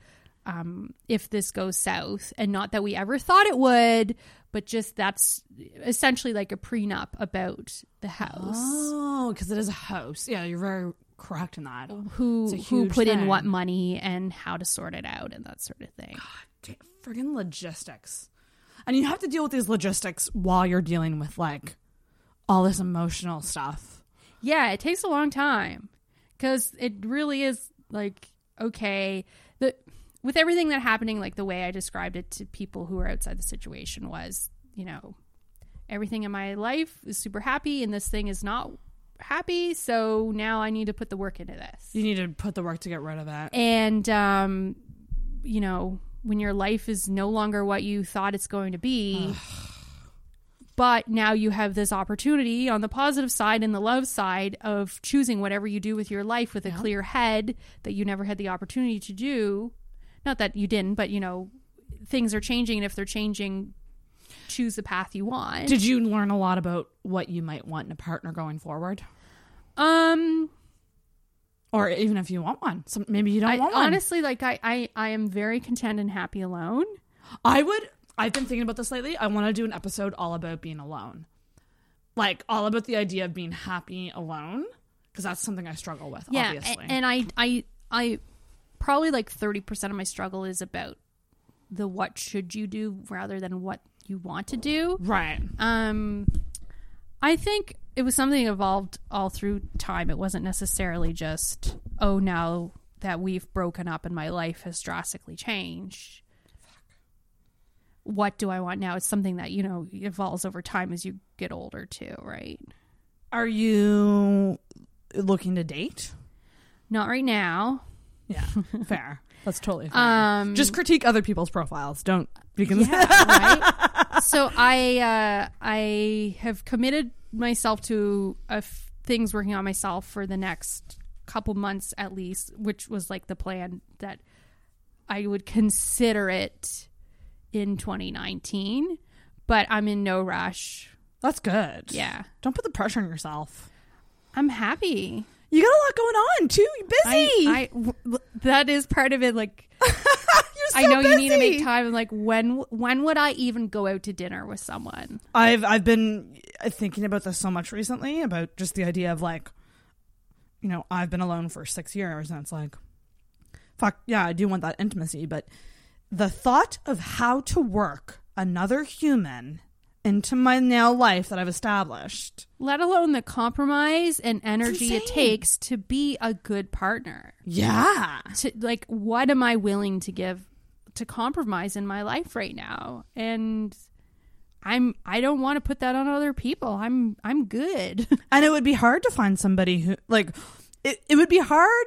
Speaker 10: um, if this goes south, and not that we ever thought it would, but just that's essentially like a prenup about the house.
Speaker 9: Oh, because it is a house. Yeah, you're very correct in that.
Speaker 10: who who put in what money and how to sort it out and that sort of thing.
Speaker 9: God friggin' logistics. And you have to deal with these logistics while you're dealing with like all this emotional stuff.
Speaker 10: Yeah, it takes a long time because it really is like okay, with everything that happening, like the way I described it to people who are outside the situation was, you know, everything in my life is super happy and this thing is not happy, so now I need to put the work into this.
Speaker 9: You need to put the work to get rid of that.
Speaker 10: and um you know when your life is no longer what you thought it's going to be but now you have this opportunity on the positive side and the love side of choosing whatever you do with your life with a clear head that you never had the opportunity to do not that you didn't but you know things are changing and if they're changing choose the path you want
Speaker 9: Did you learn a lot about what you might want in a partner going forward?
Speaker 10: um
Speaker 9: Or even if you want one. Some, maybe you don't
Speaker 10: I,
Speaker 9: want one.
Speaker 10: honestly like I, I i am very content and happy alone
Speaker 9: I would. I've been thinking about this lately. I want to do an episode all about being alone, like all about the idea of being happy alone, because that's something I struggle with.
Speaker 10: yeah
Speaker 9: obviously.
Speaker 10: and i i i probably like 30% of my struggle is about the what should you do rather than what you want to do.
Speaker 9: Right.
Speaker 10: um i think it was something that evolved all through time. It wasn't necessarily just oh now that we've broken up and my life has drastically changed what do i want now? It's something that you know evolves over time as you get older too right?
Speaker 9: Are you looking to date?
Speaker 10: not right now
Speaker 9: Yeah, fair. That's totally fair.
Speaker 10: um
Speaker 9: Just critique other people's profiles. Don't because
Speaker 10: Yeah, right. So I uh, I have committed myself to a f- things working on myself for the next couple months at least, which was like the plan that I would consider it in 2019. But I'm in no rush.
Speaker 9: That's good.
Speaker 10: Yeah,
Speaker 9: Don't put the pressure on yourself.
Speaker 10: I'm happy.
Speaker 9: You got a lot going on too. You're busy.
Speaker 10: I, I that is part of it. Like
Speaker 9: You're so
Speaker 10: I know you need to make time. I'm like, when when would I even go out to dinner with someone?
Speaker 9: I've I've been thinking about this so much recently about just the idea of like, you know, I've been alone for six years, and it's like, fuck yeah, I do want that intimacy, but the thought of how to work another human into my now life that I've established,
Speaker 10: Let alone the compromise and energy it takes to be a good partner.
Speaker 9: yeah,
Speaker 10: To like, what am I willing to give to compromise in my life right now? And I'm I don't want to put that on other people. I'm I'm good.
Speaker 9: and it would be hard to find somebody who like it, it would be hard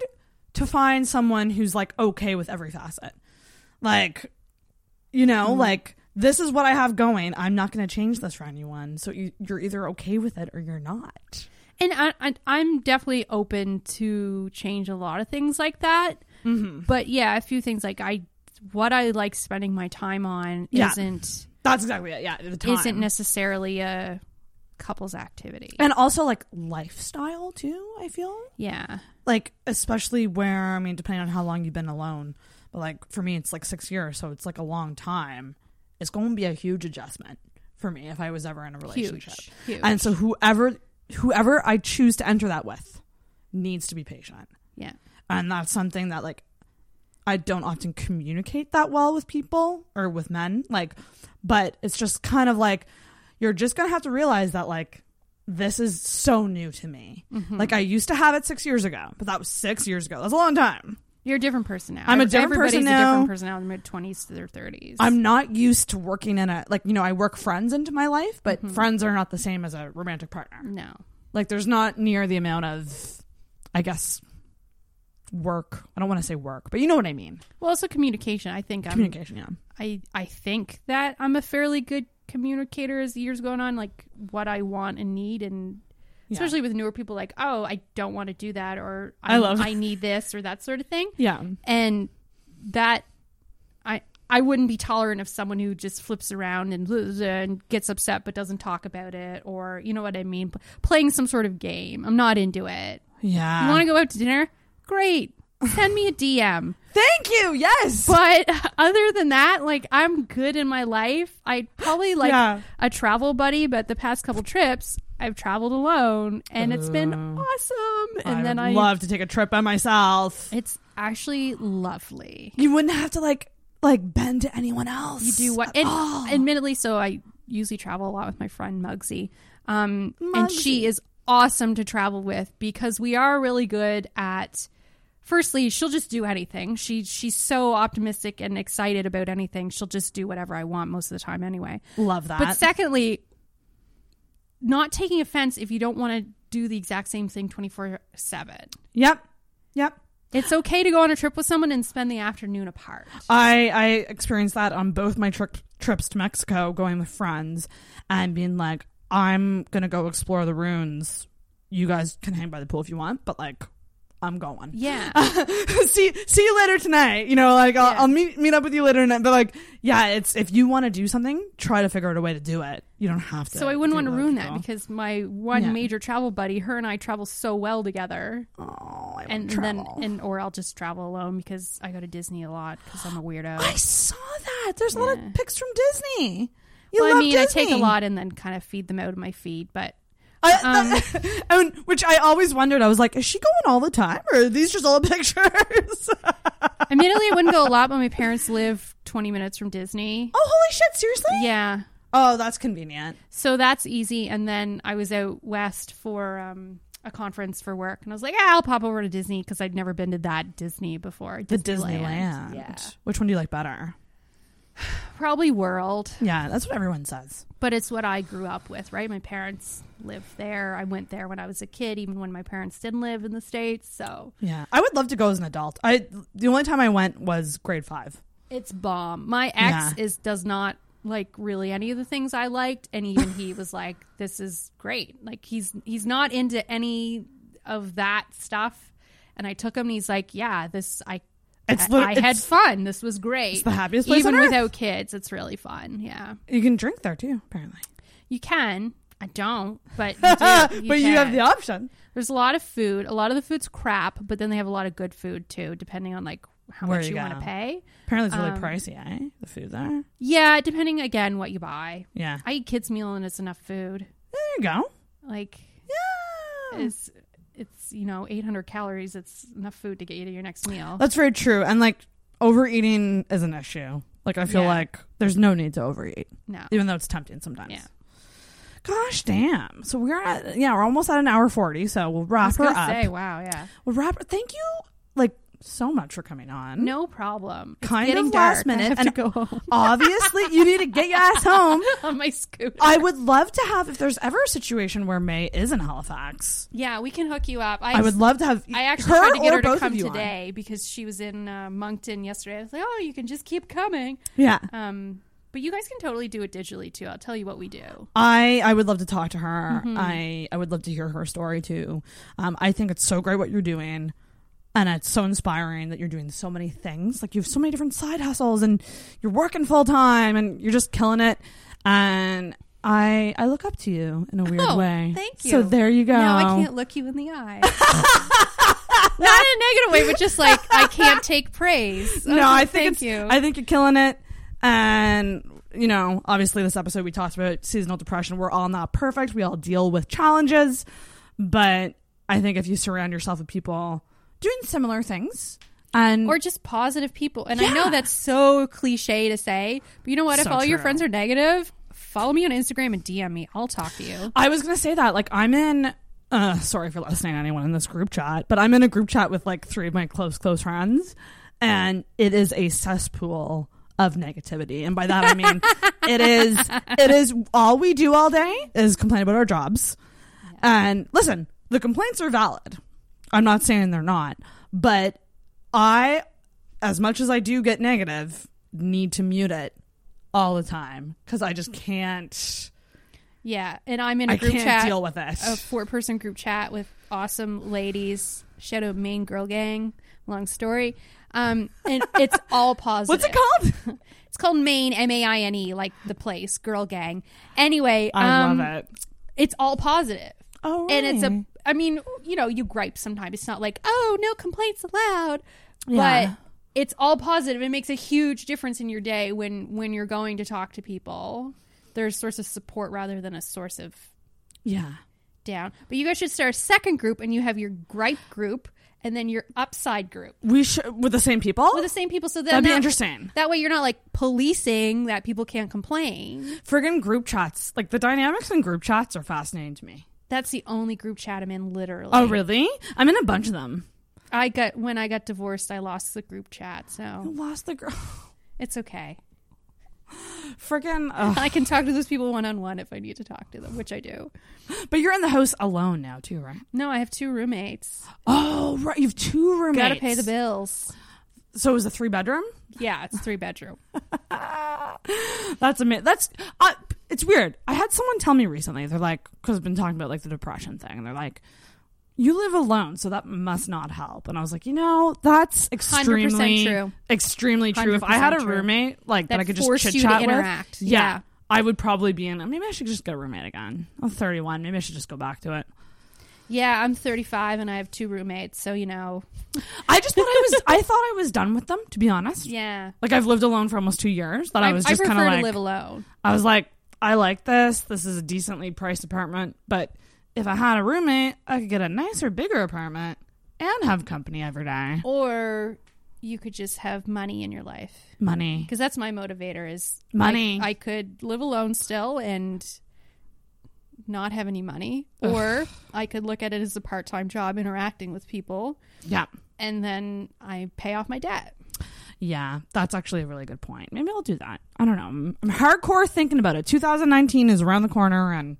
Speaker 9: to find someone who's like okay with every facet like you know mm. like this is what i have going i'm not going to change this for anyone so you, you're either okay with it or you're not
Speaker 10: and I, I, I'm definitely open to change a lot of things like that. Mm-hmm. But yeah, a few things like I, what I like spending my time on
Speaker 9: Yeah.
Speaker 10: isn't
Speaker 9: that's exactly it yeah the time.
Speaker 10: isn't necessarily a couple's activity.
Speaker 9: and also like lifestyle too i feel
Speaker 10: yeah,
Speaker 9: like especially where i mean depending on how long you've been alone but like for me it's like six years so it's like a long time it's going to be a huge adjustment for me if i was ever in a relationship.
Speaker 10: Huge, huge.
Speaker 9: and so whoever whoever i choose to enter that with needs to be patient.
Speaker 10: Yeah,
Speaker 9: and that's something that like i don't often communicate that well with people or with men like but it's just kind of like you're just gonna have to realize that like this is so new to me.
Speaker 10: Mm-hmm.
Speaker 9: like i used to have it six years ago but that was six years ago. That's a long time
Speaker 10: you're a different person now.
Speaker 9: I'm a different person.
Speaker 10: Everybody's
Speaker 9: person
Speaker 10: a different person now in their mid twenties to their thirties.
Speaker 9: i'm not used to working in a like you know i work friends into my life but
Speaker 10: Mm-hmm.
Speaker 9: friends are not the same as a romantic partner
Speaker 10: no.
Speaker 9: like there's not near the amount of i guess work i don't want to say work but you know what i mean
Speaker 10: Well, also communication. I think I'm,
Speaker 9: communication yeah
Speaker 10: I I think that I'm a fairly good communicator as the years going on, like what I want and need, and
Speaker 9: Yeah.
Speaker 10: especially with newer people, like oh, I don't want to do that, or
Speaker 9: I love-
Speaker 10: I need this or that sort of thing,
Speaker 9: yeah
Speaker 10: and that I I wouldn't be tolerant of someone who just flips around and and gets upset but doesn't talk about it, or you know what I mean, P- playing some sort of game. I'm not into it.
Speaker 9: yeah
Speaker 10: You want to go out to dinner? Great. Send me a DM.
Speaker 9: Thank you. Yes.
Speaker 10: But other than that, like I'm good in my life. I probably like
Speaker 9: Yeah.
Speaker 10: a travel buddy, but the past couple trips I've traveled alone and it's been awesome. And
Speaker 9: I
Speaker 10: then
Speaker 9: would
Speaker 10: I
Speaker 9: love to take a trip by myself.
Speaker 10: it's actually lovely.
Speaker 9: You wouldn't have to like like bend to anyone else.
Speaker 10: You do what
Speaker 9: at
Speaker 10: and
Speaker 9: all.
Speaker 10: admittedly so I usually travel a lot with my friend Muggsy. Um and she is awesome to travel with because we are really good at firstly she'll just do anything she she's so optimistic and excited about anything she'll just do whatever i want most of the time anyway
Speaker 9: love that.
Speaker 10: but secondly not taking offense if you don't want to do the exact same thing 24 7
Speaker 9: yep. Yep.
Speaker 10: it's okay to go on a trip with someone and spend the afternoon apart
Speaker 9: I I experienced that on both my trip trips to Mexico, going with friends, and being like, I'm gonna go explore the ruins. You guys can hang by the pool if you want, but like, I'm going.
Speaker 10: yeah
Speaker 9: see see you later tonight. You know, like I'll,
Speaker 10: Yeah.
Speaker 9: I'll meet meet up with you later tonight. But like, yeah, it's if you want to do something, try to figure out a way to do it. You don't have to.
Speaker 10: so i wouldn't want to ruin that because my one
Speaker 9: Yeah.
Speaker 10: major travel buddy her and i travel so well together
Speaker 9: oh, I
Speaker 10: and,
Speaker 9: and
Speaker 10: then and or i'll just travel alone because i go to disney a lot because i'm a weirdo.
Speaker 9: I saw that. There's a lot of pics from Disney. You
Speaker 10: well, I mean,
Speaker 9: Disney.
Speaker 10: I take a lot and then kind of feed them out of my feed, but
Speaker 9: I,
Speaker 10: Um,
Speaker 9: and which I always wondered. I was like, is she going all the time, or are these just all pictures?
Speaker 10: admittedly, I wouldn't go a lot, but my parents live 20 minutes from Disney.
Speaker 9: oh, holy shit! Seriously?
Speaker 10: Yeah.
Speaker 9: Oh, that's convenient.
Speaker 10: So that's easy. And then I was out west for um, a conference for work, and I was like, ah, I'll pop over to Disney because I'd never been to that Disney before.
Speaker 9: The Disneyland.
Speaker 10: Yeah.
Speaker 9: Which one do you like better?
Speaker 10: Probably World,
Speaker 9: Yeah, that's what everyone says.
Speaker 10: but it's what I grew up with, right? My parents live there. I went there when I was a kid, even when my parents didn't live in the States. So
Speaker 9: Yeah, I would love to go as an adult. I the only time I went was grade five.
Speaker 10: It's bomb. My ex
Speaker 9: Yeah.
Speaker 10: is does not like really any of the things I liked, and even he was like, "This is great." Like he's he's not into any of that stuff, and I took him, and he's like, "Yeah, this I."
Speaker 9: It's
Speaker 10: I,
Speaker 9: lit-
Speaker 10: I had
Speaker 9: it's-
Speaker 10: fun. This was great.
Speaker 9: It's the happiest place
Speaker 10: Even
Speaker 9: on earth.
Speaker 10: without kids, it's really fun. Yeah,
Speaker 9: You can drink there too, apparently.
Speaker 10: you can. I don't, but you do.
Speaker 9: but you have
Speaker 10: can.
Speaker 9: the option.
Speaker 10: There's a lot of food. A lot of the food's crap, but then they have a lot of good food too, depending on like how
Speaker 9: Where
Speaker 10: much
Speaker 9: you
Speaker 10: you want
Speaker 9: go.
Speaker 10: to pay.
Speaker 9: Apparently, it's really
Speaker 10: Um,
Speaker 9: pricey, eh? The food there.
Speaker 10: Yeah, depending again what you buy.
Speaker 9: Yeah.
Speaker 10: I eat kids meal and it's enough food.
Speaker 9: There you go.
Speaker 10: Like
Speaker 9: Yeah.
Speaker 10: it's it's you know 800 calories. It's enough food to get you to your next meal.
Speaker 9: That's very true. And like overeating is an issue. Like I feel
Speaker 10: Yeah.
Speaker 9: like there's no need to overeat,
Speaker 10: no.
Speaker 9: even though it's tempting sometimes.
Speaker 10: Yeah.
Speaker 9: Gosh damn. So we're at yeah, we're almost at an hour forty. So we'll wrap her up.
Speaker 10: say, wow, yeah.
Speaker 9: We'll wrap. Thank you, so much for coming on.
Speaker 10: No problem. It's
Speaker 9: kind
Speaker 10: getting
Speaker 9: of last
Speaker 10: dark. I
Speaker 9: minute, and
Speaker 10: go home
Speaker 9: obviously you need to get your ass home.
Speaker 10: on my scooter.
Speaker 9: I would love to have if there's ever a situation where May is in Halifax.
Speaker 10: yeah, we can hook you up. I,
Speaker 9: I would love to have.
Speaker 10: I actually
Speaker 9: her
Speaker 10: tried to get her to come
Speaker 9: you on.
Speaker 10: today because she was in uh, Moncton yesterday. I was like, oh, you can just keep coming.
Speaker 9: Yeah,
Speaker 10: Um, but you guys can totally do it digitally too. I'll tell you what we do.
Speaker 9: I I would love to talk to her.
Speaker 10: Mm-hmm.
Speaker 9: I I would love to hear her story too. Um, I think it's so great what you're doing, and it's so inspiring that you're doing so many things. Like you have so many different side hustles, and you're working full time, and you're just killing it. And I I look up to you in a weird
Speaker 10: Oh,
Speaker 9: way.
Speaker 10: thank you.
Speaker 9: So there you go.
Speaker 10: Now I can't look you in the eye. Not in a negative way, but just like I can't take praise.
Speaker 9: no,
Speaker 10: Oh,
Speaker 9: I think
Speaker 10: thank you.
Speaker 9: I think you're killing it. And you know, obviously, this episode we talked about seasonal depression. We're all not perfect. We all deal with challenges, but I think if you surround yourself with people doing similar things, and
Speaker 10: or just positive people. And I know that's so cliche to say, but you know what? if
Speaker 9: So
Speaker 10: all your friends are negative, follow me on Instagram and DM me. I'll talk to you.
Speaker 9: I was gonna say that. Like, I'm in. Uh, sorry for listening to anyone in this group chat, but I'm in a group chat with like three of my close, close friends, and it is a cesspool of negativity. And by that I mean it is it is all we do all day is complain about our jobs. And listen, the complaints are valid. I'm not saying they're not, but I, as much as I do get negative, need to mute it all the time because I just can't.
Speaker 10: Yeah, and I'm in a
Speaker 9: I
Speaker 10: group
Speaker 9: can't
Speaker 10: chat,
Speaker 9: deal with it.
Speaker 10: a four person group chat with awesome ladies. Shadow main girl gang. Long story. Um, and it's all positive.
Speaker 9: What's it called?
Speaker 10: It's called Maine, M A I N E, like the place, girl gang. Anyway,
Speaker 9: I
Speaker 10: um,
Speaker 9: love it.
Speaker 10: It's all positive.
Speaker 9: Oh,
Speaker 10: and it's a? I mean you know you gripe sometimes it's not like oh no complaints allowed
Speaker 9: Yeah.
Speaker 10: but it's all positive it makes a huge difference in your day when when you're going to talk to people there's a source of support rather than a source of
Speaker 9: yeah.
Speaker 10: down but you guys should start a second group and you have your gripe group and then your upside group
Speaker 9: We should with the same people.
Speaker 10: with the same people so
Speaker 9: That'd be
Speaker 10: that-
Speaker 9: interesting.
Speaker 10: that way you're not like policing that people can't complain
Speaker 9: Friggin' group chats, like the dynamics in group chats, are fascinating to me.
Speaker 10: That's the only group chat i'm in literally
Speaker 9: Oh, really? I'm in a bunch of them.
Speaker 10: i got when i got divorced i lost the group chat so
Speaker 9: Lost the girl.
Speaker 10: it's okay
Speaker 9: Friggin'. ugh.
Speaker 10: I can talk to those people one on one if I need to talk to them, which I do.
Speaker 9: But you're in the house alone now too, right?
Speaker 10: No, I have two roommates.
Speaker 9: Oh, right. You have two roommates.
Speaker 10: Got to pay the bills.
Speaker 9: So it was a three bedroom.
Speaker 10: Yeah, it's three bedroom.
Speaker 9: That's amazing. That's uh, it's weird. I had someone tell me recently. They're like, because I've been talking about like the depression thing, and they're like, "You live alone, so that must not help." And I was like, you know, that's extremely
Speaker 10: true.
Speaker 9: Extremely true. If I had a roommate like that,
Speaker 10: That
Speaker 9: I could just chit chat with,
Speaker 10: interact.
Speaker 9: yeah,
Speaker 10: Yeah.
Speaker 9: I would probably be in. Maybe I should just get a roommate again. I'm 31. Maybe I should just go back to it.
Speaker 10: Yeah, I'm 35 and I have two roommates, so you know.
Speaker 9: I just thought I was. I thought I was done with them. To be honest,
Speaker 10: Yeah.
Speaker 9: like I've lived alone for almost two years. That I, was just kind of
Speaker 10: to
Speaker 9: like,
Speaker 10: live alone.
Speaker 9: I was like, I like this. This is a decently priced apartment. But if I had a roommate, I could get a nicer, bigger apartment and have company every day.
Speaker 10: Or you could just have money in your life.
Speaker 9: Money.
Speaker 10: Because that's my motivator is
Speaker 9: Money.
Speaker 10: I, I could live alone still and not have any money. Or I could look at it as a part time job interacting with people
Speaker 9: Yeah.
Speaker 10: and then I pay off my debt.
Speaker 9: Yeah. That's actually a really good point. Maybe I'll do that. I don't know. I'm, I'm hardcore thinking about it. 2019 is around the corner and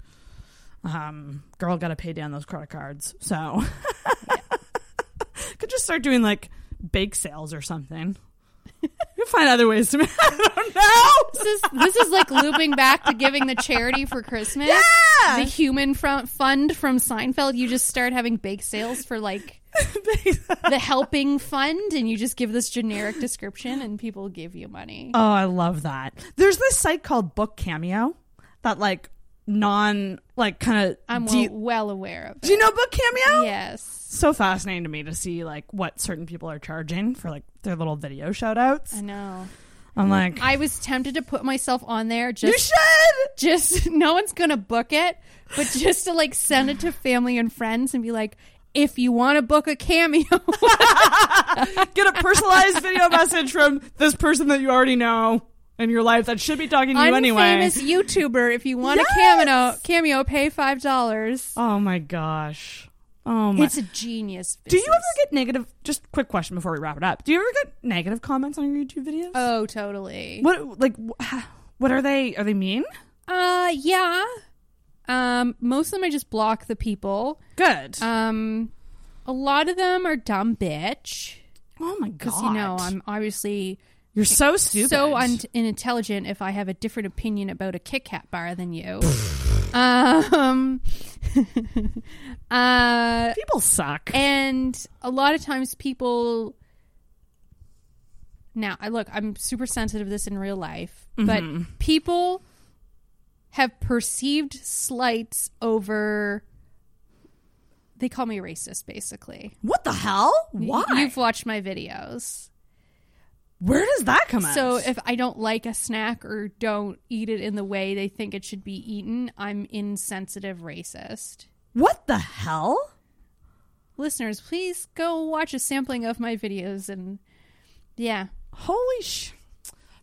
Speaker 9: um girl got to pay down those credit cards. So could just start doing like bake sales or something. You find other ways to. I don't know.
Speaker 10: This is this is like looping back to giving the charity for Christmas.
Speaker 9: Yeah.
Speaker 10: The human front fund from Seinfeld. You just start having bake sales for like the helping fund, and you just give this generic description, and people give you money.
Speaker 9: Oh, I love that. There's this site called Book Cameo that like non like kind of.
Speaker 10: I'm well,
Speaker 9: you,
Speaker 10: well aware of it.
Speaker 9: do you know Book Cameo?
Speaker 10: Yes.
Speaker 9: So fascinating to me to see like what certain people are charging for like their little video shout outs.
Speaker 10: I know.
Speaker 9: I'm like,
Speaker 10: I was tempted to put myself on there just you
Speaker 9: should.
Speaker 10: just no one's gonna book it, but just to like send it to family and friends and be like, if you want to book a cameo,
Speaker 9: Get a personalized video message from this person that you already know in your life that should be talking to you anyway.
Speaker 10: Famous YouTuber, if you want
Speaker 9: Yes!
Speaker 10: a cameo, cameo, pay five dollars.
Speaker 9: Oh my gosh. Oh my.
Speaker 10: It's a genius.
Speaker 9: Do you ever get negative? Just quick question before we wrap it up. Do you ever get negative comments on your YouTube videos?
Speaker 10: Oh, totally.
Speaker 9: what like what are they? Are they mean?
Speaker 10: Uh, yeah. Um, most of them I just block the people.
Speaker 9: Good.
Speaker 10: Um, a lot of them are dumb bitch
Speaker 9: oh my god.
Speaker 10: because you know I'm obviously
Speaker 9: You're so stupid.
Speaker 10: so un- unintelligent if I have a different opinion about a Kit Kat bar than you. um, uh,
Speaker 9: People suck.
Speaker 10: and a lot of times people. Now, I look, I'm super sensitive to this in real life, but people have perceived slights over. They call me racist, basically.
Speaker 9: what the hell? Why?
Speaker 10: You've watched my videos.
Speaker 9: Where does that come out?
Speaker 10: So if I don't like a snack or don't eat it in the way they think it should be eaten, I'm insensitive racist.
Speaker 9: what the hell?
Speaker 10: Listeners, please go watch a sampling of my videos and yeah.
Speaker 9: Holy sh!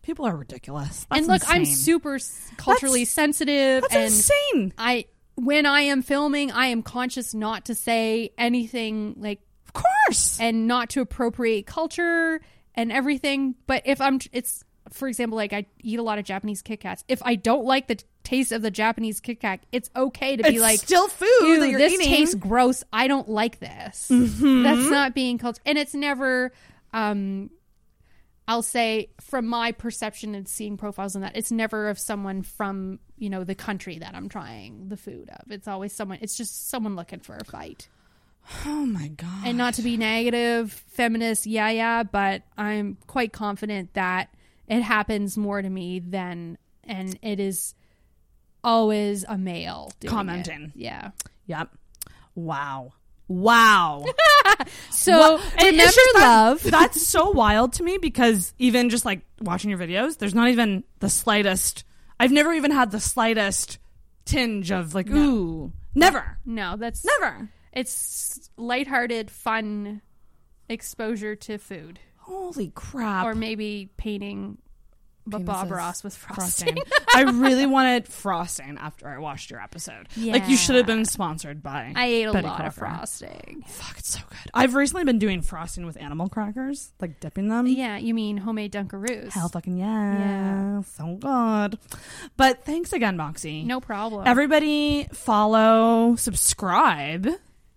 Speaker 9: People are ridiculous. That's
Speaker 10: and look, I'm super s- culturally
Speaker 9: That's-
Speaker 10: sensitive
Speaker 9: That's
Speaker 10: and
Speaker 9: insane.
Speaker 10: I when I am filming, I am conscious not to say anything like
Speaker 9: Of course.
Speaker 10: and not to appropriate culture and everything. But if I'm, it's for example, like I eat a lot of Japanese Kit Kats. If I don't like the taste of the Japanese Kit Kat, it's okay to be
Speaker 9: It's
Speaker 10: like,
Speaker 9: still food that you're
Speaker 10: this
Speaker 9: eating."
Speaker 10: tastes gross. I don't like this.
Speaker 9: Mm-hmm.
Speaker 10: That's not being cultured, and it's never. um I'll say from my perception and seeing profiles and that it's never of someone from you know the country that I'm trying the food of. It's always someone. It's just someone looking for a fight
Speaker 9: oh my god.
Speaker 10: and not to be negative, feminist, yeah, yeah, but I'm quite confident that it happens more to me than, and it is always a male doing
Speaker 9: Commenting.
Speaker 10: it. Yeah.
Speaker 9: Yep. Wow. Wow.
Speaker 10: So
Speaker 9: Well,
Speaker 10: remember
Speaker 9: that-
Speaker 10: love.
Speaker 9: That's so wild to me because even just like watching your videos, there's not even the slightest. I've never even had the slightest tinge of like, ooh, never,
Speaker 10: no, that's
Speaker 9: never.
Speaker 10: It's lighthearted, fun exposure to food,
Speaker 9: Holy crap!
Speaker 10: or maybe painting. But Bob Ross with frosting.
Speaker 9: frosting. I really wanted frosting after I watched your episode. Like you should have been sponsored by.
Speaker 10: I ate a
Speaker 9: Betty
Speaker 10: lot of frosting.
Speaker 9: Fuck, it's so good. I've recently been doing frosting with animal crackers, like dipping them.
Speaker 10: Yeah, you mean homemade Dunkaroos?
Speaker 9: Hell fucking yeah.
Speaker 10: Yeah.
Speaker 9: So good. But thanks again, Moxie.
Speaker 10: No problem.
Speaker 9: Everybody follow, subscribe.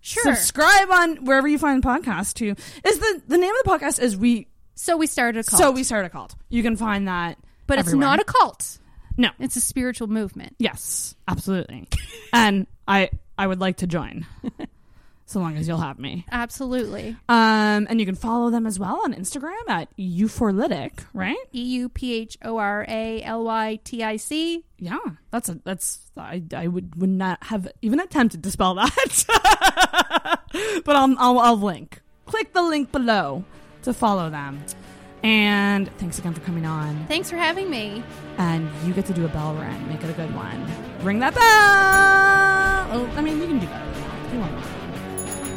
Speaker 10: Sure.
Speaker 9: Subscribe on wherever you find podcasts to. Is the the name of the podcast is we
Speaker 10: so we started a cult.
Speaker 9: so we started a cult. You can find that
Speaker 10: but it's
Speaker 9: everywhere.
Speaker 10: not a cult.
Speaker 9: No.
Speaker 10: It's a spiritual movement.
Speaker 9: Yes, absolutely. and I I would like to join. so long as you'll have me.
Speaker 10: Absolutely.
Speaker 9: Um and you can follow them as well on Instagram at Euphoralytic, right?
Speaker 10: E U P H O R A L Y T I C.
Speaker 9: Yeah, that's a that's I, I would would not have even attempted to spell that, but I'll, I'll I'll link. Click the link below to follow them. And thanks again for coming on.
Speaker 10: Thanks for having me.
Speaker 9: And you get to do a bell ring. Make it a good one. Ring that bell. Oh, I mean, you can do that. you want.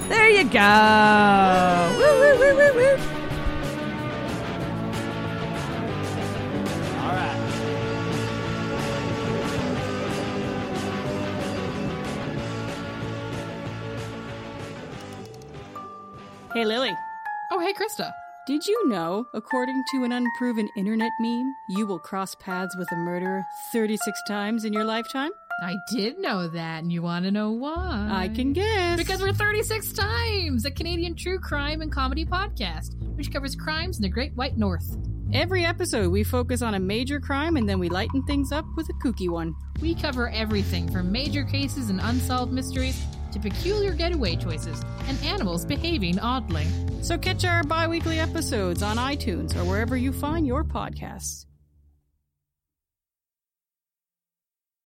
Speaker 9: There you go. Woo, woo, woo, woo, woo. All right.
Speaker 11: Hey, Lily.
Speaker 12: Oh, hey, Krista.
Speaker 11: Did you know, according to an unproven internet meme, you will cross paths with a murderer 36 times in your lifetime?
Speaker 12: I did know that, and you want to know why?
Speaker 11: I can guess.
Speaker 12: Because we're 36 Times, a Canadian true crime and comedy podcast, which covers crimes in the Great White North.
Speaker 11: Every episode, we focus on a major crime and then we lighten things up with a kooky one.
Speaker 12: We cover everything from major cases and unsolved mysteries to peculiar getaway choices and animals behaving oddly.
Speaker 11: So catch our bi weekly episodes on iTunes or wherever you find your podcasts.